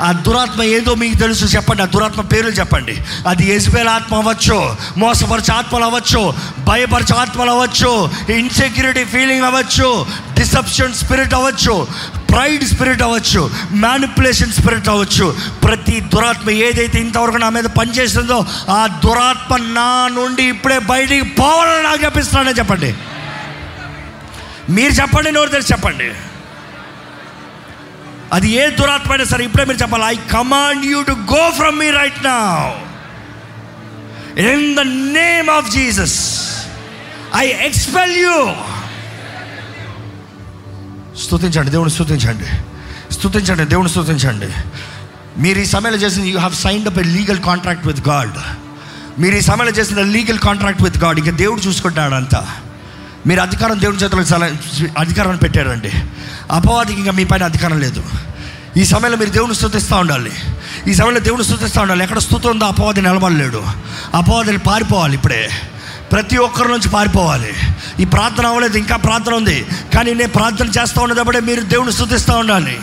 ఆ దురాత్మ ఏదో మీకు తెలుసు చెప్పండి. ఆ దురాత్మ పేర్లు చెప్పండి. అది ఎజ్బేల్ ఆత్మ అవ్వచ్చు మోసపరచ ఆత్మలు అవ్వచ్చు భయపరచ ఆత్మలు అవ్వచ్చు ఇన్సెక్యూరిటీ ఫీలింగ్ అవ్వచ్చు డిసెప్షన్ స్పిరిట్ అవ్వచ్చు ప్రైడ్ స్పిరిట్ అవ్వచ్చు మ్యానిపులేషన్ స్పిరిట్ అవ్వచ్చు ప్రతి దురాత్మ ఏదైతే ఇంతవరకు నా మీద పనిచేస్తుందో ఆ దురాత్మ నా నుండి ఇప్పుడే బయటికి పోవాలని నాకు చెప్పిస్తున్నానని చెప్పండి. మీరు చెప్పండి నోరు తెలిసి చెప్పండి. అది ఏ దురాత్మ అయినా సరే ఇప్పుడే మీరు చెప్పాలి. I command you to go from me right now in the name of Jesus I expel you స్తుతించండి దేవుని స్థుతించండి స్థుతించండి దేవుని స్థుతించండి మీరు ఈ సమయంలో చేసిన you have signed up a legal contract with God మీరు ఈ సమయంలో చేసిన లీగల్ కాంట్రాక్ట్ విత్ గాడ్ ఇక దేవుడు చూసుకుంటాడంతా మీరు అధికారం దేవుని చేతులకు చాలా అధికారం పెట్టారండి. అపవాదికి ఇంకా మీ పైన అధికారం లేదు. ఈ సమయంలో మీరు దేవుని స్థుతిస్తూ ఉండాలి. ఈ సమయంలో దేవుని స్థుతిస్తూ ఉండాలి. ఎక్కడ స్థుతి ఉందో అపవాది నిలబడలేడు. అపవాదిని పారిపోవాలి ఇప్పుడే. ప్రతి ఒక్కరి నుంచి పారిపోవాలి. ఈ ప్రార్థన అవ్వలేదు ఇంకా ప్రార్థన ఉంది. కానీ నేను ప్రార్థన చేస్తూ ఉన్నప్పుడే మీరు దేవుని స్థుతిస్తూ ఉండాలి.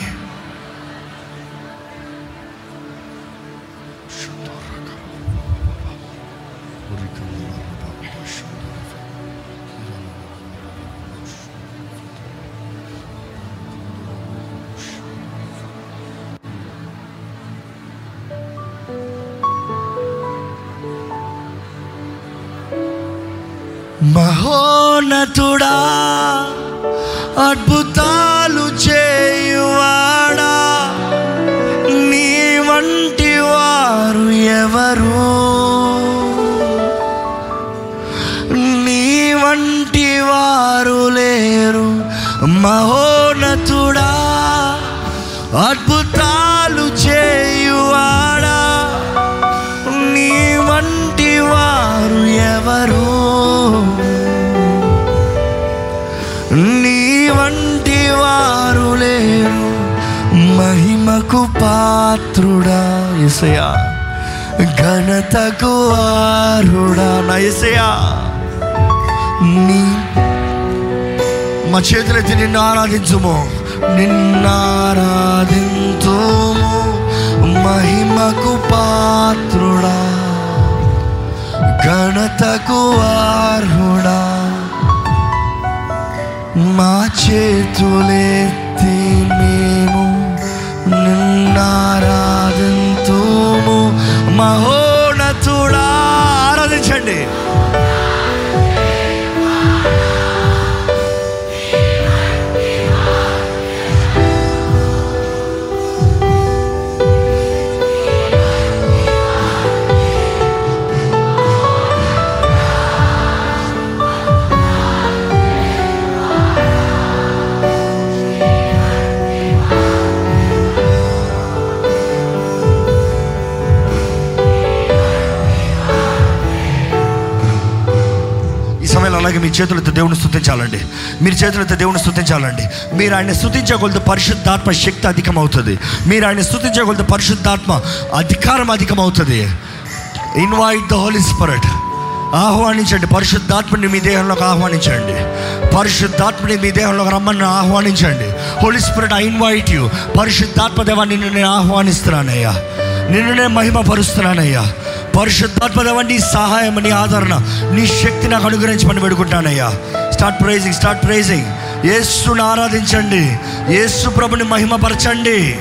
మహోన్నతుడా అద్భుతాలు చేయువాడా నీ వంటి వారు ఎవరు? నీ వంటి వారు లేరు మహోన్నతుడా అద్భుతాలు చేయువాడా నీ వంటి వారు ఎవరు? నీ వంటి వారు లేరు. మహిమకు పాత్రుడా ఎసయా ఘనతకు వారుడా నా నీ మా చేతులైతే నిన్ను ఆరాధించుము. నిన్నారాధించుము మహిమకు పాత్రుడా. ఘనతకు వార్హుడా మా చేతులెత్తి మేము నిన్నారాధింతుము. మహోనతుడా ఆరాధించండి. చేతులతో దేవుని స్థుతించాలండి. మీరు చేతులతో దేవుని స్థుతించాలండి. మీరు ఆయన స్థుతించగలదు పరిశుద్ధాత్మ శక్తి అధికమవుతుంది. మీరు ఆయన స్థుతించగలదు పరిశుద్ధాత్మ అధికారం అధికమవుతుంది. ఇన్వైట్ ద హోలీ స్పిరిట్ ఆహ్వానించండి. పరిశుద్ధాత్మని మీ దేహంలోకి ఆహ్వానించండి. పరిశుద్ధాత్మని మీ దేహంలోకి రమ్మని ఆహ్వానించండి. Holy Spirit I invite you పరిశుద్ధాత్మ దేవాన్ని నిన్ను నేను ఆహ్వానిస్తున్నానయ్యా. నిన్ను నేను మహిమపరుస్తున్నానయ్యా. పరిశుద్ధాత్మదీ సహాయం నీ ఆదరణ నీ శక్తి నాకు అనుగ్రహించి పని పెడుకుంటానయ్యా స్టార్ట్ ప్రైజింగ్ స్టార్ట్ ప్రైజింగ్ ఏసుని ఆరాధించండి. ఏసు ప్రభుని మహిమపరచండి.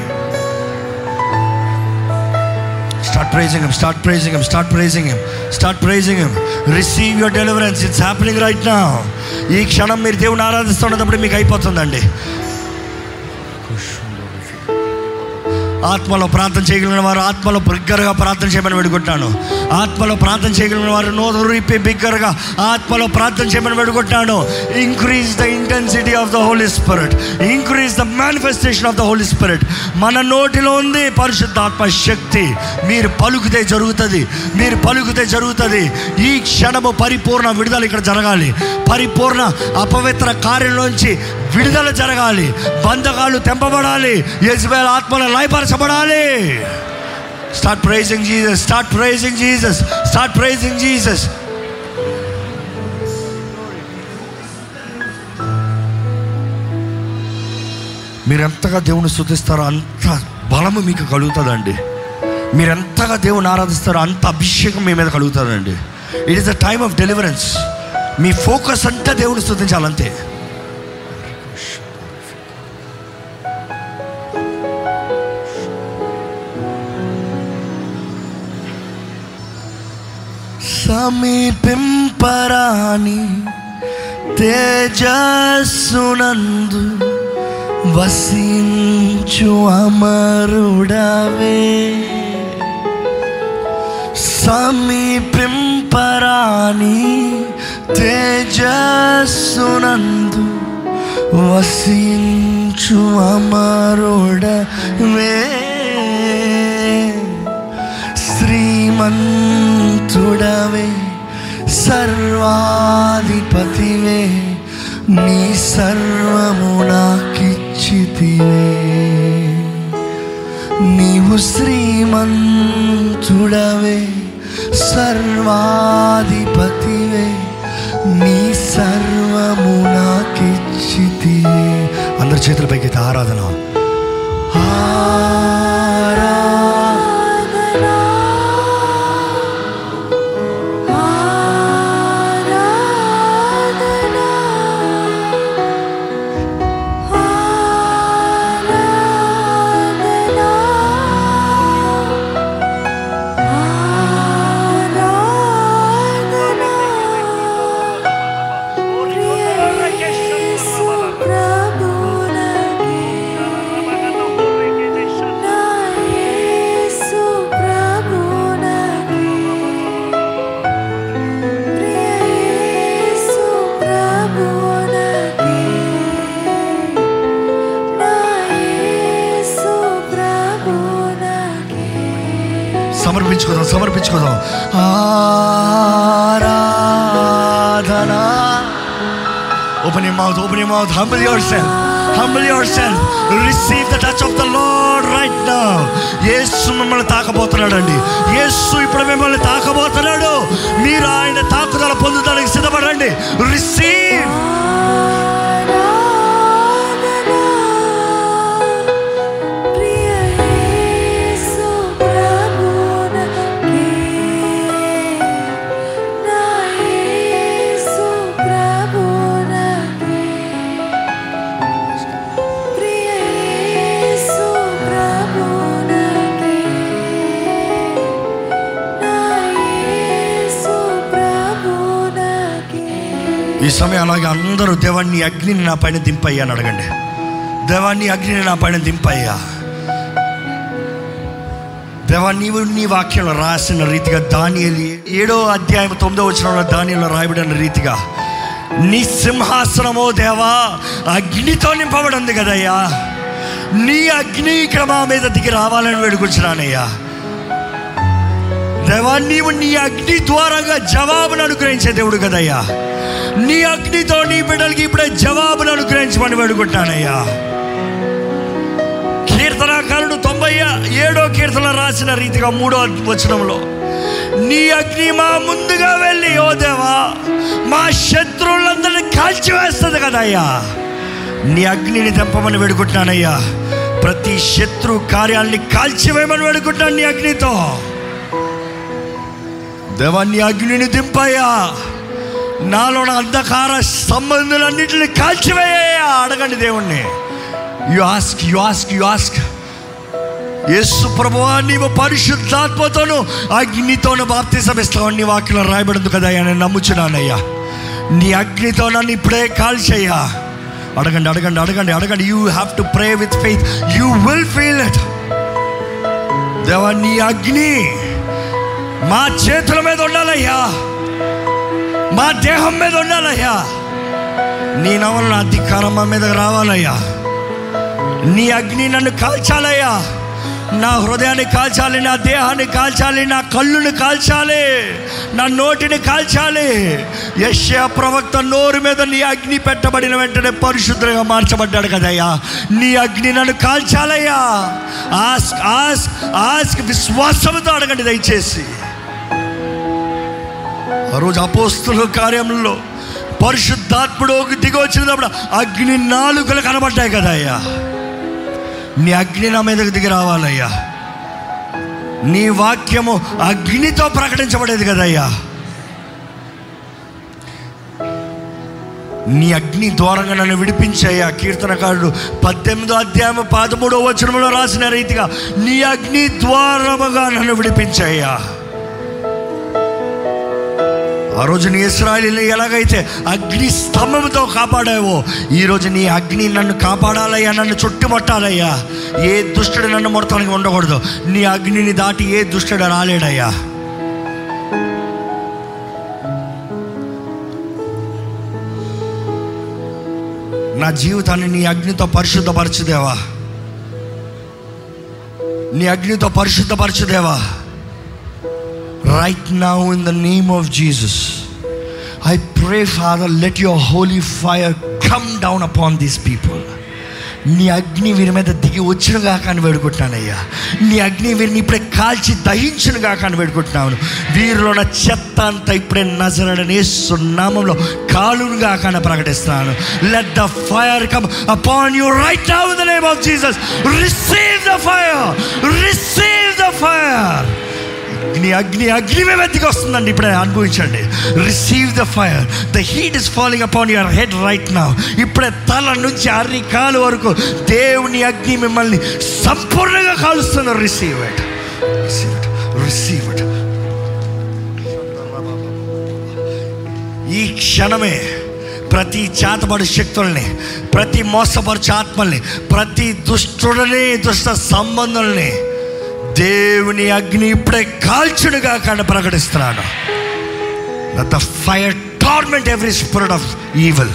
Start praising start praising start praising start praising receive your deliverance it's happening right now ఈ క్షణం మీరు దేవుని ఆరాధిస్తున్నప్పుడు మీకు అయిపోతుందండి. ఆత్మలో ప్రార్థన చేయగలిగిన వారు ఆత్మలో బిగ్గరగా ప్రార్థన చేయమని పెడుకుంటాను ఆత్మలో ప్రార్థన చేయగలిగిన వారు నోరు రీపి బిగ్గరగా ఆత్మలో ప్రార్థన చేయమని పెడుకుంటాను increase the intensity of the Holy Spirit increase the manifestation of the Holy Spirit మన నోటిలో ఉంది పరిశుద్ధాత్మ శక్తి. మీరు పలుకుతే జరుగుతుంది. మీరు పలుకుతే జరుగుతుంది. ఈ క్షణము పరిపూర్ణ విడుదల ఇక్కడ జరగాలి. పరిపూర్ణ అపవిత్ర కార్యంలోంచి విడుదల జరగాలి. బంధకాలు తెంపబడాలి. యజ్బేల్ ఆత్మలు లయపరచబడాలి. Start praising Jesus start praising Jesus start praising Jesus మీరెంతగా దేవుని స్థుతిస్తారో అంత బలము మీకు కలుగుతుందండి. మీరెంతగా దేవుని ఆరాధిస్తారో అంత అభిషేకం మీ మీద కలుగుతుందండి. It is the time of deliverance me focus అంతా దేవుని స్థుతించాలంతే సమీపింపరాని తేజస్సునందు వసించు అమరుడవే. సమీపింపరాని తేజస్సునందు వసించు అమరుడవే. శ్రీమంతుడవే సర్వాధిపతివే నీ సర్వము నాకిచ్చితివే. నీవు శ్రీమంతుడవే సర్వాధిపతివే నీ సర్వము నాకిచ్చితివే. అందరి చేతులపైకి అయితే ఆరాధన. ఆరా your mouth humble yourself humble yourself receive the touch of the lord right now యేసు మిమ్మల్ని తాకబోతున్నాడు అండి యేసు ఇప్పుడు మిమ్మల్ని తాకబోతున్నాడు మీరు ఆయన తాకుదల పొందుదలకి సిద్ధపడండి రిసీవ్ సమయం అలాగే అందరూ దేవాన్ని అగ్నిని నా పైన దింపయ్యా అని అడగండి. దేవాన్ని అగ్నిని నా పైన దింపయ్యా. దేవా నీవు నీ వాక్యంలో రాసిన రీతిగా దానియలు ఏడో అధ్యాయం తొమ్మిదో వచ్చిన దానిలో రాయబడిన రీతిగా నీ సింహాసనమో దేవా అగ్నితో నింపబడి ఉంది కదయ్యా. నీ అగ్ని ఇక్కడ మా మీద దిగి రావాలని వేడుకొచ్చినానయ్యా. దేవా నీవు నీ అగ్ని ద్వారాగా జవాబును అనుగ్రహించే దేవుడు కదయ్యా. నీ అగ్నితో నీ బిడ్డలకి ఇప్పుడే జవాబును అనుగ్రహించమని వేడుకుంటానయ్యా. కీర్తనాకారుడు తొంభై ఏడో కీర్తన రాసిన రీతిగా మూడో వచనంలో నీ అగ్ని మా ముందుగా వెళ్ళి ఓ దేవా మా శత్రువులందరినీ కాల్చివేస్తుంది కదయ్యా. నీ అగ్నిని తెంపమని వేడుకుంటున్నానయ్యా. ప్రతి శత్రు కార్యాలని కాల్చివేయమని వేడుకుంటున్నాను నీ అగ్నితో. దేవా నీ అగ్నిని దింపయ్యా. నాలో అంధకార సంబంధులన్నింటిని కాల్చివేయ అడగండి దేవుణ్ణి. You ask you ask you ask యేసు ప్రభువా నీవు పరిశుద్ధాత్మతోను అగ్నితోను బాప్తిసం ఇస్తావని నీ వాక్యం రాయబడింది కదా నేను నమ్ముచున్నానయ్యా. నీ అగ్నితో నన్ను ఇప్పుడే కాల్చయ్యా. అడగండి అడగండి అడగండి అడగండి. You have to pray with faith you will feel it దేవా నీ అగ్ని మా చేతుల మీద ఉండాలయ్యా. మా దేహం మీద ఉండాలయ్యా. నీ నవల అధికారం మా మీద రావాలయ్యా. నీ అగ్ని నన్ను కాల్చాలయ్యా. నా హృదయాన్ని కాల్చాలి నా దేహాన్ని కాల్చాలి నా కళ్ళుని కాల్చాలి నా నోటిని కాల్చాలి. యశ్యా ప్రవక్త నోరు మీద నీ అగ్ని పెట్టబడిన వెంటనే పరిశుద్ధంగా మార్చబడ్డాడు కదయ్యా. నీ అగ్ని నన్ను కాల్చాలయ్యా. ఆస్క్ ఆస్క్ ఆస్క్ విశ్వాసంతో అడగండి దయచేసి. ఆ రోజు అపోస్తుల కార్యంలో పరిశుద్ధాత్ముడు దిగి వచ్చినప్పుడు అగ్ని నాలుకలు కనబడ్డాయి కదా అయ్యా. నీ అగ్ని నా మీదకి దిగి రావాలయ్యా. నీ వాక్యము అగ్నితో ప్రకటించబడేది కదయ్యా నీ అగ్ని దూరంగా నన్ను విడిపించాయా కీర్తనకారుడు పద్దెనిమిదో అధ్యాయం పదమూడో వచనంలో రాసిన రీతిగా నీ అగ్ని ద్వారముగా నన్ను విడిపించాయా ఆ రోజు నీ ఇస్రాయలీని ఎలాగైతే అగ్ని స్తంభంతో కాపాడావో ఈరోజు నీ అగ్ని నన్ను కాపాడాలయ్యా నన్ను చుట్టుముట్టాలయ్యా. ఏ దుష్టుడు నన్ను ముడతానికి ఉండకూడదు. నీ అగ్నిని దాటి ఏ దుష్టుడు రాలేడయ్యా. నా జీవితాన్ని నీ అగ్నితో పరిశుద్ధపరచుదేవా. నీ అగ్నితో పరిశుద్ధపరచుదేవా. Right now in the name of Jesus I pray Father let your holy fire come down upon these people నీ అగ్ని వీరి మీద దిగి వచ్చినగా కానీ వేడుకుంటున్నానయ్యా. నీ అగ్ని వీరిని ఇప్పుడే కాల్చి దహించినగా కానీ వేడుకుంటున్నాను వీరిలో ఉన్న చెత్త అంతా ఇప్పుడే నజరడని సున్నామంలో కాలునుగా కానీ ప్రకటిస్తున్నాను. Let the fire come upon you right now in the name of Jesus receive the fire receive the fire అగ్ని అగ్ని అగ్ని మేము ఎత్తికి వస్తుందండి. ఇప్పుడే అనుభవించండి. Receive the fire the heat is falling upon your head right now ఇప్పుడే తల నుంచి అర్రి కాలు వరకు దేవుని అగ్ని మిమ్మల్ని సంపూర్ణంగా కాలుస్తున్నారు receive it receive it receive it ఈ క్షణమే ప్రతి చేతబడి శక్తుల్ని ప్రతి మోసపరిచే ఆత్మల్ని ప్రతి దుష్టుడిని దుష్ట సంబంధుల్ని దేవుని అగ్ని ఇప్పుడే కాల్చుడుగా కానీ ప్రకటిస్తున్నాను the fire torment every spirit of evil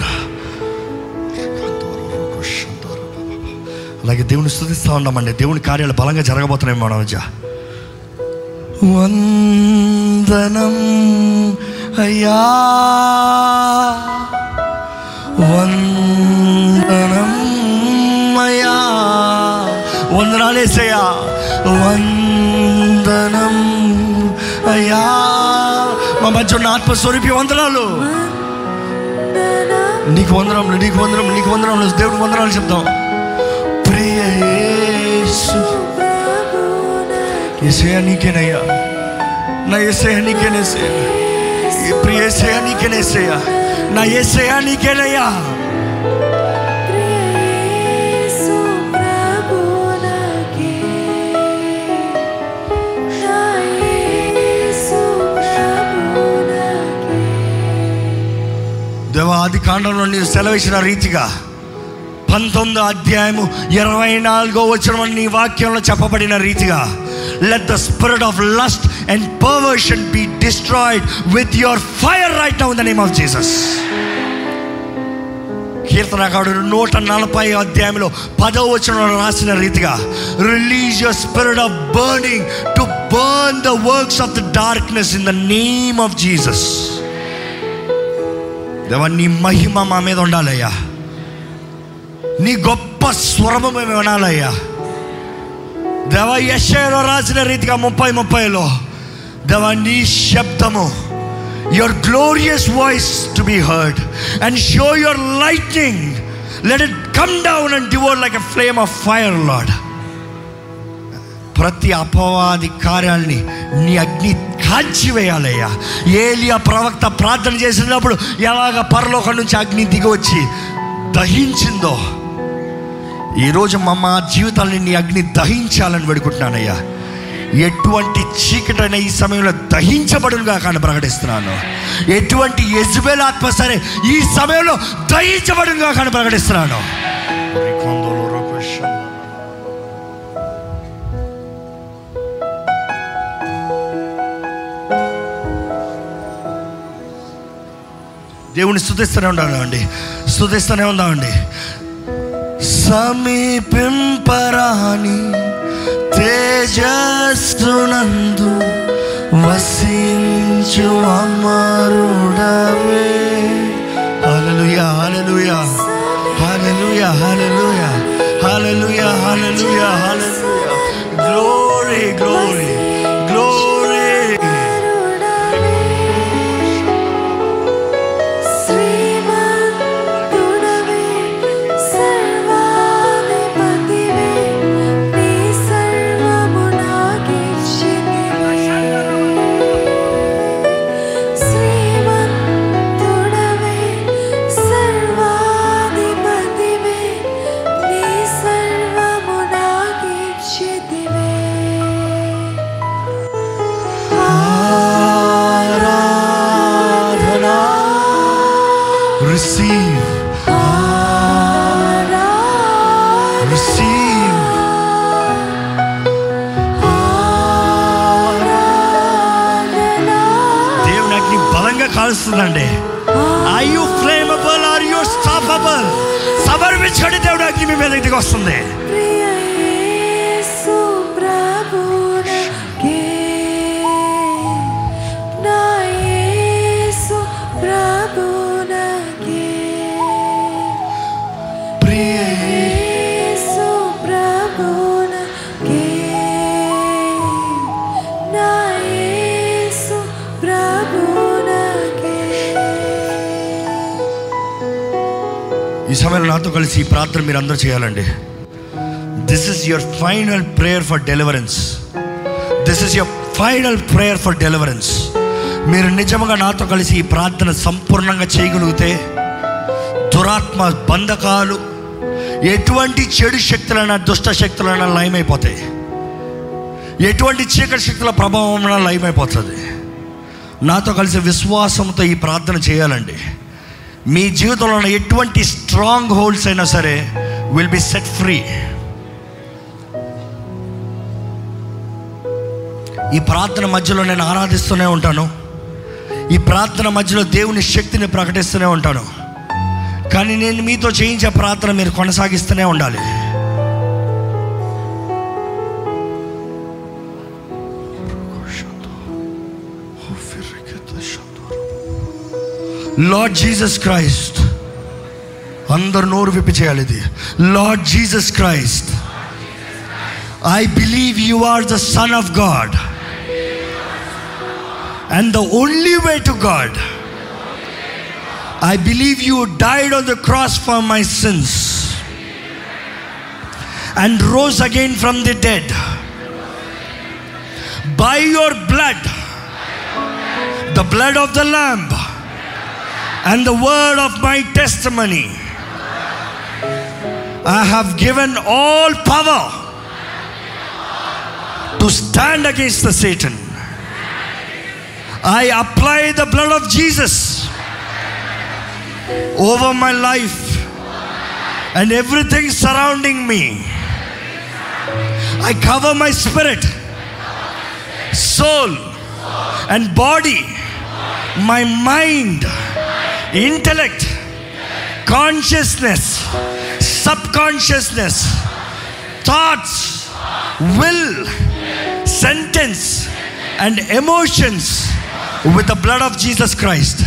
అలాగే దేవుని స్థుతిస్తూ ఉన్నామండి. దేవుని కార్యాలు బలంగా జరగబోతున్నాయి మన మధ్య. వందనం అయ్యా. వందనం అయ్యా. వందనాలేసయ్యా వందనం. అయ్యా మా మధ్య ఉన్న ఆత్మస్వరూపి వందనాలు. నీకు వందనములు నీకు వందనములు నీకు వందనములు దేవుడికి వందనాలు చెప్తాం ప్రియ నీకేనయ్యా. నా ఏసయ్యా నీకేనేసయ్యా ఈ ప్రియ ఏసయ్యా నీకేనేసయ్యా నా ఏసయ్యా నీకేనయ్యా. ఆది కాండంలో నీవు సెలవిచ్చిన రీతిగా పంతొమ్మిదో అధ్యాయము ఇరవై నాలుగో వచ్చిన నీ వాక్యంలో చెప్పబడిన రీతిగా let the spirit of lust and perversion be destroyed with your fire right now in the name of Jesus కీర్తనకారుడు నూట నలభై అధ్యాయంలో పదవ వచనంలో రాసిన రీతిగా release your spirit of burning to burn the works of the darkness in the name of Jesus దేవా నీ మహిమ మా మీద ఉండాలయ్యా. నీ గొప్ప స్వరము మేము వినాలయ్యా దేవ యశలో రాసిన రీతిగా ముప్పై ముప్పైలో దేవ నీ శబ్దము your glorious voice to be heard and show your lightning let it come down and devour like a flame of fire Lord ప్రతి అపవాది కార్యాలని నీ అగ్ని కాల్చివేయాలయ్యా. ఏలియా ప్రవక్త ప్రార్థన చేసినప్పుడు ఎలాగ పరలోకం నుంచి అగ్ని దిగి వచ్చి దహించిందో ఈరోజు మా మా జీవితాన్ని నీ అగ్ని దహించాలని వేడుకుంటున్నానయ్యా. ఎటువంటి చీకటైన ఈ సమయంలో దహించబడునుగా కానీ ప్రకటిస్తున్నాను. ఎటువంటి యజ్బేల్ ఆత్మ సరే ఈ సమయంలో దహించబడునుగా కానీ ప్రకటిస్తున్నాను. దేవుని స్థుతిస్తూనే ఉండాలండి స్థుతిస్తూనే ఉందామండి సమీపింపరాని తేజస్సునందు వసించు అమరుడవే. హల్లెలూయా హల్లెలూయా హల్లెలూయా హల్లెలూయా హల్లెలూయా హల్లెలూయా హల్లెలూయా. ప్రార్థన మీరు అందరూ చేయాలండి. This is your final prayer for deliverance this is your final prayer for deliverance మీరు నిజంగా నాతో కలిసి ఈ ప్రార్థన సంపూర్ణంగా చేయగలిగితే దురాత్మ బంధకాలు ఎటువంటి చెడు శక్తులైనా దుష్ట శక్తులైనా లయమైపోతాయి. ఎటువంటి చీకటి శక్తుల ప్రభావం లయమైపోతుంది. నాతో కలిసి విశ్వాసంతో ఈ ప్రార్థన చేయాలండి. మీ జీవితంలో ఉన్న ఎటువంటి స్ట్రాంగ్ హోల్డ్స్ అయినా సరే విల్ బి సెట్ ఫ్రీ ఈ ప్రార్థన మధ్యలో నేను ఆరాధిస్తూనే ఉంటాను. ఈ ప్రార్థన మధ్యలో దేవుని శక్తిని ప్రకటిస్తూనే ఉంటాను. కానీ నేను మీతో చేయించే ప్రార్థన మీరు కొనసాగిస్తూనే ఉండాలి. లార్డ్ జీసస్ క్రైస్ట్ అందరు నోరు విప్పి చేయాలి ఇది Lord Jesus Christ I believe you are the Son of God and the only way to God I believe you died on the cross for my sins and rose again from the dead by your blood the blood of the lamb and the word of my testimony. I have given all power to stand against the Satan. I apply the blood of Jesus over my life and everything surrounding me. I cover my spirit, soul, and body, my mind intellect, consciousness, subconsciousness, thoughts, will, sentence, and emotions with the blood of Jesus Christ.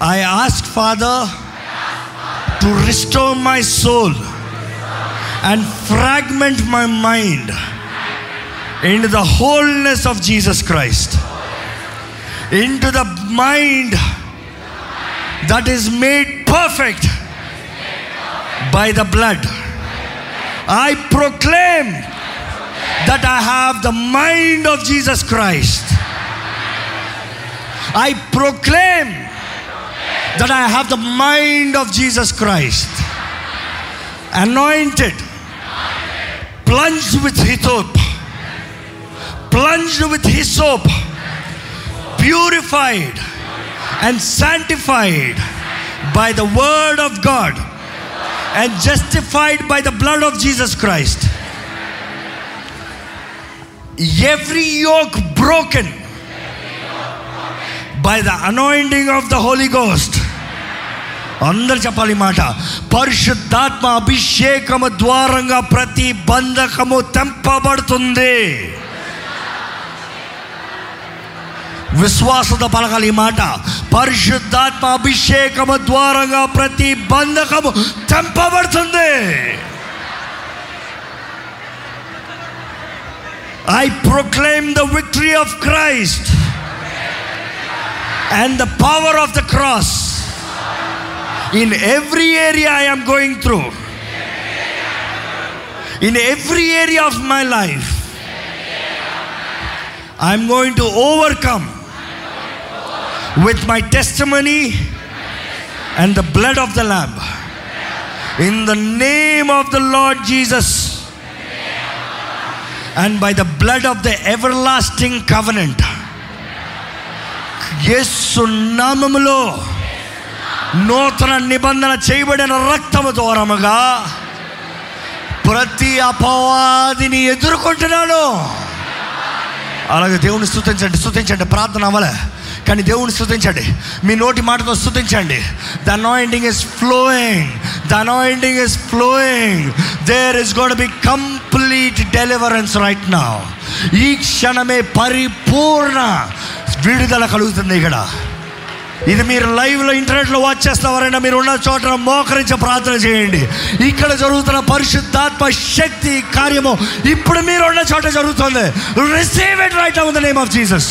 I ask, Father, to restore my soul and fragment my mind into the wholeness of Jesus Christ, into the mind that is made perfect by the blood. I proclaim that I have the mind of Jesus Christ. I proclaim that I have the mind of Jesus Christ. Anointed, plunged with hyssop, plunged with hyssop, purified and sanctified by the word of God and justified by the blood of Jesus Christ. Every yoke broken by the anointing of the Holy Ghost. అందరు చెప్పాలి ఈ మాట పరిశుద్ధాత్మ అభిషేకము ద్వారంగా ప్రతి బంధకము తెంపబడుతుంది విశ్వాసత పలకాలి ఈ మాట పరిశుద్ధాత్మ అభిషేకము ద్వారంగా ప్రతి బంధకము తెంపబడుతుంది I proclaim the victory of Christ and the power of the cross in every area I am going through in every area of my life I'm going to overcome with my testimony and the blood of the Lamb. In the name of the Lord Jesus and by the blood of the everlasting covenant. Yesu నామములో నూతన నిబంధన చేయబడిన రక్తము ద్వారముగా ప్రతి అపవాదిని ఎదుర్కొంటున్నాను అలాగే దేవుని స్థుతించండి స్థుతించండి ప్రార్థన అవ్వలే కానీ దేవుని స్థుతించండి మీ నోటి మాటతో స్థుతించండి the anointing is flowing the anointing is flowing there is God be complete deliverance right now ఈ క్షణమే పరిపూర్ణ విడుదల కలుగుతుంది ఇక్కడ. ఇది మీరు లైవ్లో ఇంటర్నెట్లో వాచ్ చేస్తావారైనా మీరు ఉన్న చోట మోకరించి ప్రార్థన చేయండి. ఇక్కడ జరుగుతున్న పరిశుద్ధాత్మ శక్తి కార్యము ఇప్పుడు మీరు ఉన్న చోట జరుగుతుంది. Receive it right on the name of Jesus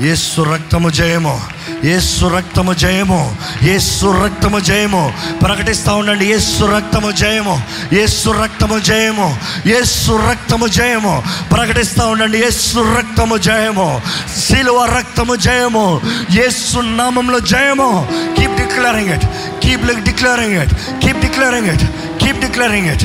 ఏసు రక్తము జయము. ఏసు రక్తము జయము. ఏసు రక్తము జయము. ప్రకటిస్తూ ఉండండి ఏసు రక్తము జయము. ఏసు రక్తము జయము. ఏసు రక్తము జయము. ప్రకటిస్తూ ఉండండి ఏసు రక్తము జయము. శిలువ రక్తము జయము. ఏసు నామంలో జయము. Keep declaring it keep declaring it keep declaring it keep declaring it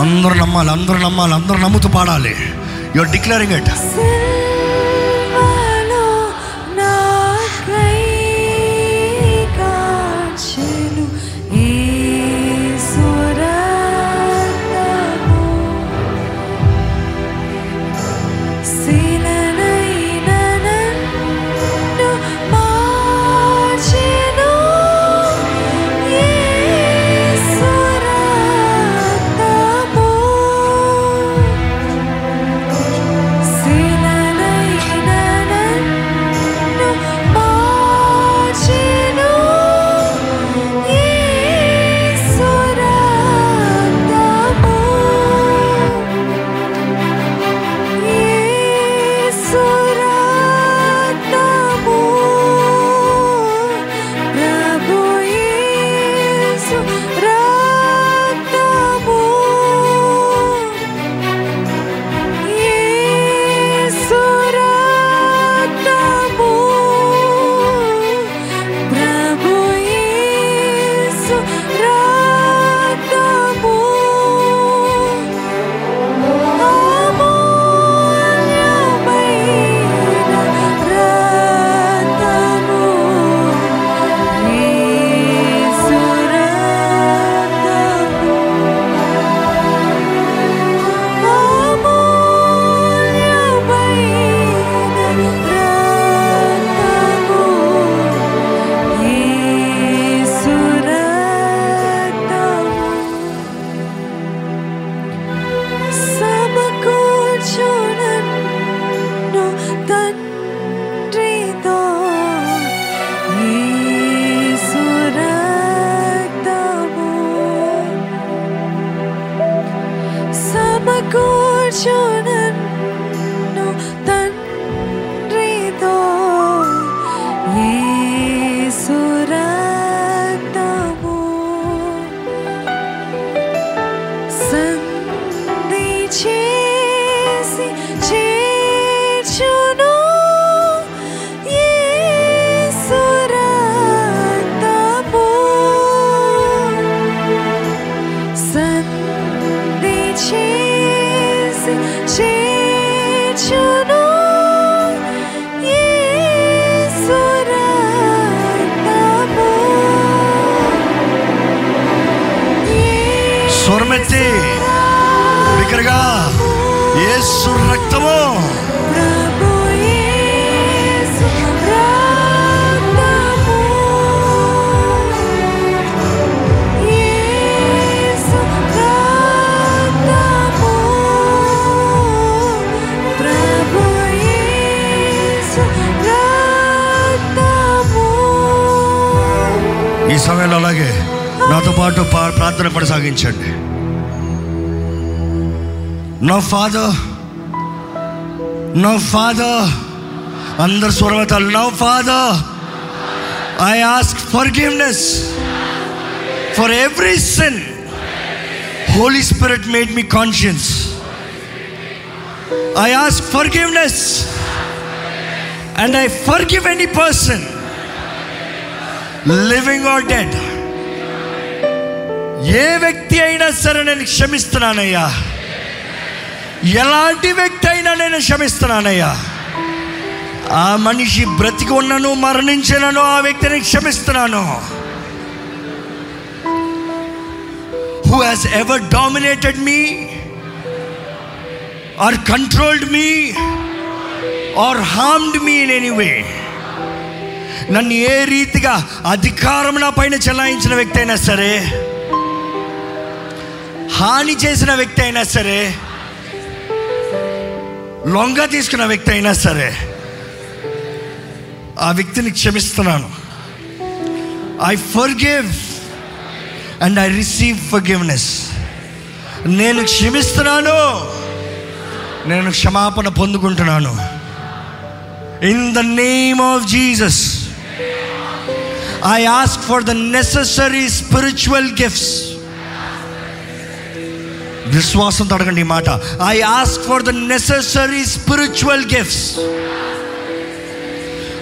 అందరూ నమ్మాలి అందరూ నమ్మాలి అందరూ నమ్ముతూ పాడాలి. యువర్ డిక్లరింగ్ ఇట్ నా ఫాదర్ నా ఫాదర్ అందరు స్వరవతాలు నా Father I ask forgiveness for every sin Holy Spirit made me conscience I ask forgiveness and I forgive any person living or dead ఏ వ్యక్తి అయినా సరే నేను క్షమిస్తున్నానయ్యా. ఎలాంటి వ్యక్తి అయినా నేను క్షమిస్తున్నానయ్యా. ఆ మనిషి బ్రతికి ఉన్నను మరణించినను ఆ వ్యక్తిని క్షమిస్తున్నాను. Who has ever dominated me or controlled me or harmed me in anyway నన్ను ఏ రీతిగా అధికారం నా పైన చెలాయించిన వ్యక్తి అయినా సరే హాని చేసిన వ్యక్తి అయినా సరే లొంగ తీసుకున్న వ్యక్తి అయినా సరే ఆ వ్యక్తిని క్షమిస్తున్నాను. I forgive and I receive forgiveness నేను క్షమిస్తున్నాను. నేను క్షమాపణ పొందుకుంటున్నాను. In the name of Jesus I ask for the necessary spiritual gifts విశ్వాసంతో అడగండి ఈ మాట. I ask for the necessary spiritual gifts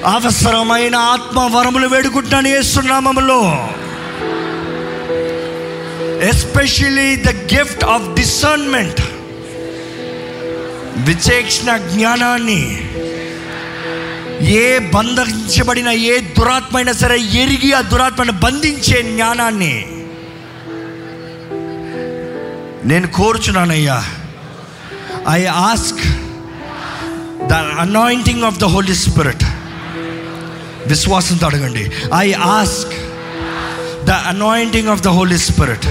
అవసరమైన ఆత్మ వరములు వేడుకుంటాను ఏసునామములో. Especially the gift of discernment విచేక్షణ జ్ఞానాన్ని. ఏ బంధించబడిన ఏ దురాత్మైనా సరే ఎరిగి ఆ దురాత్మను బంధించే జ్ఞానాన్ని. నేను కోరుచున్నానయ్యా. I ask the anointing of the Holy Spirit విశ్వాసంతో అడగండి. I ask the anointing of the Holy Spirit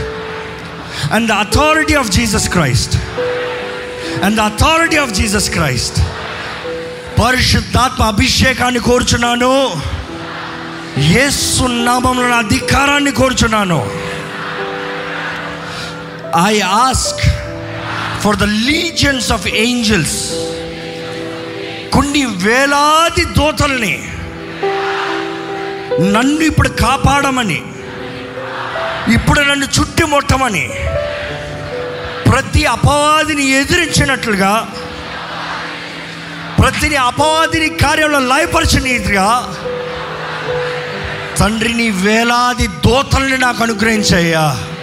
and the authority of Jesus Christ and the authority of Jesus Christ పరిశుద్ధాత్మ అభిషేకాన్ని కోరుచున్నాను. యేసు నామంలో అధికారాన్ని కోరుచున్నాను. I ask for the legions of angels కొన్ని వేలాది దూతల్ని నన్ను ఇప్పుడు కాపాడమని ఇప్పుడు నన్ను చుట్టుముట్టమని ప్రతి అపవాదిని ఎదిరించినట్లుగా ప్రతి అపవాదిని కార్యంలో లయపరిచినట్టుగా తండ్రిని వేలాది దోతల్ని నాకు అనుగ్రహించయ్యా.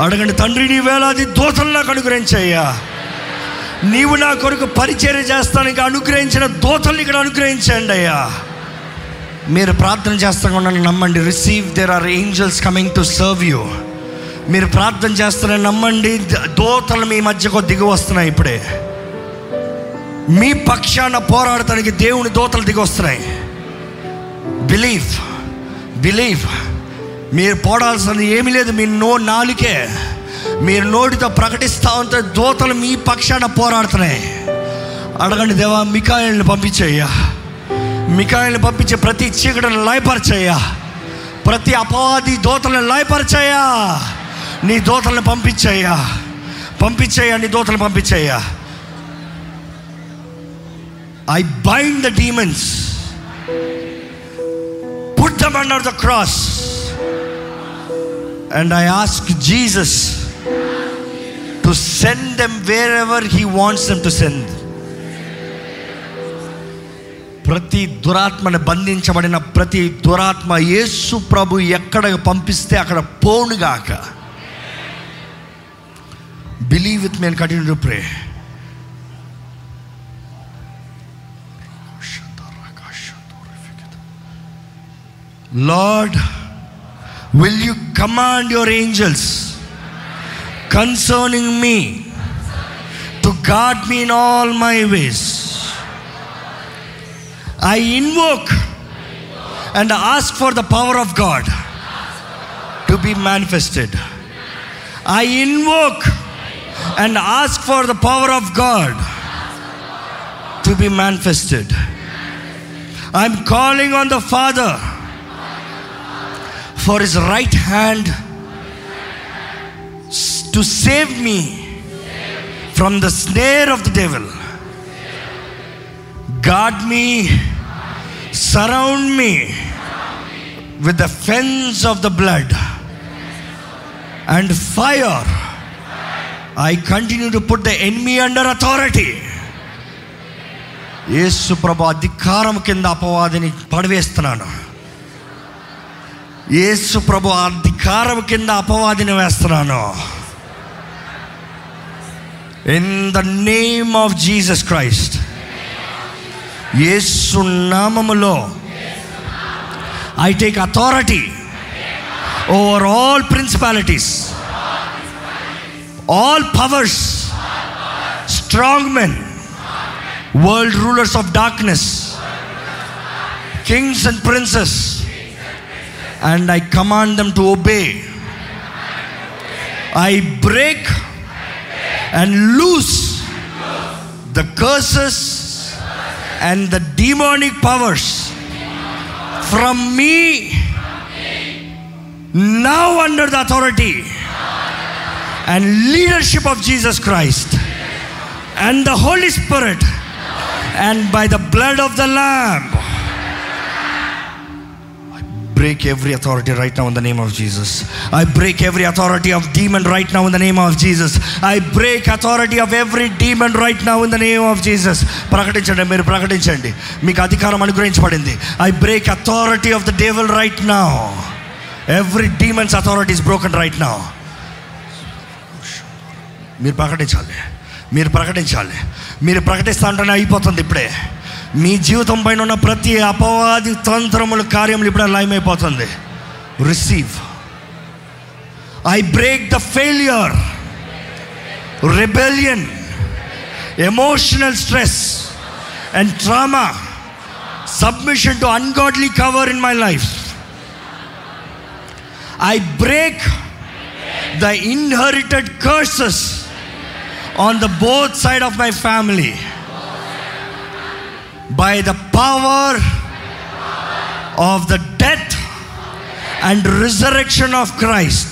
అడగండి తండ్రి నీ వేలాది దోతలు నాకు అనుగ్రహించయ్యా. నీవు నా కొరకు పరిచర్య చేస్తానికి అనుగ్రహించిన దోతల్ని ఇక్కడ అనుగ్రహించండి అయ్యా. మీరు ప్రార్థన చేస్తాను నమ్మండి receive there are angels coming to serve you మీరు ప్రార్థన చేస్తారని నమ్మండి దోతలు మీ మధ్యకు దిగి వస్తున్నాయి ఇప్పుడే. మీ పక్షాన పోరాడటానికి దేవుని దోతలు దిగి వస్తున్నాయి. బిలీవ్ బిలీవ్ మీరు పోడాల్సింది ఏమీ లేదు మీ నో నాలుకే. మీరు నోటితో ప్రకటిస్తూ ఉంటే దోతలు మీ పక్షాన పోరాడుతున్నాయి. అడగండి దేవా మికాయల్ని పంపించేయ్యా. మికాయల్ని పంపించే ప్రతి చీకటిని లయపరచయ్యా. ప్రతి అపవాది దోతలను లయపరచయ్యా. నీ దోతలను పంపించయ్యా. పంపించయ్యా నీ దోతలు పంపించయ్యా. I bind the demons put them the cross and And I ask Jesus to send them wherever He wants them to send. ప్రతి దురాత్మను బంధించబడిన ప్రతి దురాత్మ యేసు ప్రభు ఎక్కడ పంపిస్తే అక్కడ పోనుగాక believe with me and continue to pray Lord will you command your angels concerning me to guard me in all my ways. I invoke and ask for the power of God to be manifested. I invoke and ask for the power of God to be manifested. I'm calling on the Father for his right hand s- to save me from the snare of the devil. Guard me, surround me with the fence of the blood and fire. I continue to put the enemy under authority. Yesu ప్రభు అధికారం కింద అపవాదిని పడివేస్తున్నాను యేసు ప్రభు అధికారం కింద అపవాదిని వేస్తున్నాను in the name of Jesus Christ Yesu నామములో I take authority over all principalities all powers strong men world rulers of darkness, kings and princes, and I command them to obey. I break and loose the curses and the demonic powers from me now under the authority and leadership of Jesus Christ and the Holy Spirit and by the blood of the Lamb. I break every authority right now in the name of Jesus. I break every authority of demon right now in the name of Jesus. I break authority of every demon right now in the name of Jesus. ప్రకటించండి మీరు ప్రకటించండి మీకు అధికారం అనుగ్రహించబడింది I break authority of the devil right now every demons authority is broken right now మీరు ప్రకటించాలి మీరు ప్రకటించాలి మీరు ప్రకటిస్తా ఉంటేనే అయిపోతుంది ఇప్పుడే మీ జీవితం పైన ఉన్న ప్రతి అపవాది తంత్రముల కార్యములు ఇప్పుడే లయమైపోతుంది receive I break the failure rebellion, emotional stress, and trauma, submission to ungodly cover in my life. I break the inherited curses on the both side of my family by the power of the death and resurrection of Christ.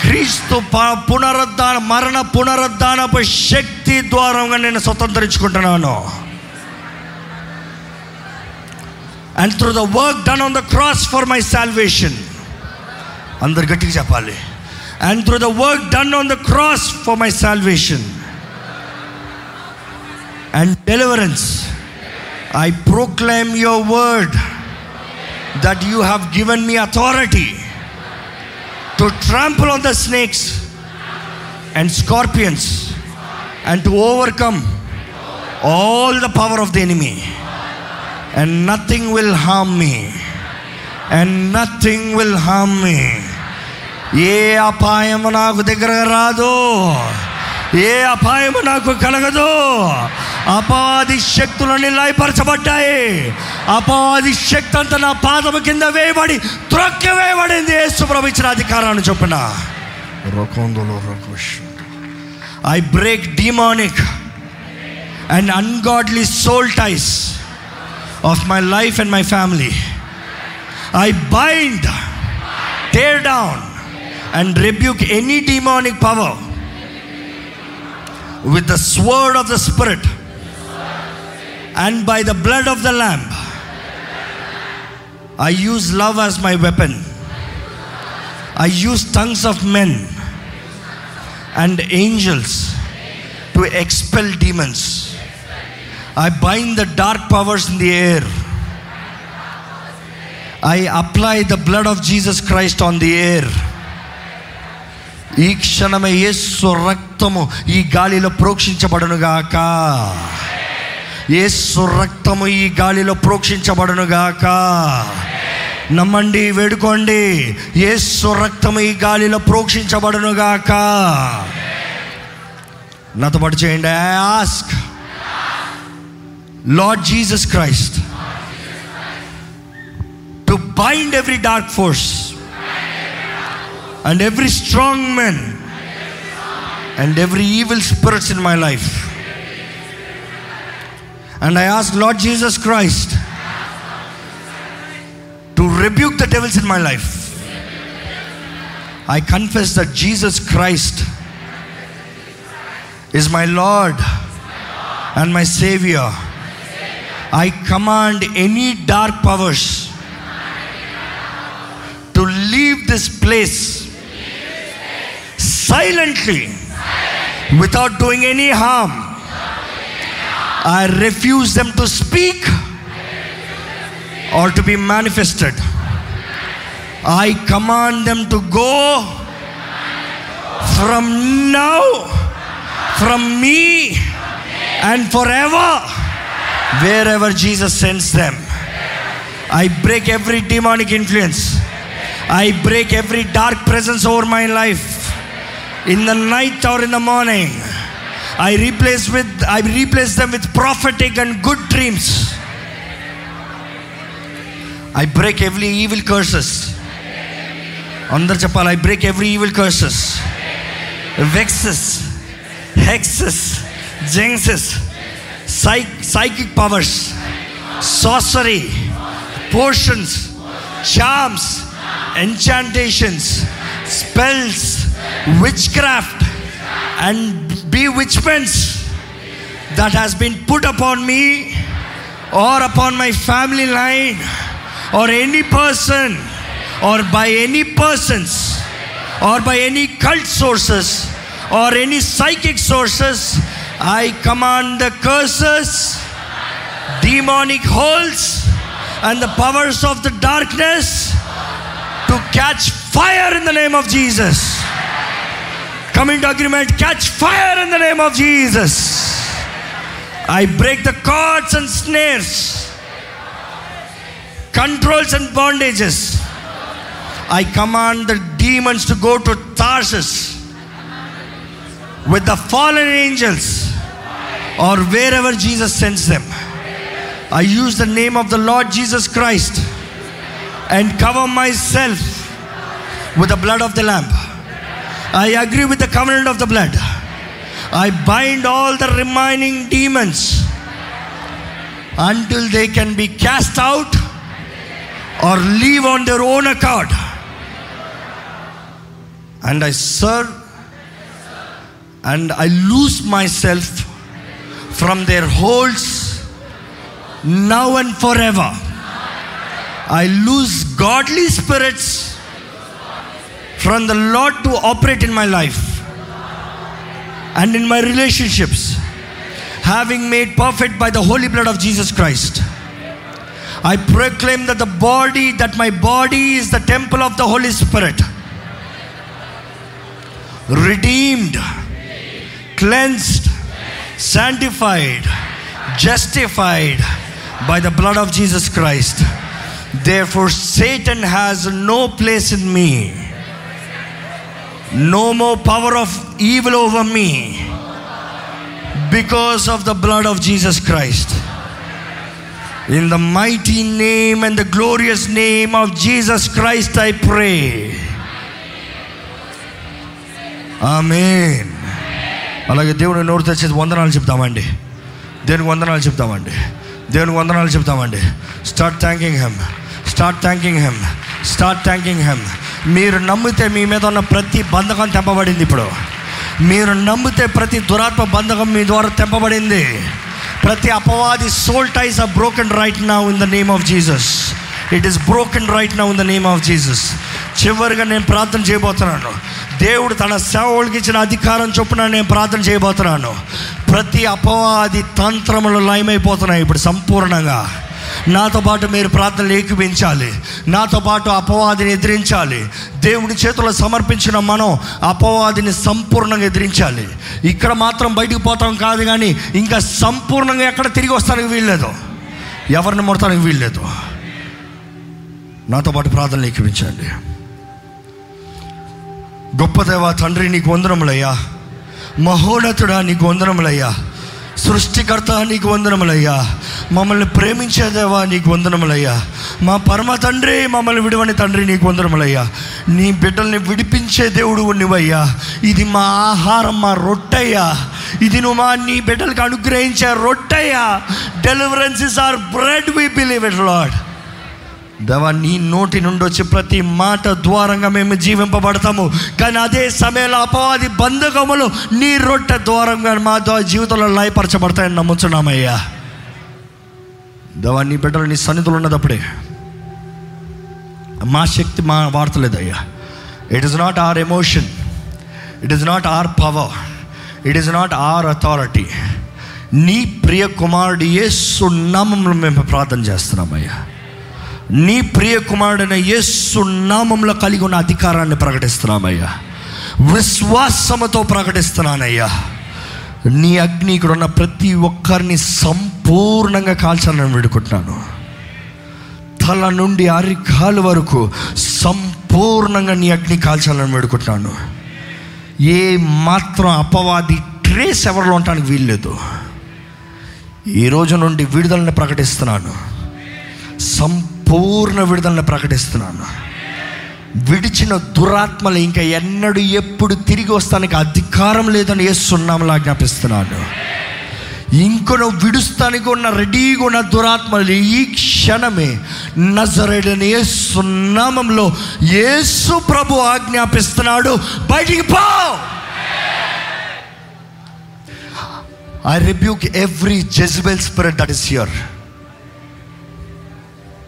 క్రీస్తు ప- పునరుద్ధాన మరణ పునరుద్ధానపు శక్తి ద్వారంగా నేను స్వతంత్రించుకుంటున్నాను and through the work done on the cross for my salvation అందరు గట్టిగా చెప్పాలి and through the work done on the cross for my salvation and deliverance I proclaim your word that you have given me authority to trample on the snakes and scorpions and to overcome all the power of the enemy and nothing will harm me and nothing will harm me ఏ అపాయము నాకు దగ్గర రాదు ఏ అపాయము నాకు కలగదు. అపవాది శక్తులని లయపరచబడ్డాయి. అపవాది శక్తి అంతా నా పాదము కింద వేయబడి త్రొక్కి వేయబడింది. యేసుప్రభు ఇచ్చిన అధికారాన్ని చొప్పున. I break demonic and ungodly soul ties of my life and my family I bind tear down and rebuke any demonic power with the sword of the Spirit and by the blood of the Lamb. I use love as my weapon. I use tongues of men and angels to expel demons. I bind the dark powers in the air. I apply the blood of Jesus Christ on the air. ఈ క్షణమే యేసు రక్తము ఈ గాలిలో ప్రోక్షించబడనుగాక. యేసు రక్తము ఈ గాలిలో ప్రోక్షించబడనుగాక. నమ్మండి వేడుకోండి. యేసు రక్తము ఈ గాలిలో ప్రోక్షించబడనుగాక. నాతో పాటు చేయండి. Ask Lord Jesus Christ to bind every dark force and every strong man and every evil spirits in my life. And I ask Lord Jesus Christ to rebuke the devils in my life. I confess that Jesus Christ is my Lord and my Savior. I command any dark powers to leave this place silently without doing any harm. I refuse them to speak or to be manifested. I command them to go from now, from me, and forever, wherever Jesus sends them. I break every demonic influence. I break every dark presence over my life in the night or in the morning. I replace with I replace them with prophetic and good dreams. I break every evil curses. Under Chapal, I break every evil curses. Vexes, hexes, jinxes, psychic powers, sorcery, potions, charms, enchantations, spells, witchcraft and bewitchments that has been put upon me or upon my family line or any person or by any persons or by any cult sources or any psychic sources, I command the curses, demonic holes, and the powers of the darkness to catch fire in the name of Jesus come into agreement catch fire in the name of jesus i break the cords and snares controls and bondages. I command the demons to go to Tarsus with the fallen angels or wherever Jesus sends them. I use the name of the Lord Jesus Christ and cover myself with the blood of the Lamb. I agree with the covenant of the blood. I bind all the remaining demons until they can be cast out or leave on their own accord. And I serve and I lose myself from their holds now and forever. I lose godly spirits from the Lord to operate in my life and in my relationships, having made perfect by the holy blood of Jesus Christ. I proclaim that the body, that my body is the temple of the Holy Spirit. Redeemed, cleansed, sanctified, justified by the blood of Jesus Christ. Therefore, Satan has no place in me. No more power of evil over me because of the blood of Jesus Christ. In the mighty name and the glorious name of Jesus Christ, I pray. Amen అలాగే దేవుని నోరు తెచ్చేది వందనాలు చెప్తామండి దేవునికి వందనాలు చెప్తామండి దేవునికి వందనాలు చెప్తామండి start thanking him start thanking him start thanking him మీరు నమ్మితే మీ మీద ఉన్న ప్రతి బంధకం తెంపబడింది ఇప్పుడు. మీరు నమ్మితే ప్రతి దురాత్మ బంధకం మీ ద్వారా తెంపబడింది. ప్రతి అపవాది soul ties are broken right now in the name of Jesus it is broken right now in the name of Jesus చివరిగా నేను ప్రార్థన చేయబోతున్నాను. దేవుడు తన సేవకుడికి ఇచ్చిన అధికారం చొప్పున నేను ప్రార్థన చేయబోతున్నాను. ప్రతి అపవాది తంత్రములు లయమైపోతున్నాయి ఇప్పుడు సంపూర్ణంగా. నాతో పాటు మీరు ప్రార్థనలు ఏకీపించాలి నాతో పాటు అపవాదిని ఎదిరించాలి. దేవుడి చేతుల్లో సమర్పించిన మనం అపవాదిని సంపూర్ణంగా ఎదిరించాలి. ఇక్కడ మాత్రం బయటికి పోతాం కాదు కానీ ఇంకా సంపూర్ణంగా ఎక్కడ తిరిగి వస్తానికి వీల్లేదు. ఎవరిని ముడతానికి వీల్లేదు. నాతో పాటు ప్రార్థనలు ఎక్కిపించండి గొప్ప దేవ తండ్రి నీకు వందనములయ్యా. మహోన్నతుడా నీకు వందనములయ్యా. సృష్టికర్త నీకు వందనములయ్యా. మమ్మల్ని ప్రేమించే దేవా నీకు వందనములయ్యా. మా పరమ తండ్రి మమ్మల్ని విడవని తండ్రి నీకు వందనములయ్యా. నీ బిడ్డల్ని విడిపించే దేవుడు నువ్వయ్యా ఇది మా ఆహారం మా రొట్టయ్యా. ఇది నువ్వు మా నీ బిడ్డలకు అనుగ్రహించే రొట్టయ్యా. Deliverances are bread we believe it Lord దేవా నీ నోటి నుండి వచ్చే ప్రతి మాట ద్వారంగా మేము జీవింపబడతాము. కానీ అదే సమయంలో అపవాది బంధకములు నీ రొట్టె ద్వారంగా మా ద్వారా జీవితంలో లయపరచబడతాయని నమ్ముతున్నామయ్యా దేవా నీ బిడ్డలు నీ సన్నిధులు ఉన్నదప్పుడే. మా శక్తి మా వాడతలేదయ్యా it is not our emotion it is not our power it is not our authority నీ ప్రియ కుమారుడు ఏ సున్నామంలో మేము ప్రార్థన చేస్తున్నామయ్యా. నీ ప్రియ కుమారుడైన యేసు నామంలో కలిగి ఉన్న అధికారాన్ని ప్రకటిస్తున్నామయ్యా. విశ్వాసముతో ప్రకటిస్తున్నానయ్యా. నీ అగ్ని ఇక్కడ ఉన్న ప్రతి ఒక్కరిని సంపూర్ణంగా కాల్చాలని వేడుకుంటున్నాను. తల నుండి అరికాలు వరకు సంపూర్ణంగా నీ అగ్ని కాల్చాలని వేడుకుంటున్నాను. ఏ మాత్రం అపవాది ట్రేస్ ఎవరిలో ఉండటానికి వీల్లేదు ఈ రోజు నుండి విడుదలని ప్రకటిస్తున్నాను. సంపూర్ణ పూర్ణ విడుదలని ప్రకటిస్తున్నాను. విడిచిన దురాత్మలు ఇంకా ఎన్నడూ ఎప్పుడు తిరిగి వస్తానికి అధికారం లేదని ఏ సున్నామలా జ్ఞాపిస్తున్నాను ఇంకొన విడుస్తానికి ఉన్న రెడీగా ఉన్న దురాత్మలు ఈ క్షణమే నజరేడని ఏ సున్నామంలో యేసు ప్రభు ఆజ్ఞాపిస్తున్నాడు. బయటికి పో! I rebuke every Jezebel spirit that is here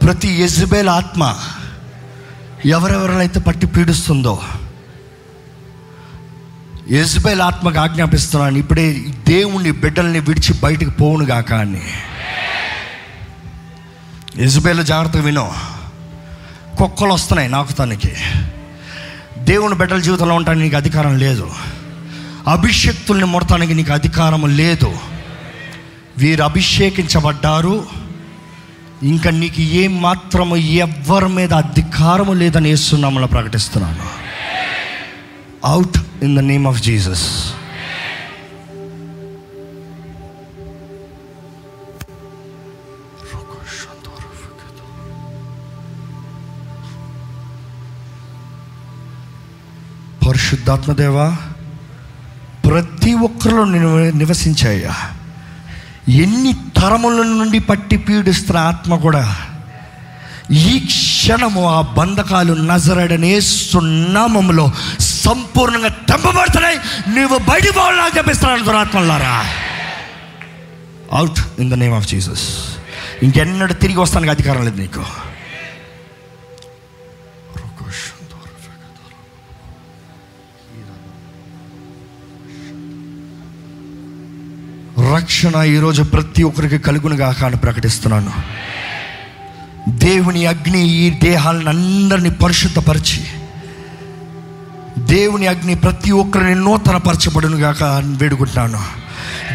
ప్రతి యజ్బేల్ ఆత్మ ఎవరెవరినైతే పట్టి పీడిస్తుందో యజ్బేల్ ఆత్మకు ఆజ్ఞాపిస్తున్నాను ఇప్పుడే దేవుణ్ణి బిడ్డల్ని విడిచి బయటికి పోవును గాక అని. యజ్బేల్ జాగ్రత్తగా వినో. కుక్కలు వస్తున్నాయి నాకు తనకి. దేవుని బిడ్డల జీవితంలో ఉండడానికి నీకు అధికారం లేదు. అభిషక్తుల్ని ముడతానికి నీకు అధికారం లేదు. వీరు అభిషేకించబడ్డారు. ఇంకా నీకు ఏ మాత్రము ఎవ్వరి మీద అధికారము లేదని వేస్తున్నామని ప్రకటిస్తున్నాను. Out in the name of Jesus పరిశుద్ధాత్మదేవా ప్రతి ఒక్కరిలో నేను ఎన్ని తరముల నుండి పట్టి పీడిస్తున్న ఆత్మ కూడా ఈ క్షణము ఆ బంధకాలు నజరడనే సున్నామములో సంపూర్ణంగా తెంపబడుతున్నాయి. నువ్వు బయట పోవాలని చెప్పిస్తున్నాను దురాత్మలారా out in the name of Jesus ఇంకెన్నడూ తిరిగి వస్తానికి అధికారం లేదు నీకు. రక్షణ ఈరోజు ప్రతి ఒక్కరికి కలుగును గాక అని ప్రకటిస్తున్నాను. దేవుని అగ్ని ఈ దేహాలను అందరినీ పరిశుద్ధపరిచి దేవుని అగ్ని ప్రతి ఒక్కరిని నూతనపరచబడును గాక అని వేడుకుంటున్నాను.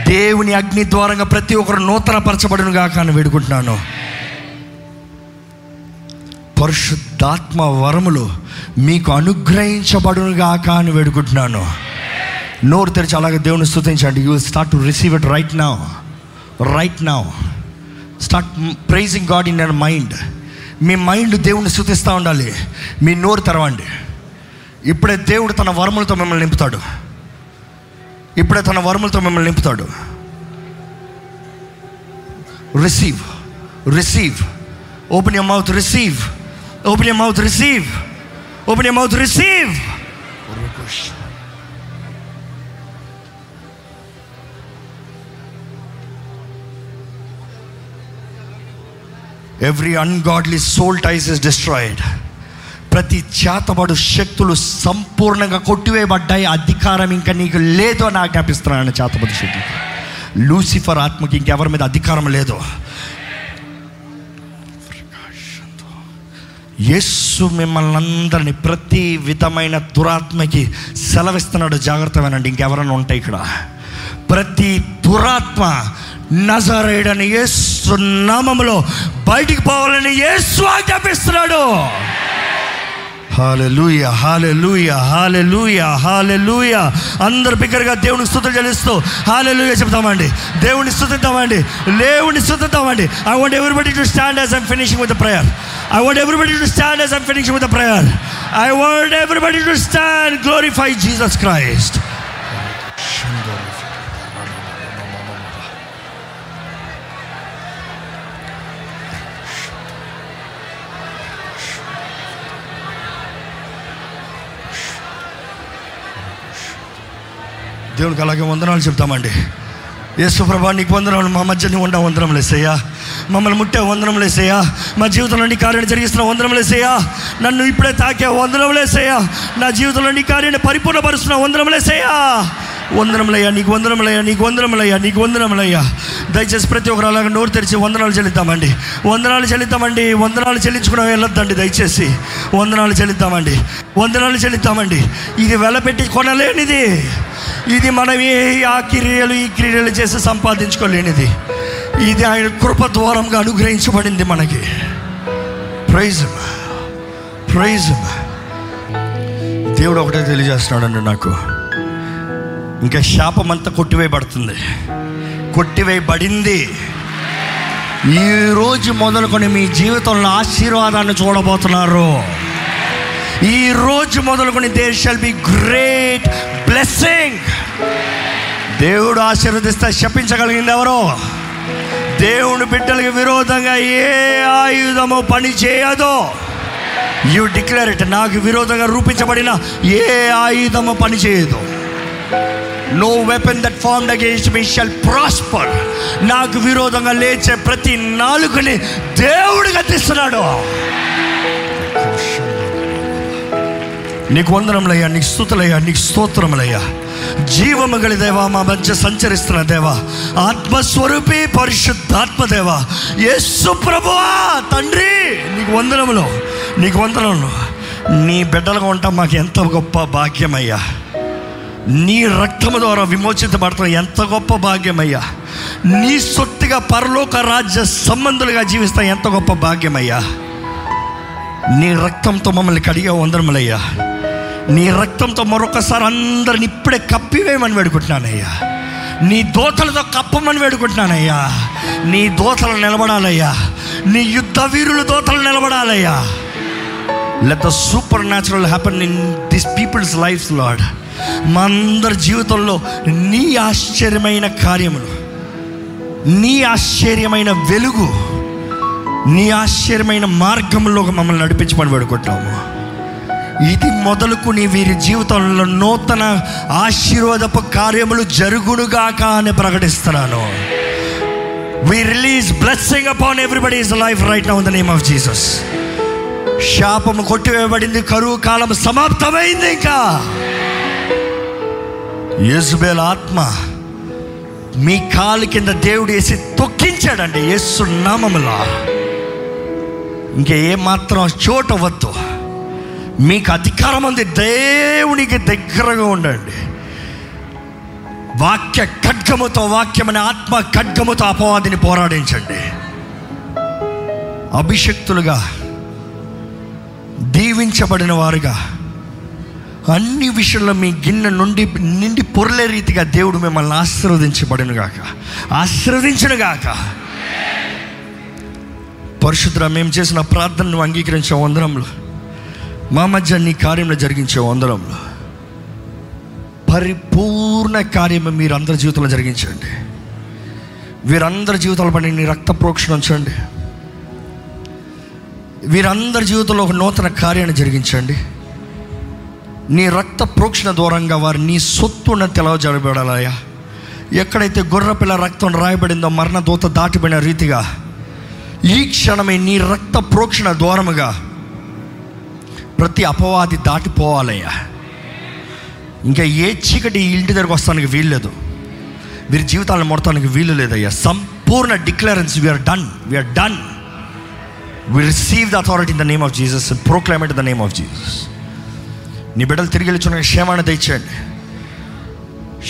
దేవుని అగ్ని ద్వారంగా ప్రతి ఒక్కరు నూతనపరచబడును గాక అని వేడుకుంటున్నాను. పరిశుద్ధాత్మ వరములు మీకు అనుగ్రహించబడును గాక అని వేడుకుంటున్నాను. నోరు తెరిచి అలాగే దేవుని స్థుతించండి you start to receive it right now right now start praising God in your mind me mind దేవుని స్థుతిస్తూ ఉండాలి. మీ నోరు తెరవండి. ఇప్పుడే దేవుడు తన వరములతో మిమ్మల్ని నింపుతాడు. ఇప్పుడే తన వరములతో మిమ్మల్ని నింపుతాడు. Receive receive open your mouth receive open your mouth receive open your mouth receive every ungodly soul ties is destroyed ప్రతి చేతబడు శక్తులు సంపూర్ణంగా కొట్టివేయబడ్డాయి. అధికారం ఇంకా నీకు లేదు అని ఆజ్ఞాపిస్తున్నాను చేతబడు శక్తి లూసిఫర్ ఆత్మకి ఇంకెవరి మీద అధికారం లేదు. యేసు మిమ్మల్ని అందరినీ ప్రతి విధమైన దురాత్మకి సెలవిస్తున్నాడు. జాగ్రత్త వినండి ఇంకెవరైనా ఉంటాయి ఇక్కడ. ప్రతి దురాత్మ నజరేడని ఏసు నామంలో నామములో బయటికి పోవాలని ఏసు ఆజ్ఞాపిస్తున్నాడు. హాలెలూయ హాలెలూయ హాలెలూయ హాలెలూయ అందరు బిగ్గరగా దేవుని స్థుతులు చెల్లిస్తూ హాలెలూయ చెప్తామండి. దేవుని స్థుతిద్దామండి. దేవుని స్థుతిద్దామండి. I want everybody to stand as I'm finishing with prayer I want everybody to stand as I'm finishing with prayer I want everybody to stand glorify Jesus Christ దేవునికి అలాగే వందనాలు చెప్తామండి. యేసుప్రభా నీకు వందనాలు. మా మధ్య నువ్వు ఉండ వందనం లేసయ్యా. మమ్మల్ని ముట్టే వందనం లేసయ్యా. మా జీవితంలో నీ కార్యాన్ని జరిగిస్తున్న వందనం లేసయ్యా. నన్ను ఇప్పుడే తాకే వందనం లేసయ్యా. నా జీవితంలో నీ కార్యాన్ని పరిపూర్ణపరుస్తున్న వందనం లేసయ్యా. వందనములయ్యా నీకు వందనములయ్యా నీకు వందనములయ్యా నీకు వందనములయ్యా. దయచేసి ప్రతి ఒక్కరు అలాగే నోరు తెరిచి వందనాలు చెల్లిద్దామండి. వందనాలు చెల్లిద్దామండి వందనాలు చెల్లించుకుని వెళ్ళొద్దండి దయచేసి. వందనాలు చెల్లిద్దామండి వందనాలు చెల్లిద్దామండి. ఇది వెలపెట్టి కొనలేనిది. ఇది మనం ఏ ఆ క్రియలు ఈ క్రియలు చేసి సంపాదించుకోలేనిది. ఇది ఆయన కృప ద్వారంగా అనుగ్రహించబడింది మనకి. ప్రైజ్ ప్రైజ్ దేవుడు ఒకటే తెలియజేస్తున్నాడండి నాకు. ఇంకా శాపం అంతా కొట్టివేయబడుతుంది. కొట్టివేయబడింది. ఈ రోజు మొదలుకొని మీ జీవితంలో ఆశీర్వాదాన్ని చూడబోతున్నారు. ఈ రోజు మొదలుకొని there shall be great blessing దేవుడు ఆశీర్వదిస్తే శపించగలిగింది ఎవరో? దేవుని బిడ్డలకి విరోధంగా ఏ ఆయుధము పని చేయదో. యు డిక్లేర్ ఇట్ నాకు విరోధంగా రూపించబడిన ఏ ఆయుధము పని చేయదు. No weapon that form against me shall prosper నాకు విరోధంగా లేచే ప్రతి నాలుగుని దేవుడు గతిస్తున్నాడు నీకు వందనములయ్యా నీకు స్థుతులయ్యా నీకు స్తోత్రములయ్యా. జీవము గల దేవా మా మధ్య సంచరిస్తున్న దేవా. ఆత్మస్వరూపి పరిశుద్ధాత్మదేవా యేసు ప్రభువా తండ్రి నీకు వందనములు నీకు వందనములు. నీ బిడ్డలుగా ఉంటాం మాకు ఎంత గొప్ప భాగ్యమయ్యా. నీ రక్తము ద్వారా విమోచించబడతాం ఎంత గొప్ప భాగ్యమయ్యా. నీ సొత్తుగా పరలోక రాజ్య సంబంధులుగా జీవిస్తా ఎంత గొప్ప భాగ్యమయ్యా. నీ రక్తంతో మమ్మల్ని కడిగా వందరములయ్యా నీ రక్తంతో మరొకసారి అందరిని ఇప్పుడే కప్పివేయమని వేడుకుంటున్నానయ్యా. నీ దోతలతో కప్పమని వేడుకుంటున్నానయ్యా. నీ దోతలు నిలబడాలయ్యా. నీ యుద్ధ వీరుల దోతలు నిలబడాలయ్యా. Let the supernatural happen in this people's life Lord మా అందరి జీవితంలో నీ ఆశ్చర్యమైన కార్యములు నీ ఆశ్చర్యమైన వెలుగు నీ ఆశ్చర్యమైన మార్గంలో మమ్మల్ని నడిపించమని వేడుకుంటాము ఇది మొదలుకుని వీరి జీవితంలో నూతన ఆశీర్వాదపు కార్యములు జరుగునుగాక అని ప్రకటిస్తున్నాను. We release blessing upon everybody is life right now the name of Jesus శాపము కొట్టివేయబడింది కరువు కాలం సమాప్తమైంది ఇంకా. యేసుబేల ఆత్మ మీ కాలు కింద దేవుడు వేసి తొక్కించాడండి యేసు నామములా. ఇంకా ఏమాత్రం చోట వద్దు మీకు అధికారం ఉంది. దేవునికి దగ్గరగా ఉండండి. వాక్య ఖడ్గముతో వాక్యమని ఆత్మ ఖడ్గముతో అపవాదిని పోరాడించండి. అభిషక్తులుగా దీవించబడిన వారుగా అన్ని విషయంలో మీ గిన్నె నుండి నిండి పొరలే రీతిగా దేవుడు మిమ్మల్ని ఆశీర్వదించబడిన గాక. ఆశీర్వదించిన గాక. పరిశుద్ధ మేము చేసిన ప్రార్థనను అంగీకరించే వందరంలో మా మధ్య నీ కార్యంలో జరిగించే వందరంలో పరిపూర్ణ కార్యము మీరు అందరి జీవితంలో జరిగించండి. వీరందరి జీవితాల పడి నీ రక్త ప్రోక్షణ ఉంచండి. వీరందరి జీవితంలో ఒక నూతన కార్యాన్ని జరిగించండి. నీ రక్త ప్రోక్షణ దూరంగా వారు నీ సొత్తున్న తెలవజరబడాలయా ఎక్కడైతే గొర్రపిల్ల రక్తం రాయబడిందో మరణ దూత దాటిపోయిన రీతిగా ఈ క్షణమే నీ రక్త ప్రోక్షణ ద్వారముగా ప్రతి అపవాది దాటిపోవాలయ్యా. ఇంకా ఏ చీకటి ఇంటి దగ్గరకు వస్తానికి వీల్లేదు వీరి జీవితాలను మొడతానికి వీలు లేదయ్యా. సంపూర్ణ డిక్లరెన్స్ we are done we are done we receive the authority in the name of Jesus proclaim it the name of Jesus నీ బిడ్డలు తిరిగి వెళ్ళి క్షేమాన్ని తెచ్చేయండి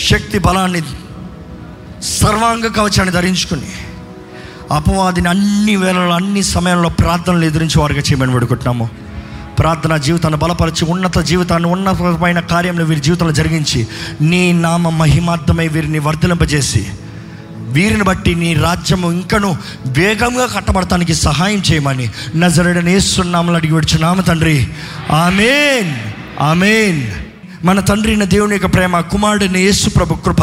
శక్తి బలాన్ని సర్వాంగ కవచాన్ని ధరించుకుని అపవాదిని అన్ని వేళల్లో అన్ని సమయాల్లో ప్రార్థనలు ఎదురించి వారికి చేయమని పెడుకుంటున్నాము ప్రార్థన జీవితాన్ని బలపరిచి ఉన్నత జీవితాన్ని ఉన్నతమైన కార్యంలో వీరి జీవితంలో జరిగించి నీ నామ మహిమార్థమై వీరిని వర్ధలింపజేసి వీరిని బట్టి నీ రాజ్యము ఇంకను వేగంగా కట్టబడటానికి సహాయం చేయమని నజరడని ఏస్తున్నామని అడిగి విడుచున్నాము తండ్రి. ఆమెన్. ఆమెన్. మన తండ్రి అయిన దేవుని యొక్క ప్రేమ కుమారుడిని యేసు ప్రభు కృప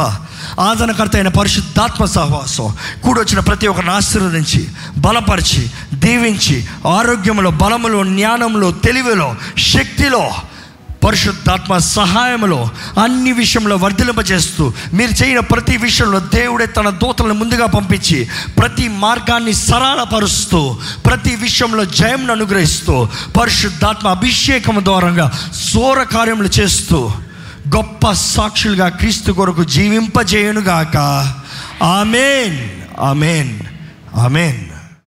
ఆదరణకర్త అయిన పరిశుద్ధాత్మ సహవాసం కూడొచ్చిన ప్రతి ఒక్కరిని ఆశీర్వదించి బలపరిచి దీవించి ఆరోగ్యంలో బలములో జ్ఞానంలో తెలివిలో శక్తిలో పరిశుద్ధాత్మ సహాయంలో అన్ని విషయంలో వర్ధిలింపజేస్తూ మీరు చేయని ప్రతి విషయంలో దేవుడే తన దూతలను ముందుగా పంపించి ప్రతి మార్గాన్ని సరళపరుస్తూ ప్రతి విషయంలో జయంను అనుగ్రహిస్తూ పరిశుద్ధాత్మ అభిషేకం ద్వారంగా సోర కార్యములు చేస్తూ గొప్ప సాక్షులుగా క్రీస్తు కొరకు జీవింపజేయునుగాక. ఆమెన్. ఆమెన్. ఆమెన్.